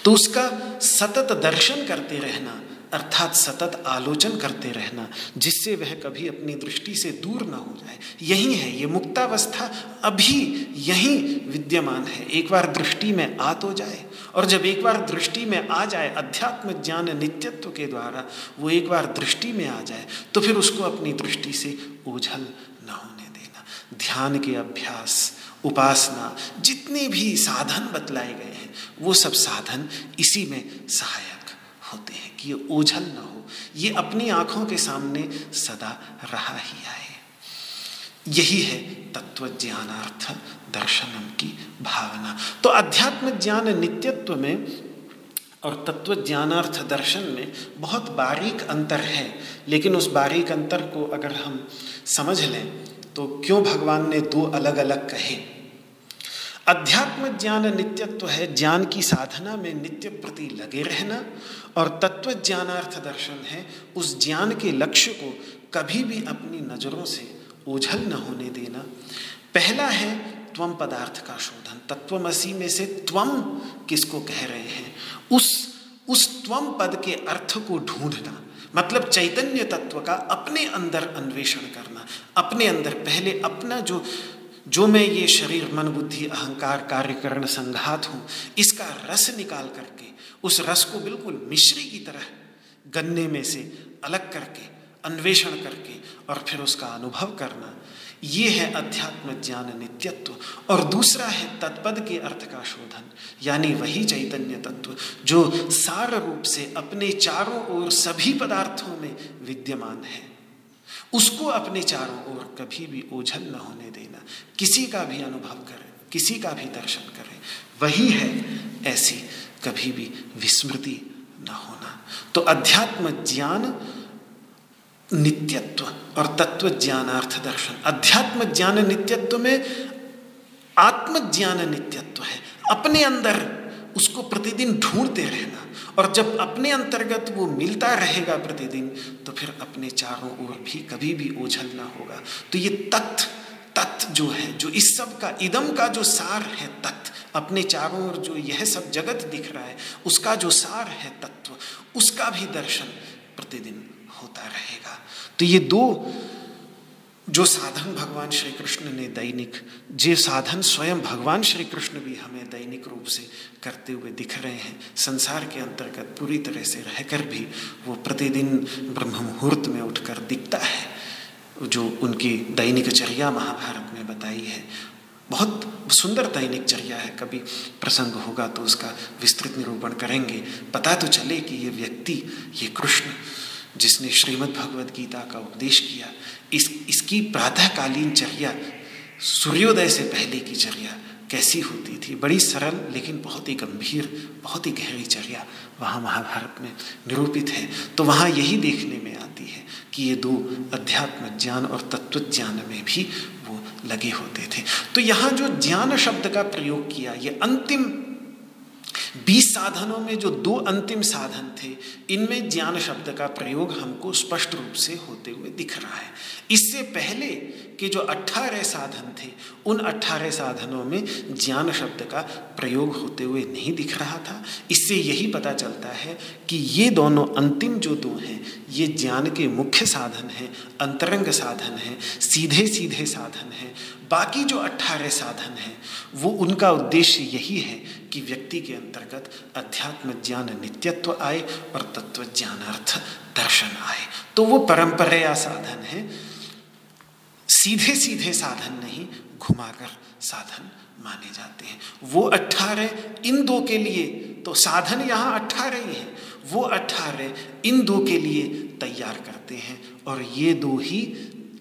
तो उसका सतत दर्शन करते रहना अर्थात सतत आलोचन करते रहना, जिससे वह कभी अपनी दृष्टि से दूर ना हो जाए। यही है, ये मुक्तावस्था अभी यही विद्यमान है। एक बार दृष्टि में आ तो जाए, और जब एक बार दृष्टि में आ जाए अध्यात्म ज्ञान नित्यत्व के द्वारा, वो एक बार दृष्टि में आ जाए तो फिर उसको अपनी दृष्टि से ओझल न होने देना। ध्यान के अभ्यास, उपासना, जितने भी साधन बतलाए गए हैं, वो सब साधन इसी में सहायक होते हैं। कि ये ओझल ना हो। ये अपनी आँखों के सामने सदा रहा ही आए। यही है तत्व ज्ञानार्थ दर्शनम की भावना। तो अध्यात्म ज्ञान नित्यत्व में और तत्व ज्ञानार्थ दर्शन में बहुत बारीक अंतर है। लेकिन उस बारीक अंतर को अगर हम समझ लें तो क्यों भगवान ने दो अलग अलग कहे? अध्यात्म ज्ञान नित्यत्व है, ज्ञान की साधना में नित्य प्रति लगे रहना और तत्व ज्ञानार्थ दर्शन है, उस ज्ञान के लक्ष्य को कभी भी अपनी नज़रों से ओझल न होने देना। पहला है त्वम पदार्थ का शोधन, तत्वमसी में से त्वम किसको कह रहे हैं? उस उस त्वम पद के अर्थ को ढूंढना मतलब चैतन्य तत्व का अपने अंदर अन्वेषण करना, अपने अंदर पहले अपना जो जो मैं ये शरीर मन बुद्धि अहंकार कार्यकरण संघात हूँ, इसका रस निकाल करके, उस रस को बिल्कुल मिश्री की तरह गन्ने में से अलग करके, अन्वेषण करके और फिर उसका अनुभव करना, ये है अध्यात्म ज्ञान नित्यत्व। और दूसरा है तत्पद के अर्थ का शोधन, यानी वही चैतन्य तत्व, जो सार रूप से अपने चारों ओर सभी पदार्थों में विद्यमान है। उसको अपने चारों ओर कभी भी ओझल न होने देना। किसी का भी अनुभव करें, किसी का भी दर्शन करें, वही है ऐसी कभी भी विस्मृति न होना। तो अध्यात्म ज्ञान नित्यत्व और तत्व ज्ञानार्थ दर्शन। अध्यात्म ज्ञान नित्यत्व में आत्मज्ञान नित्यत्व है। अपने अंदर उसको प्रतिदिन ढूंढते रहना। और जब अपने अंतर्गत वो मिलता रहेगा प्रतिदिन तो फिर अपने चारों ओर भी कभी भी ओझल ना होगा। तो ये तत्व जो है, जो इस सब का, इदम का जो सार है तत्व अपने चारों ओर जो यह सब जगत दिख रहा है, उसका जो सार है तत्व, उसका भी दर्शन प्रतिदिन होता रहेगा। तो ये दो जो साधन भगवान श्री कृष्ण ने दैनिक, जे साधन स्वयं भगवान श्री कृष्ण भी हमें दैनिक रूप से करते हुए दिख रहे हैं, संसार के अंतर्गत पूरी तरह से रहकर भी वो प्रतिदिन ब्रह्म मुहूर्त में उठकर दिखता है, जो उनकी दैनिक चर्या महाभारत में बताई है। बहुत सुंदर दैनिक चर्या है, कभी प्रसंग होगा तो उसका विस्तृत निरूपण करेंगे। पता तो चले कि ये व्यक्ति, ये कृष्ण, जिसने श्रीमद् भगवद गीता का उपदेश किया इस, इसकी प्रातःकालीन चर्या, सूर्योदय से पहले की चर्या कैसी होती थी? बड़ी सरल, लेकिन बहुत ही गंभीर, बहुत ही गहरी चर्या वहाँ महाभारत में निरूपित है। तो वहाँ यही देखने में आती है कि ये दो अध्यात्म ज्ञान और तत्व ज्ञान में भी वो लगे होते थे। तो यहाँ जो ज्ञान शब्द का प्रयोग किया, ये अंतिम बीस साधनों में जो दो अंतिम साधन थे, इनमें ज्ञान शब्द का प्रयोग हमको स्पष्ट रूप से होते हुए दिख रहा है। इससे पहले के जो अट्ठारह साधन थे, उन अट्ठारह साधनों में ज्ञान शब्द का प्रयोग होते हुए नहीं दिख रहा था। इससे यही पता चलता है कि ये दोनों अंतिम जो दो हैं, ये ज्ञान के मुख्य साधन हैं, अंतरंग साधन हैं सीधे सीधे साधन हैं बाकी जो अट्ठारह साधन हैं, वो उनका उद्देश्य यही है कि व्यक्ति के अंतर्गत अध्यात्म ज्ञान नित्यत्व आए और तत्व ज्ञानार्थ दर्शन आए। तो वो परंपरा साधन है। सीधे सीधे साधन नहीं, घुमाकर साधन माने जाते हैं। वो अट्ठारह इन दो के लिए तो साधन यहाँ अट्ठारह ही है। वो अट्ठारह इन दो के लिए तैयार करते हैं और ये दो ही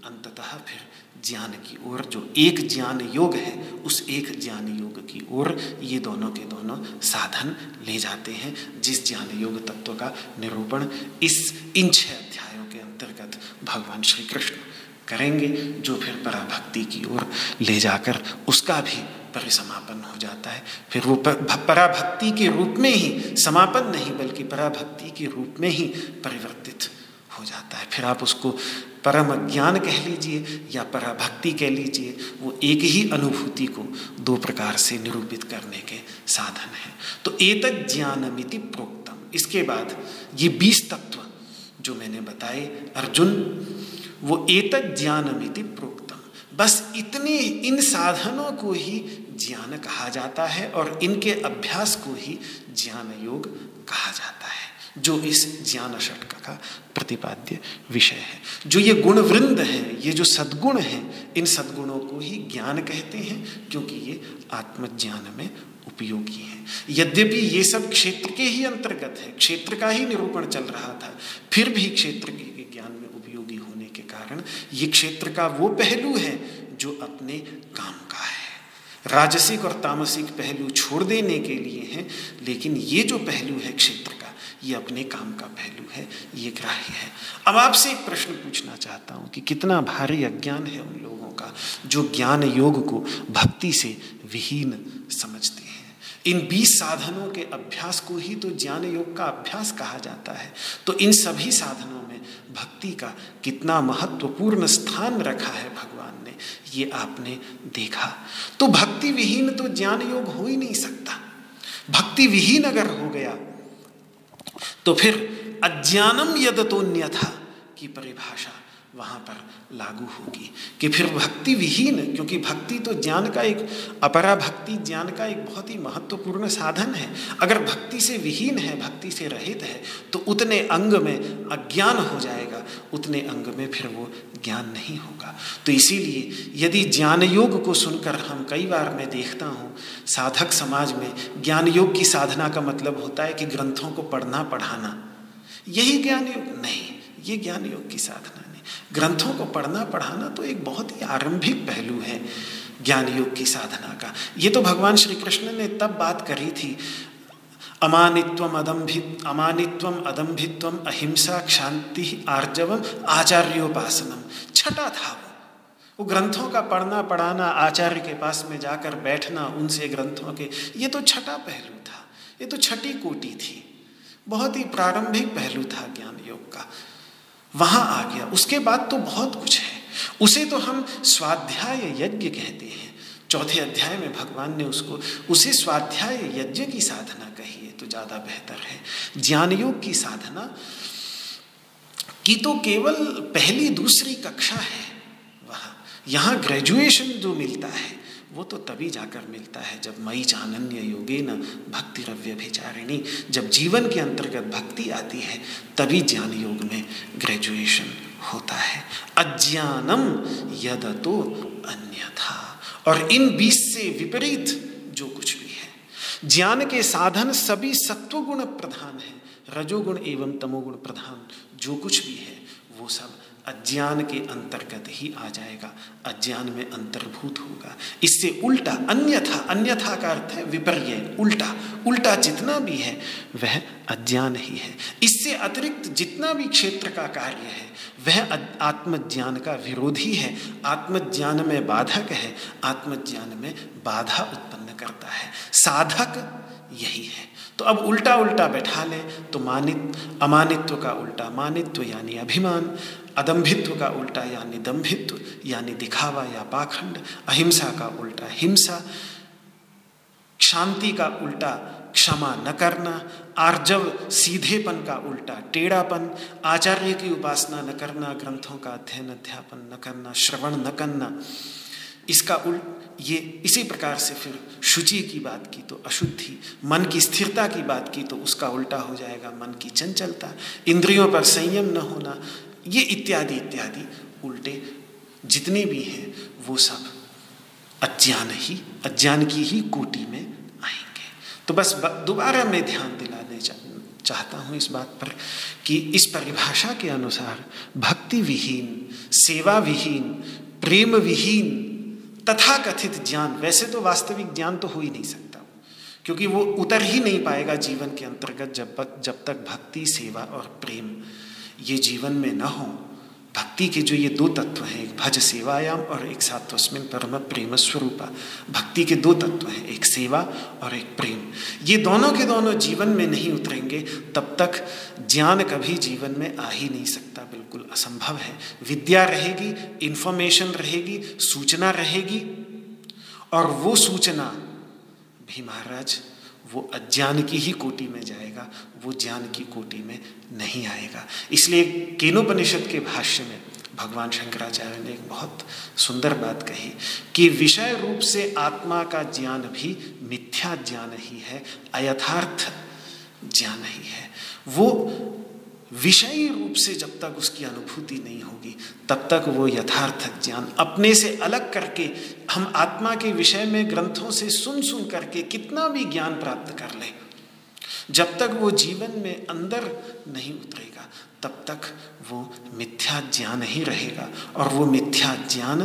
अंततः फिर ज्ञान की ओर, जो एक ज्ञान योग है, उस एक ज्ञान योग की ओर ये दोनों के दोनों साधन ले जाते हैं, जिस ज्ञान योग तत्व का निरूपण इस इन छह अध्यायों के अंतर्गत भगवान श्री कृष्ण करेंगे, जो फिर पराभक्ति की ओर ले जाकर उसका भी परिसमापन हो जाता है। फिर वो पराभक्ति के रूप में ही, समापन नहीं, बल्कि पराभक्ति के रूप में ही परिवर्तित हो जाता है। फिर आप उसको परम ज्ञान कह लीजिए या पराभक्ति कह लीजिए, वो एक ही अनुभूति को दो प्रकार से निरूपित करने के साधन है। तो एतक ज्ञानमिति प्रोक्तम। इसके बाद ये बीस तत्व जो मैंने बताए, अर्जुन, वो एतक ज्ञानमिति प्रोक्तम। बस इतने इन साधनों को ही ज्ञान कहा जाता है और इनके अभ्यास को ही ज्ञान योग कहा जाता है। जो इस ज्ञान षटक का प्रतिपाद्य विषय है। जो ये गुण वृंद है, ये जो सद्गुण है, इन सद्गुणों को ही ज्ञान कहते हैं, क्योंकि ये आत्मज्ञान में उपयोगी है। यद्यपि ये सब क्षेत्र के ही अंतर्गत है, क्षेत्र का ही निरूपण चल रहा था, फिर भी क्षेत्र के ज्ञान में उपयोगी होने के कारण ये क्षेत्र का वो पहलू है जो अपने काम का है। राजसिक और तामसिक पहलू छोड़ देने के लिए है, लेकिन ये जो पहलू है क्षेत्र का ये अपने काम का पहलू है, ये ग्राह्य है। अब आपसे एक प्रश्न पूछना चाहता हूँ कि कितना भारी अज्ञान है उन लोगों का जो ज्ञान योग को भक्ति से विहीन समझते हैं? इन बीस साधनों के अभ्यास को ही तो ज्ञान योग का अभ्यास कहा जाता है। तो इन सभी साधनों में भक्ति का कितना महत्वपूर्ण स्थान रखा है भगवान ने, ये आपने देखा। तो भक्ति विहीन तो ज्ञान योग हो ही नहीं सकता। भक्ति विहीन अगर हो गया तो फिर अज्ञानम यदतोन्य था की परिभाषा। वहाँ पर लागू होगी कि फिर भक्ति विहीन, क्योंकि भक्ति तो ज्ञान का एक, अपरा भक्ति ज्ञान का एक बहुत ही महत्वपूर्ण साधन है। अगर भक्ति से विहीन है, भक्ति से रहित है तो उतने अंग में अज्ञान हो जाएगा, उतने अंग में फिर वो ज्ञान नहीं होगा। तो इसीलिए यदि ज्ञान योग को सुनकर हम कई बार मैं देखता हूँ, साधक समाज में ज्ञान योग की साधना का मतलब होता है कि ग्रंथों को पढ़ना, पढ़ाना। यही ज्ञान योग नहीं, ये ज्ञान योग की साधना ग्रंथों को पढ़ना, पढ़ाना तो एक बहुत ही आरंभिक पहलू है ज्ञान योग की साधना का। ये तो भगवान श्री कृष्ण ने तब बात करी थी, अमानित्वम अदम्भित अमानित्वम अदम्भित्वम अहिंसा क्षांति आर्जवम आचार्योपासनम। छठा था वो। वो ग्रंथों का पढ़ना, पढ़ाना, आचार्य के पास में जाकर बैठना, उनसे ग्रंथों के, ये तो छठा पहलू था। ये तो छठी कोटि थी। बहुत ही प्रारंभिक पहलू था ज्ञान योग का। वहाँ आ गया। उसके बाद तो बहुत कुछ है। उसे तो हम स्वाध्याय यज्ञ कहते हैं। चौथे अध्याय में भगवान ने उसको, उसे स्वाध्याय यज्ञ की साधना कही है तो ज़्यादा बेहतर है। ज्ञान योग की साधना की तो केवल पहली दूसरी कक्षा है। वहाँ, यहाँ ग्रेजुएशन जो मिलता है वो तो तभी जाकर मिलता है जब मई चानन्य योगे न भक्ति रव्य भिचारिणी। जब जीवन के अंतर्गत भक्ति आती है, तभी ज्ञान योग में ग्रेजुएशन होता है। अज्ञानम यद तो अन्यथा। और इन बीस से विपरीत जो कुछ भी है, ज्ञान के साधन सभी सत्वगुण प्रधान है। रजोगुण एवं तमोगुण प्रधान जो कुछ भी है, वो सब अज्ञान के अंतर्गत ही आ जाएगा, अज्ञान में अंतर्भूत होगा। इससे उल्टा, अन्यथा अन्यथा का अर्थ है विपर्य, उल्टा। उल्टा जितना भी है, वह अज्ञान ही है। इससे अतिरिक्त जितना भी क्षेत्र का कार्य है, वह आत्मज्ञान का विरोधी है। आत्मज्ञान में बाधक है, आत्मज्ञान में बाधा उत्पन्न करता है। साधक यही है। तो अब उल्टा उल्टा बैठा ले तो मानित, अमानित्व का उल्टा मानित्व यानी अभिमान। अदम्भित्व का उल्टा यानी दम्भित्व यानी दिखावा या पाखंड, अहिंसा का उल्टा हिंसा, शांति का उल्टा क्षमा न करना, आर्जव सीधेपन का उल्टा टेढ़ापन, आचार्य की उपासना न करना, ग्रंथों का अध्ययन अध्यापन न करना, श्रवण न करना, इसका उल्ट ये इसी प्रकार से फिर शुचि की बात की तो अशुद्धि, मन की स्थिरता की बात की तो उसका उल्टा हो जाएगा मन की चंचलता, इंद्रियों पर संयम न होना ये इत्यादि इत्यादि, उल्टे जितने भी हैं, वो सब अज्ञान ही, अज्ञान की ही कोटि में आएँगे। तो बस दोबारा मैं ध्यान दिलाने चाहता हूँ इस बात पर कि इस परिभाषा के अनुसार भक्ति विहीन सेवा विहीन प्रेम विहीन तथा कथित ज्ञान, वैसे तो वास्तविक ज्ञान तो हो ही नहीं सकता, क्योंकि वो उतर ही नहीं पाएगा जीवन के अंतर्गत जब जब तक भक्ति, सेवा और प्रेम ये जीवन में न हो, भक्ति के जो ये दो तत्व हैं, एक भज सेवायाम और एक सात्वस्मिन परम प्रेम स्वरूपा। भक्ति के दो तत्व हैं, एक सेवा और एक प्रेम। ये दोनों के दोनों जीवन में नहीं उतरेंगे, तब तक ज्ञान कभी जीवन में आ ही नहीं सकता। बिल्कुल असंभव है। विद्या रहेगी इन्फॉर्मेशन रहेगी, सूचना रहेगी, और वो सूचना भी महाराज वो अज्ञान की ही कोटि में जाएगा, वो ज्ञान की कोटि में नहीं आएगा। इसलिए केनोपनिषद के भाष्य में भगवान शंकराचार्य ने एक बहुत सुंदर बात कही कि विषय रूप से आत्मा का ज्ञान भी मिथ्या ज्ञान ही है, अयथार्थ ज्ञान ही है। वो विषयी रूप से जब तक उसकी अनुभूति नहीं होगी, तब तक वो यथार्थ ज्ञान अपने से अलग करके, हम आत्मा के विषय में ग्रंथों से सुन सुन करके कितना भी ज्ञान प्राप्त कर ले, जब तक वो जीवन में अंदर नहीं उतरेगा, तब तक वो मिथ्या ज्ञान ही रहेगा। और वो मिथ्या ज्ञान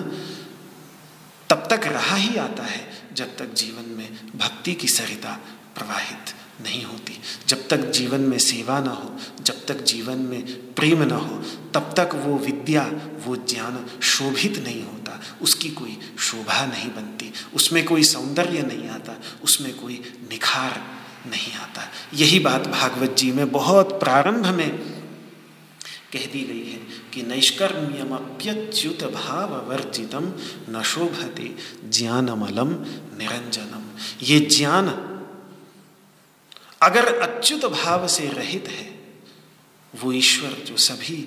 तब तक रहा ही आता है, जब तक जीवन में भक्ति की सरिता प्रवाहित नहीं होती। जब तक जीवन में सेवा ना हो, जब तक जीवन में प्रेम ना हो, तब तक वो विद्या, वो ज्ञान शोभित नहीं होता। उसकी कोई शोभा नहीं बनती। उसमें कोई सौंदर्य नहीं आता। उसमें कोई निखार नहीं आता। यही बात भागवत जी में बहुत प्रारंभ में कह दी गई है कि नैष्कर्म्यमप्यच्युत भाव वर्जितम न शोभते ज्ञानमलम निरंजनम ये ज्ञान अगर अच्युत भाव से रहित है, वो ईश्वर जो सभी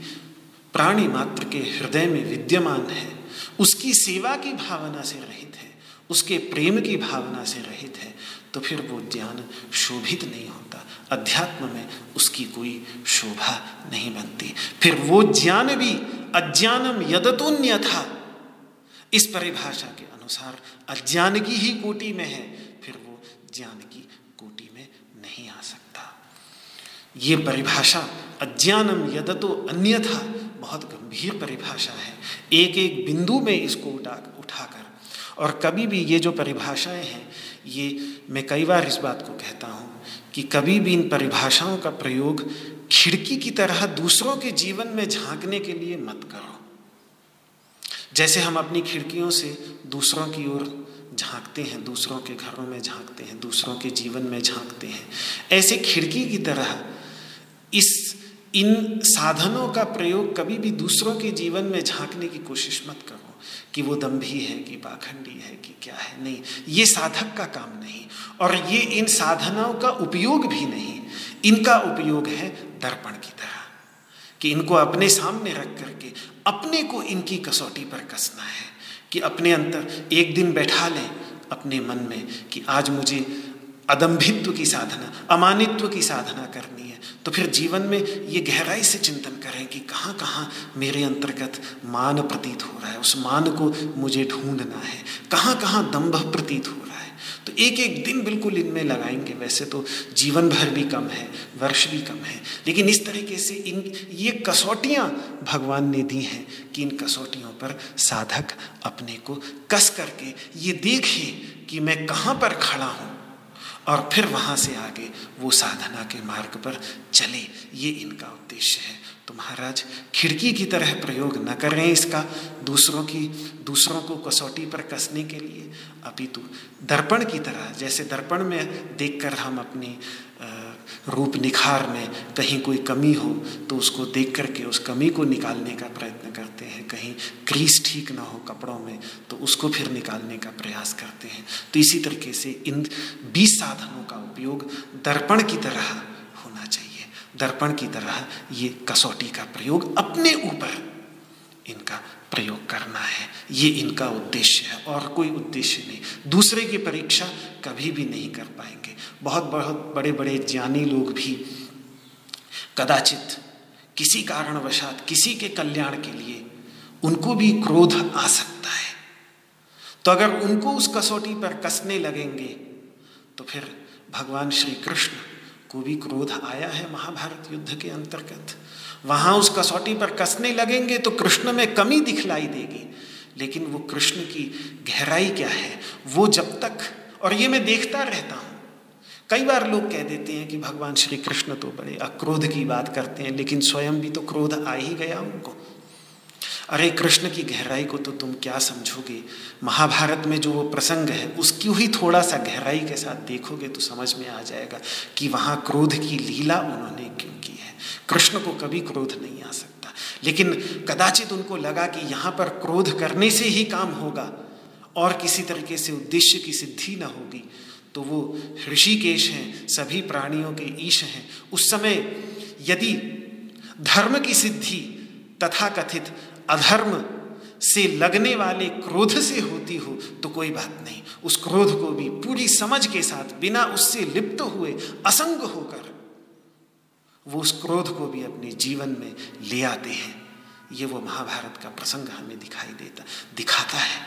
प्राणी मात्र के हृदय में विद्यमान है, उसकी सेवा की भावना से रहित है, उसके प्रेम की भावना से रहित है तो फिर वो ज्ञान शोभित नहीं होता। अध्यात्म में उसकी कोई शोभा नहीं बनती। फिर वो ज्ञान भी अज्ञानम यदतुन्य था इस परिभाषा के अनुसार अज्ञान की ही कोटि में है, फिर वो ज्ञान की नहीं आ सकता ये परिभाषा अज्ञानम यद यदतो अन्यथा बहुत गंभीर परिभाषा है। एक एक बिंदु में इसको उठा, उठाकर। और कभी भी ये जो परिभाषाएँ हैं, ये मैं कई बार इस बात को कहता हूँ कि कभी भी इन परिभाषाओं का प्रयोग खिड़की की तरह दूसरों के जीवन में झांकने के लिए मत करो। जैसे हम अपनी खिड़कियों से दूसरों की ओर झांकते हैं, दूसरों के घरों में झांकते हैं, दूसरों के जीवन में झांकते हैं, ऐसे खिड़की की तरह इस, इन साधनों का प्रयोग कभी भी दूसरों के जीवन में झांकने की कोशिश मत करो कि वो दम्भी है, कि पाखंडी है, कि क्या है। नहीं, ये साधक का काम नहीं। और ये इन साधनाओं का उपयोग भी नहीं। इनका उपयोग है दर्पण की तरह, कि इनको अपने सामने रख करके अपने को इनकी कसौटी पर कसना है, कि अपने अंतर एक दिन बैठा लें अपने मन में कि आज मुझे अदम्भित्व की साधना, अमानित्व की साधना करनी है। तो फिर जीवन में ये गहराई से चिंतन करें कि कहाँ कहाँ मेरे अंतर्गत मान प्रतीत हो रहा है, उस मान को मुझे ढूंढना है, कहाँ कहाँ दम्भ प्रतीत हो रहा है। तो एक एक दिन बिल्कुल इनमें लगाएँगे, वैसे तो जीवन भर भी कम है, वर्ष भी कम है, लेकिन इस तरीके से इन, ये कसौटियाँ भगवान ने दी हैं कि इन कसौटियों पर साधक अपने को कस करके ये देखे कि मैं कहाँ पर खड़ा हूँ। और फिर वहाँ से आगे वो साधना के मार्ग पर चले। ये इनका उद्देश्य है। तो महाराज, खिड़की की तरह प्रयोग न करें इसका। दूसरों की, दूसरों को कसौटी पर कसने के लिए अपितु दर्पण की तरह, जैसे दर्पण में देखकर हम अपनी रूप निखार में कहीं कोई कमी हो तो उसको देख करके उस कमी को निकालने का प्रयत्न करते हैं। कहीं क्रीज ठीक ना हो कपड़ों में तो उसको फिर निकालने का प्रयास करते हैं। तो इसी तरीके से इन बीस साधनों का उपयोग दर्पण की तरह होना चाहिए। दर्पण की तरह ये कसौटी का प्रयोग अपने ऊपर इनका प्रयोग करना है। ये इनका उद्देश्य है और कोई उद्देश्य नहीं। दूसरे की परीक्षा कभी भी नहीं कर पाएँगे। बहुत बहुत बड़े बड़े ज्ञानी लोग भी कदाचित किसी कारणवशात किसी के कल्याण के लिए उनको भी क्रोध आ सकता है। तो अगर उनको उस कसौटी पर कसने लगेंगे तो फिर भगवान श्री कृष्ण को भी क्रोध आया है महाभारत युद्ध के अंतर्गत। वहाँ उस कसौटी पर कसने लगेंगे तो कृष्ण में कमी दिखलाई देगी। लेकिन वो कृष्ण की गहराई क्या है? वो जब तक, और ये मैं देखता रहता हूँ। कई बार लोग कह देते हैं कि भगवान श्री कृष्ण तो बड़े अक्रोध की बात करते हैं, लेकिन स्वयं भी तो क्रोध आ ही गया उनको। अरे कृष्ण की गहराई को तो तुम क्या समझोगे? महाभारत में जो वो प्रसंग है, उसकी ही थोड़ा सा गहराई के साथ देखोगे तो समझ में आ जाएगा कि वहाँ क्रोध की लीला उन्होंने क्यों की है। कृष्ण को कभी क्रोध नहीं आ सकता। लेकिन कदाचित उनको लगा कि यहाँ पर क्रोध करने से ही काम होगा और किसी तरीके से उद्देश्य की सिद्धि न होगी। तो वो ऋषिकेश हैं, सभी प्राणियों के ईश हैं। उस समय यदि धर्म की सिद्धि तथा कथित अधर्म से लगने वाले क्रोध से होती हो तो कोई बात नहीं। उस क्रोध को भी पूरी समझ के साथ, बिना उससे लिप्त हुए असंग होकर वो उस क्रोध को भी अपने जीवन में ले आते हैं। ये वो महाभारत का प्रसंग हमें दिखाई देता, दिखाता है।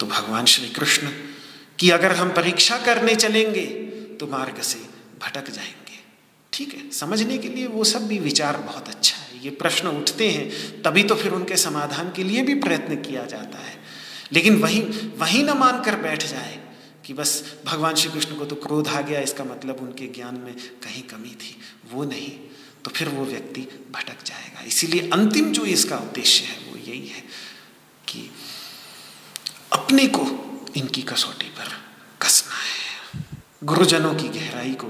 तो भगवान श्री कृष्ण, की अगर हम परीक्षा करने चलेंगे तो मार्ग से भटक जाएँगे। ठीक है, समझने के लिए वो सब भी विचार बहुत अच्छा है। ये प्रश्न उठते हैं, तभी तो फिर उनके समाधान के लिए भी प्रयत्न किया जाता है। लेकिन वही वही न मानकर बैठ जाए कि बस भगवान श्री कृष्ण को तो क्रोध आ गया, इसका मतलब उनके ज्ञान में कहीं कमी थी, वो नहीं। तो फिर वो व्यक्ति भटक जाएगा। इसीलिए अंतिम जो इसका उद्देश्य है, वो यही है कि अपने को इनकी कसौटी पर कसना है। गुरुजनों की गहराई को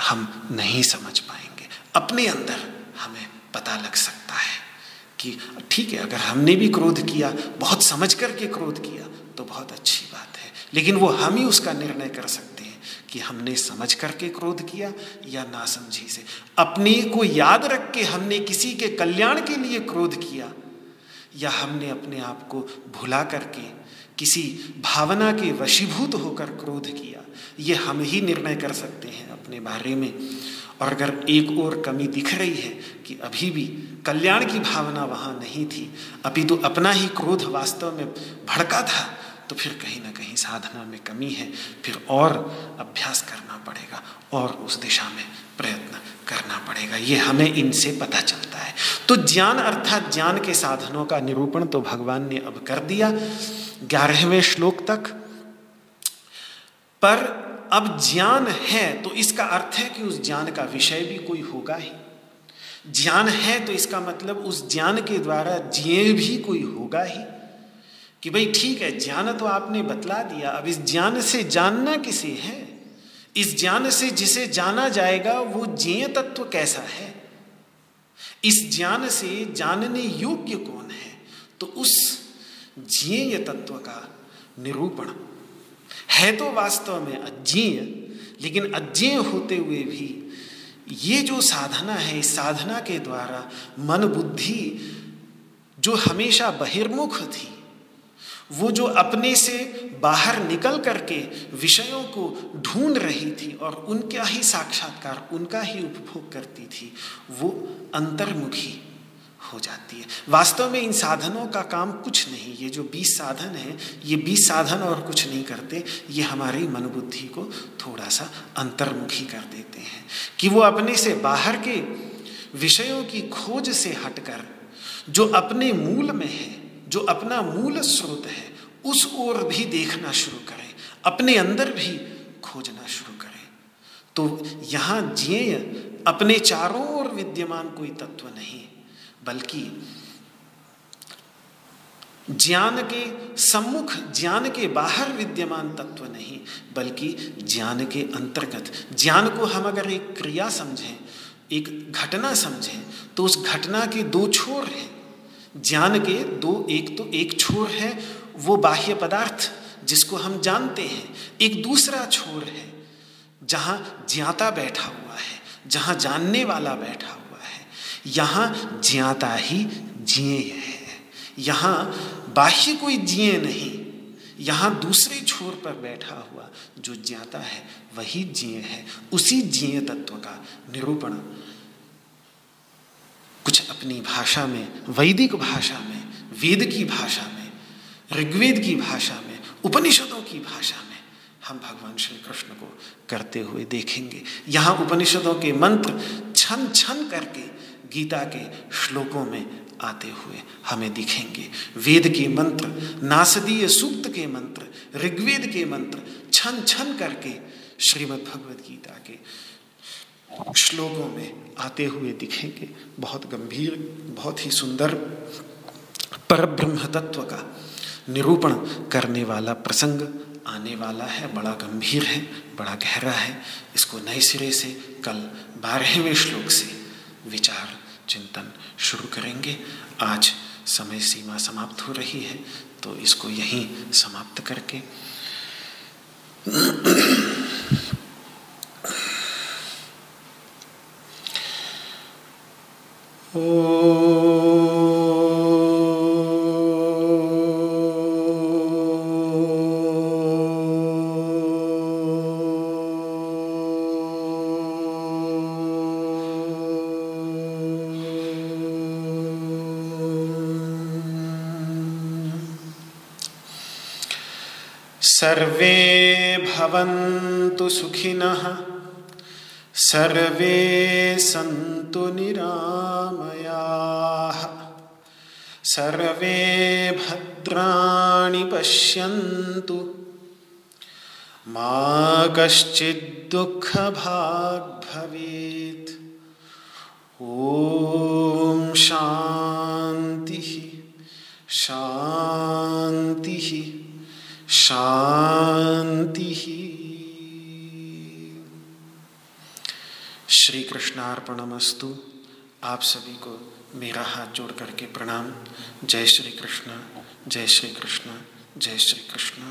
हम नहीं समझ पाएँगे। अपने अंदर हमें पता लग सकता है कि ठीक है, अगर हमने भी क्रोध किया, बहुत समझ करके क्रोध किया तो बहुत अच्छी लेकिन वो हम ही उसका निर्णय कर सकते हैं कि हमने समझ करके क्रोध किया या नासमझी से अपने को याद रख के हमने किसी के कल्याण के लिए क्रोध किया या हमने अपने आप को भुला करके किसी भावना के वशीभूत होकर क्रोध किया, ये हम ही निर्णय कर सकते हैं अपने बारे में। और अगर एक और कमी दिख रही है कि अभी भी कल्याण की भावना वहाँ नहीं थी, अभी तो अपना ही क्रोध वास्तव में भड़का था तो फिर कहीं ना कहीं साधना में कमी है, फिर और अभ्यास करना पड़ेगा, और उस दिशा में प्रयत्न करना पड़ेगा। ये हमें इनसे पता चलता है। तो ज्ञान अर्थात ज्ञान के साधनों का निरूपण तो भगवान ने अब कर दिया, ग्यारहवें श्लोक तक। पर अब ज्ञान है तो इसका अर्थ है कि उस ज्ञान का विषय भी कोई होगा ही। ज्ञान है तो इसका मतलब उस ज्ञान के द्वारा जिए भी कोई होगा ही। कि भाई ठीक है, ज्ञान तो आपने बतला दिया। अब इस ज्ञान से जानना किसे है? इस ज्ञान से जिसे जाना जाएगा, वो ज्ञेय तत्व कैसा है? इस ज्ञान से जानने योग्य कौन है? तो उस ज्ञेय तत्व का निरूपण। है तो वास्तव में अज्ञेय, लेकिन अज्ञेय होते हुए भी ये जो साधना है, इस साधना के द्वारा मन बुद्धि जो हमेशा बहिर्मुख थी वो जो अपने से बाहर निकल करके विषयों को ढूंढ रही थी और उनका ही साक्षात्कार, उनका ही उपभोग करती थी, वो अंतर्मुखी हो जाती है। वास्तव में इन साधनों का काम कुछ नहीं, ये जो बीस साधन है, ये बीस साधन और कुछ नहीं करते, ये हमारी मन बुद्धि को थोड़ा सा अंतर्मुखी कर देते हैं कि वो अपने से बाहर के विषयों की खोज से हटकर, जो अपने मूल में है जो अपना मूल स्रोत है, उस ओर भी देखना शुरू करें, अपने अंदर भी खोजना शुरू करें। तो यहाँ ज्ञेय अपने चारों ओर विद्यमान कोई तत्व नहीं, बल्कि ज्ञान के सम्मुख, ज्ञान के बाहर विद्यमान तत्व नहीं, बल्कि ज्ञान के अंतर्गत, ज्ञान को हम अगर एक क्रिया समझें, एक घटना समझें तो उस घटना के दो छोर हैं। ज्ञान के दो एक तो एक छोर है, वो बाह्य पदार्थ जिसको हम जानते हैं, एक दूसरा छोर है, जहाँ ज्ञाता बैठा हुआ है, जहाँ जानने वाला बैठा हुआ है। यहाँ ज्ञाता ही जिए है। यहाँ बाह्य कोई जिए नहीं, यहाँ दूसरे छोर पर बैठा हुआ जो ज्ञाता है, वही जिए है। उसी जिए तत्व का निरूपण कुछ अपनी भाषा में, वैदिक भाषा में, वेद की भाषा में, ऋग्वेद की भाषा में, उपनिषदों की भाषा में हम भगवान श्री कृष्ण को करते हुए देखेंगे। यहाँ उपनिषदों के मंत्र छन छन करके गीता के श्लोकों में आते हुए हमें दिखेंगे। वेद के मंत्र, नासदीय सूक्त के मंत्र, ऋग्वेद के मंत्र छन छन करके श्रीमद् भगवद गीता के श्लोकों में आते हुए दिखेंगे। बहुत गंभीर, बहुत ही सुंदर पर ब्रह्म तत्व का निरूपण करने वाला प्रसंग आने वाला है। बड़ा गंभीर है, बड़ा गहरा है। इसको नए सिरे से, कल बारहवें श्लोक से विचार, चिंतन शुरू करेंगे। आज समय सीमा समाप्त हो रही है तो इसको यहीं समाप्त करके सर्वे भवन्तु सुखिनः सर्वे सन्तु निरामयाः। सर्वे भद्राणि पश्यन्तु। मा कश्चिद्दुःखभाग् भवेत् ॐ शान्तिः शान्तिः शांति श्री कृष्णार्पणमस्तु आप सभी को मेरा हाथ जोड़ करके प्रणाम। जय श्री कृष्ण जय श्री कृष्ण जय श्री कृष्ण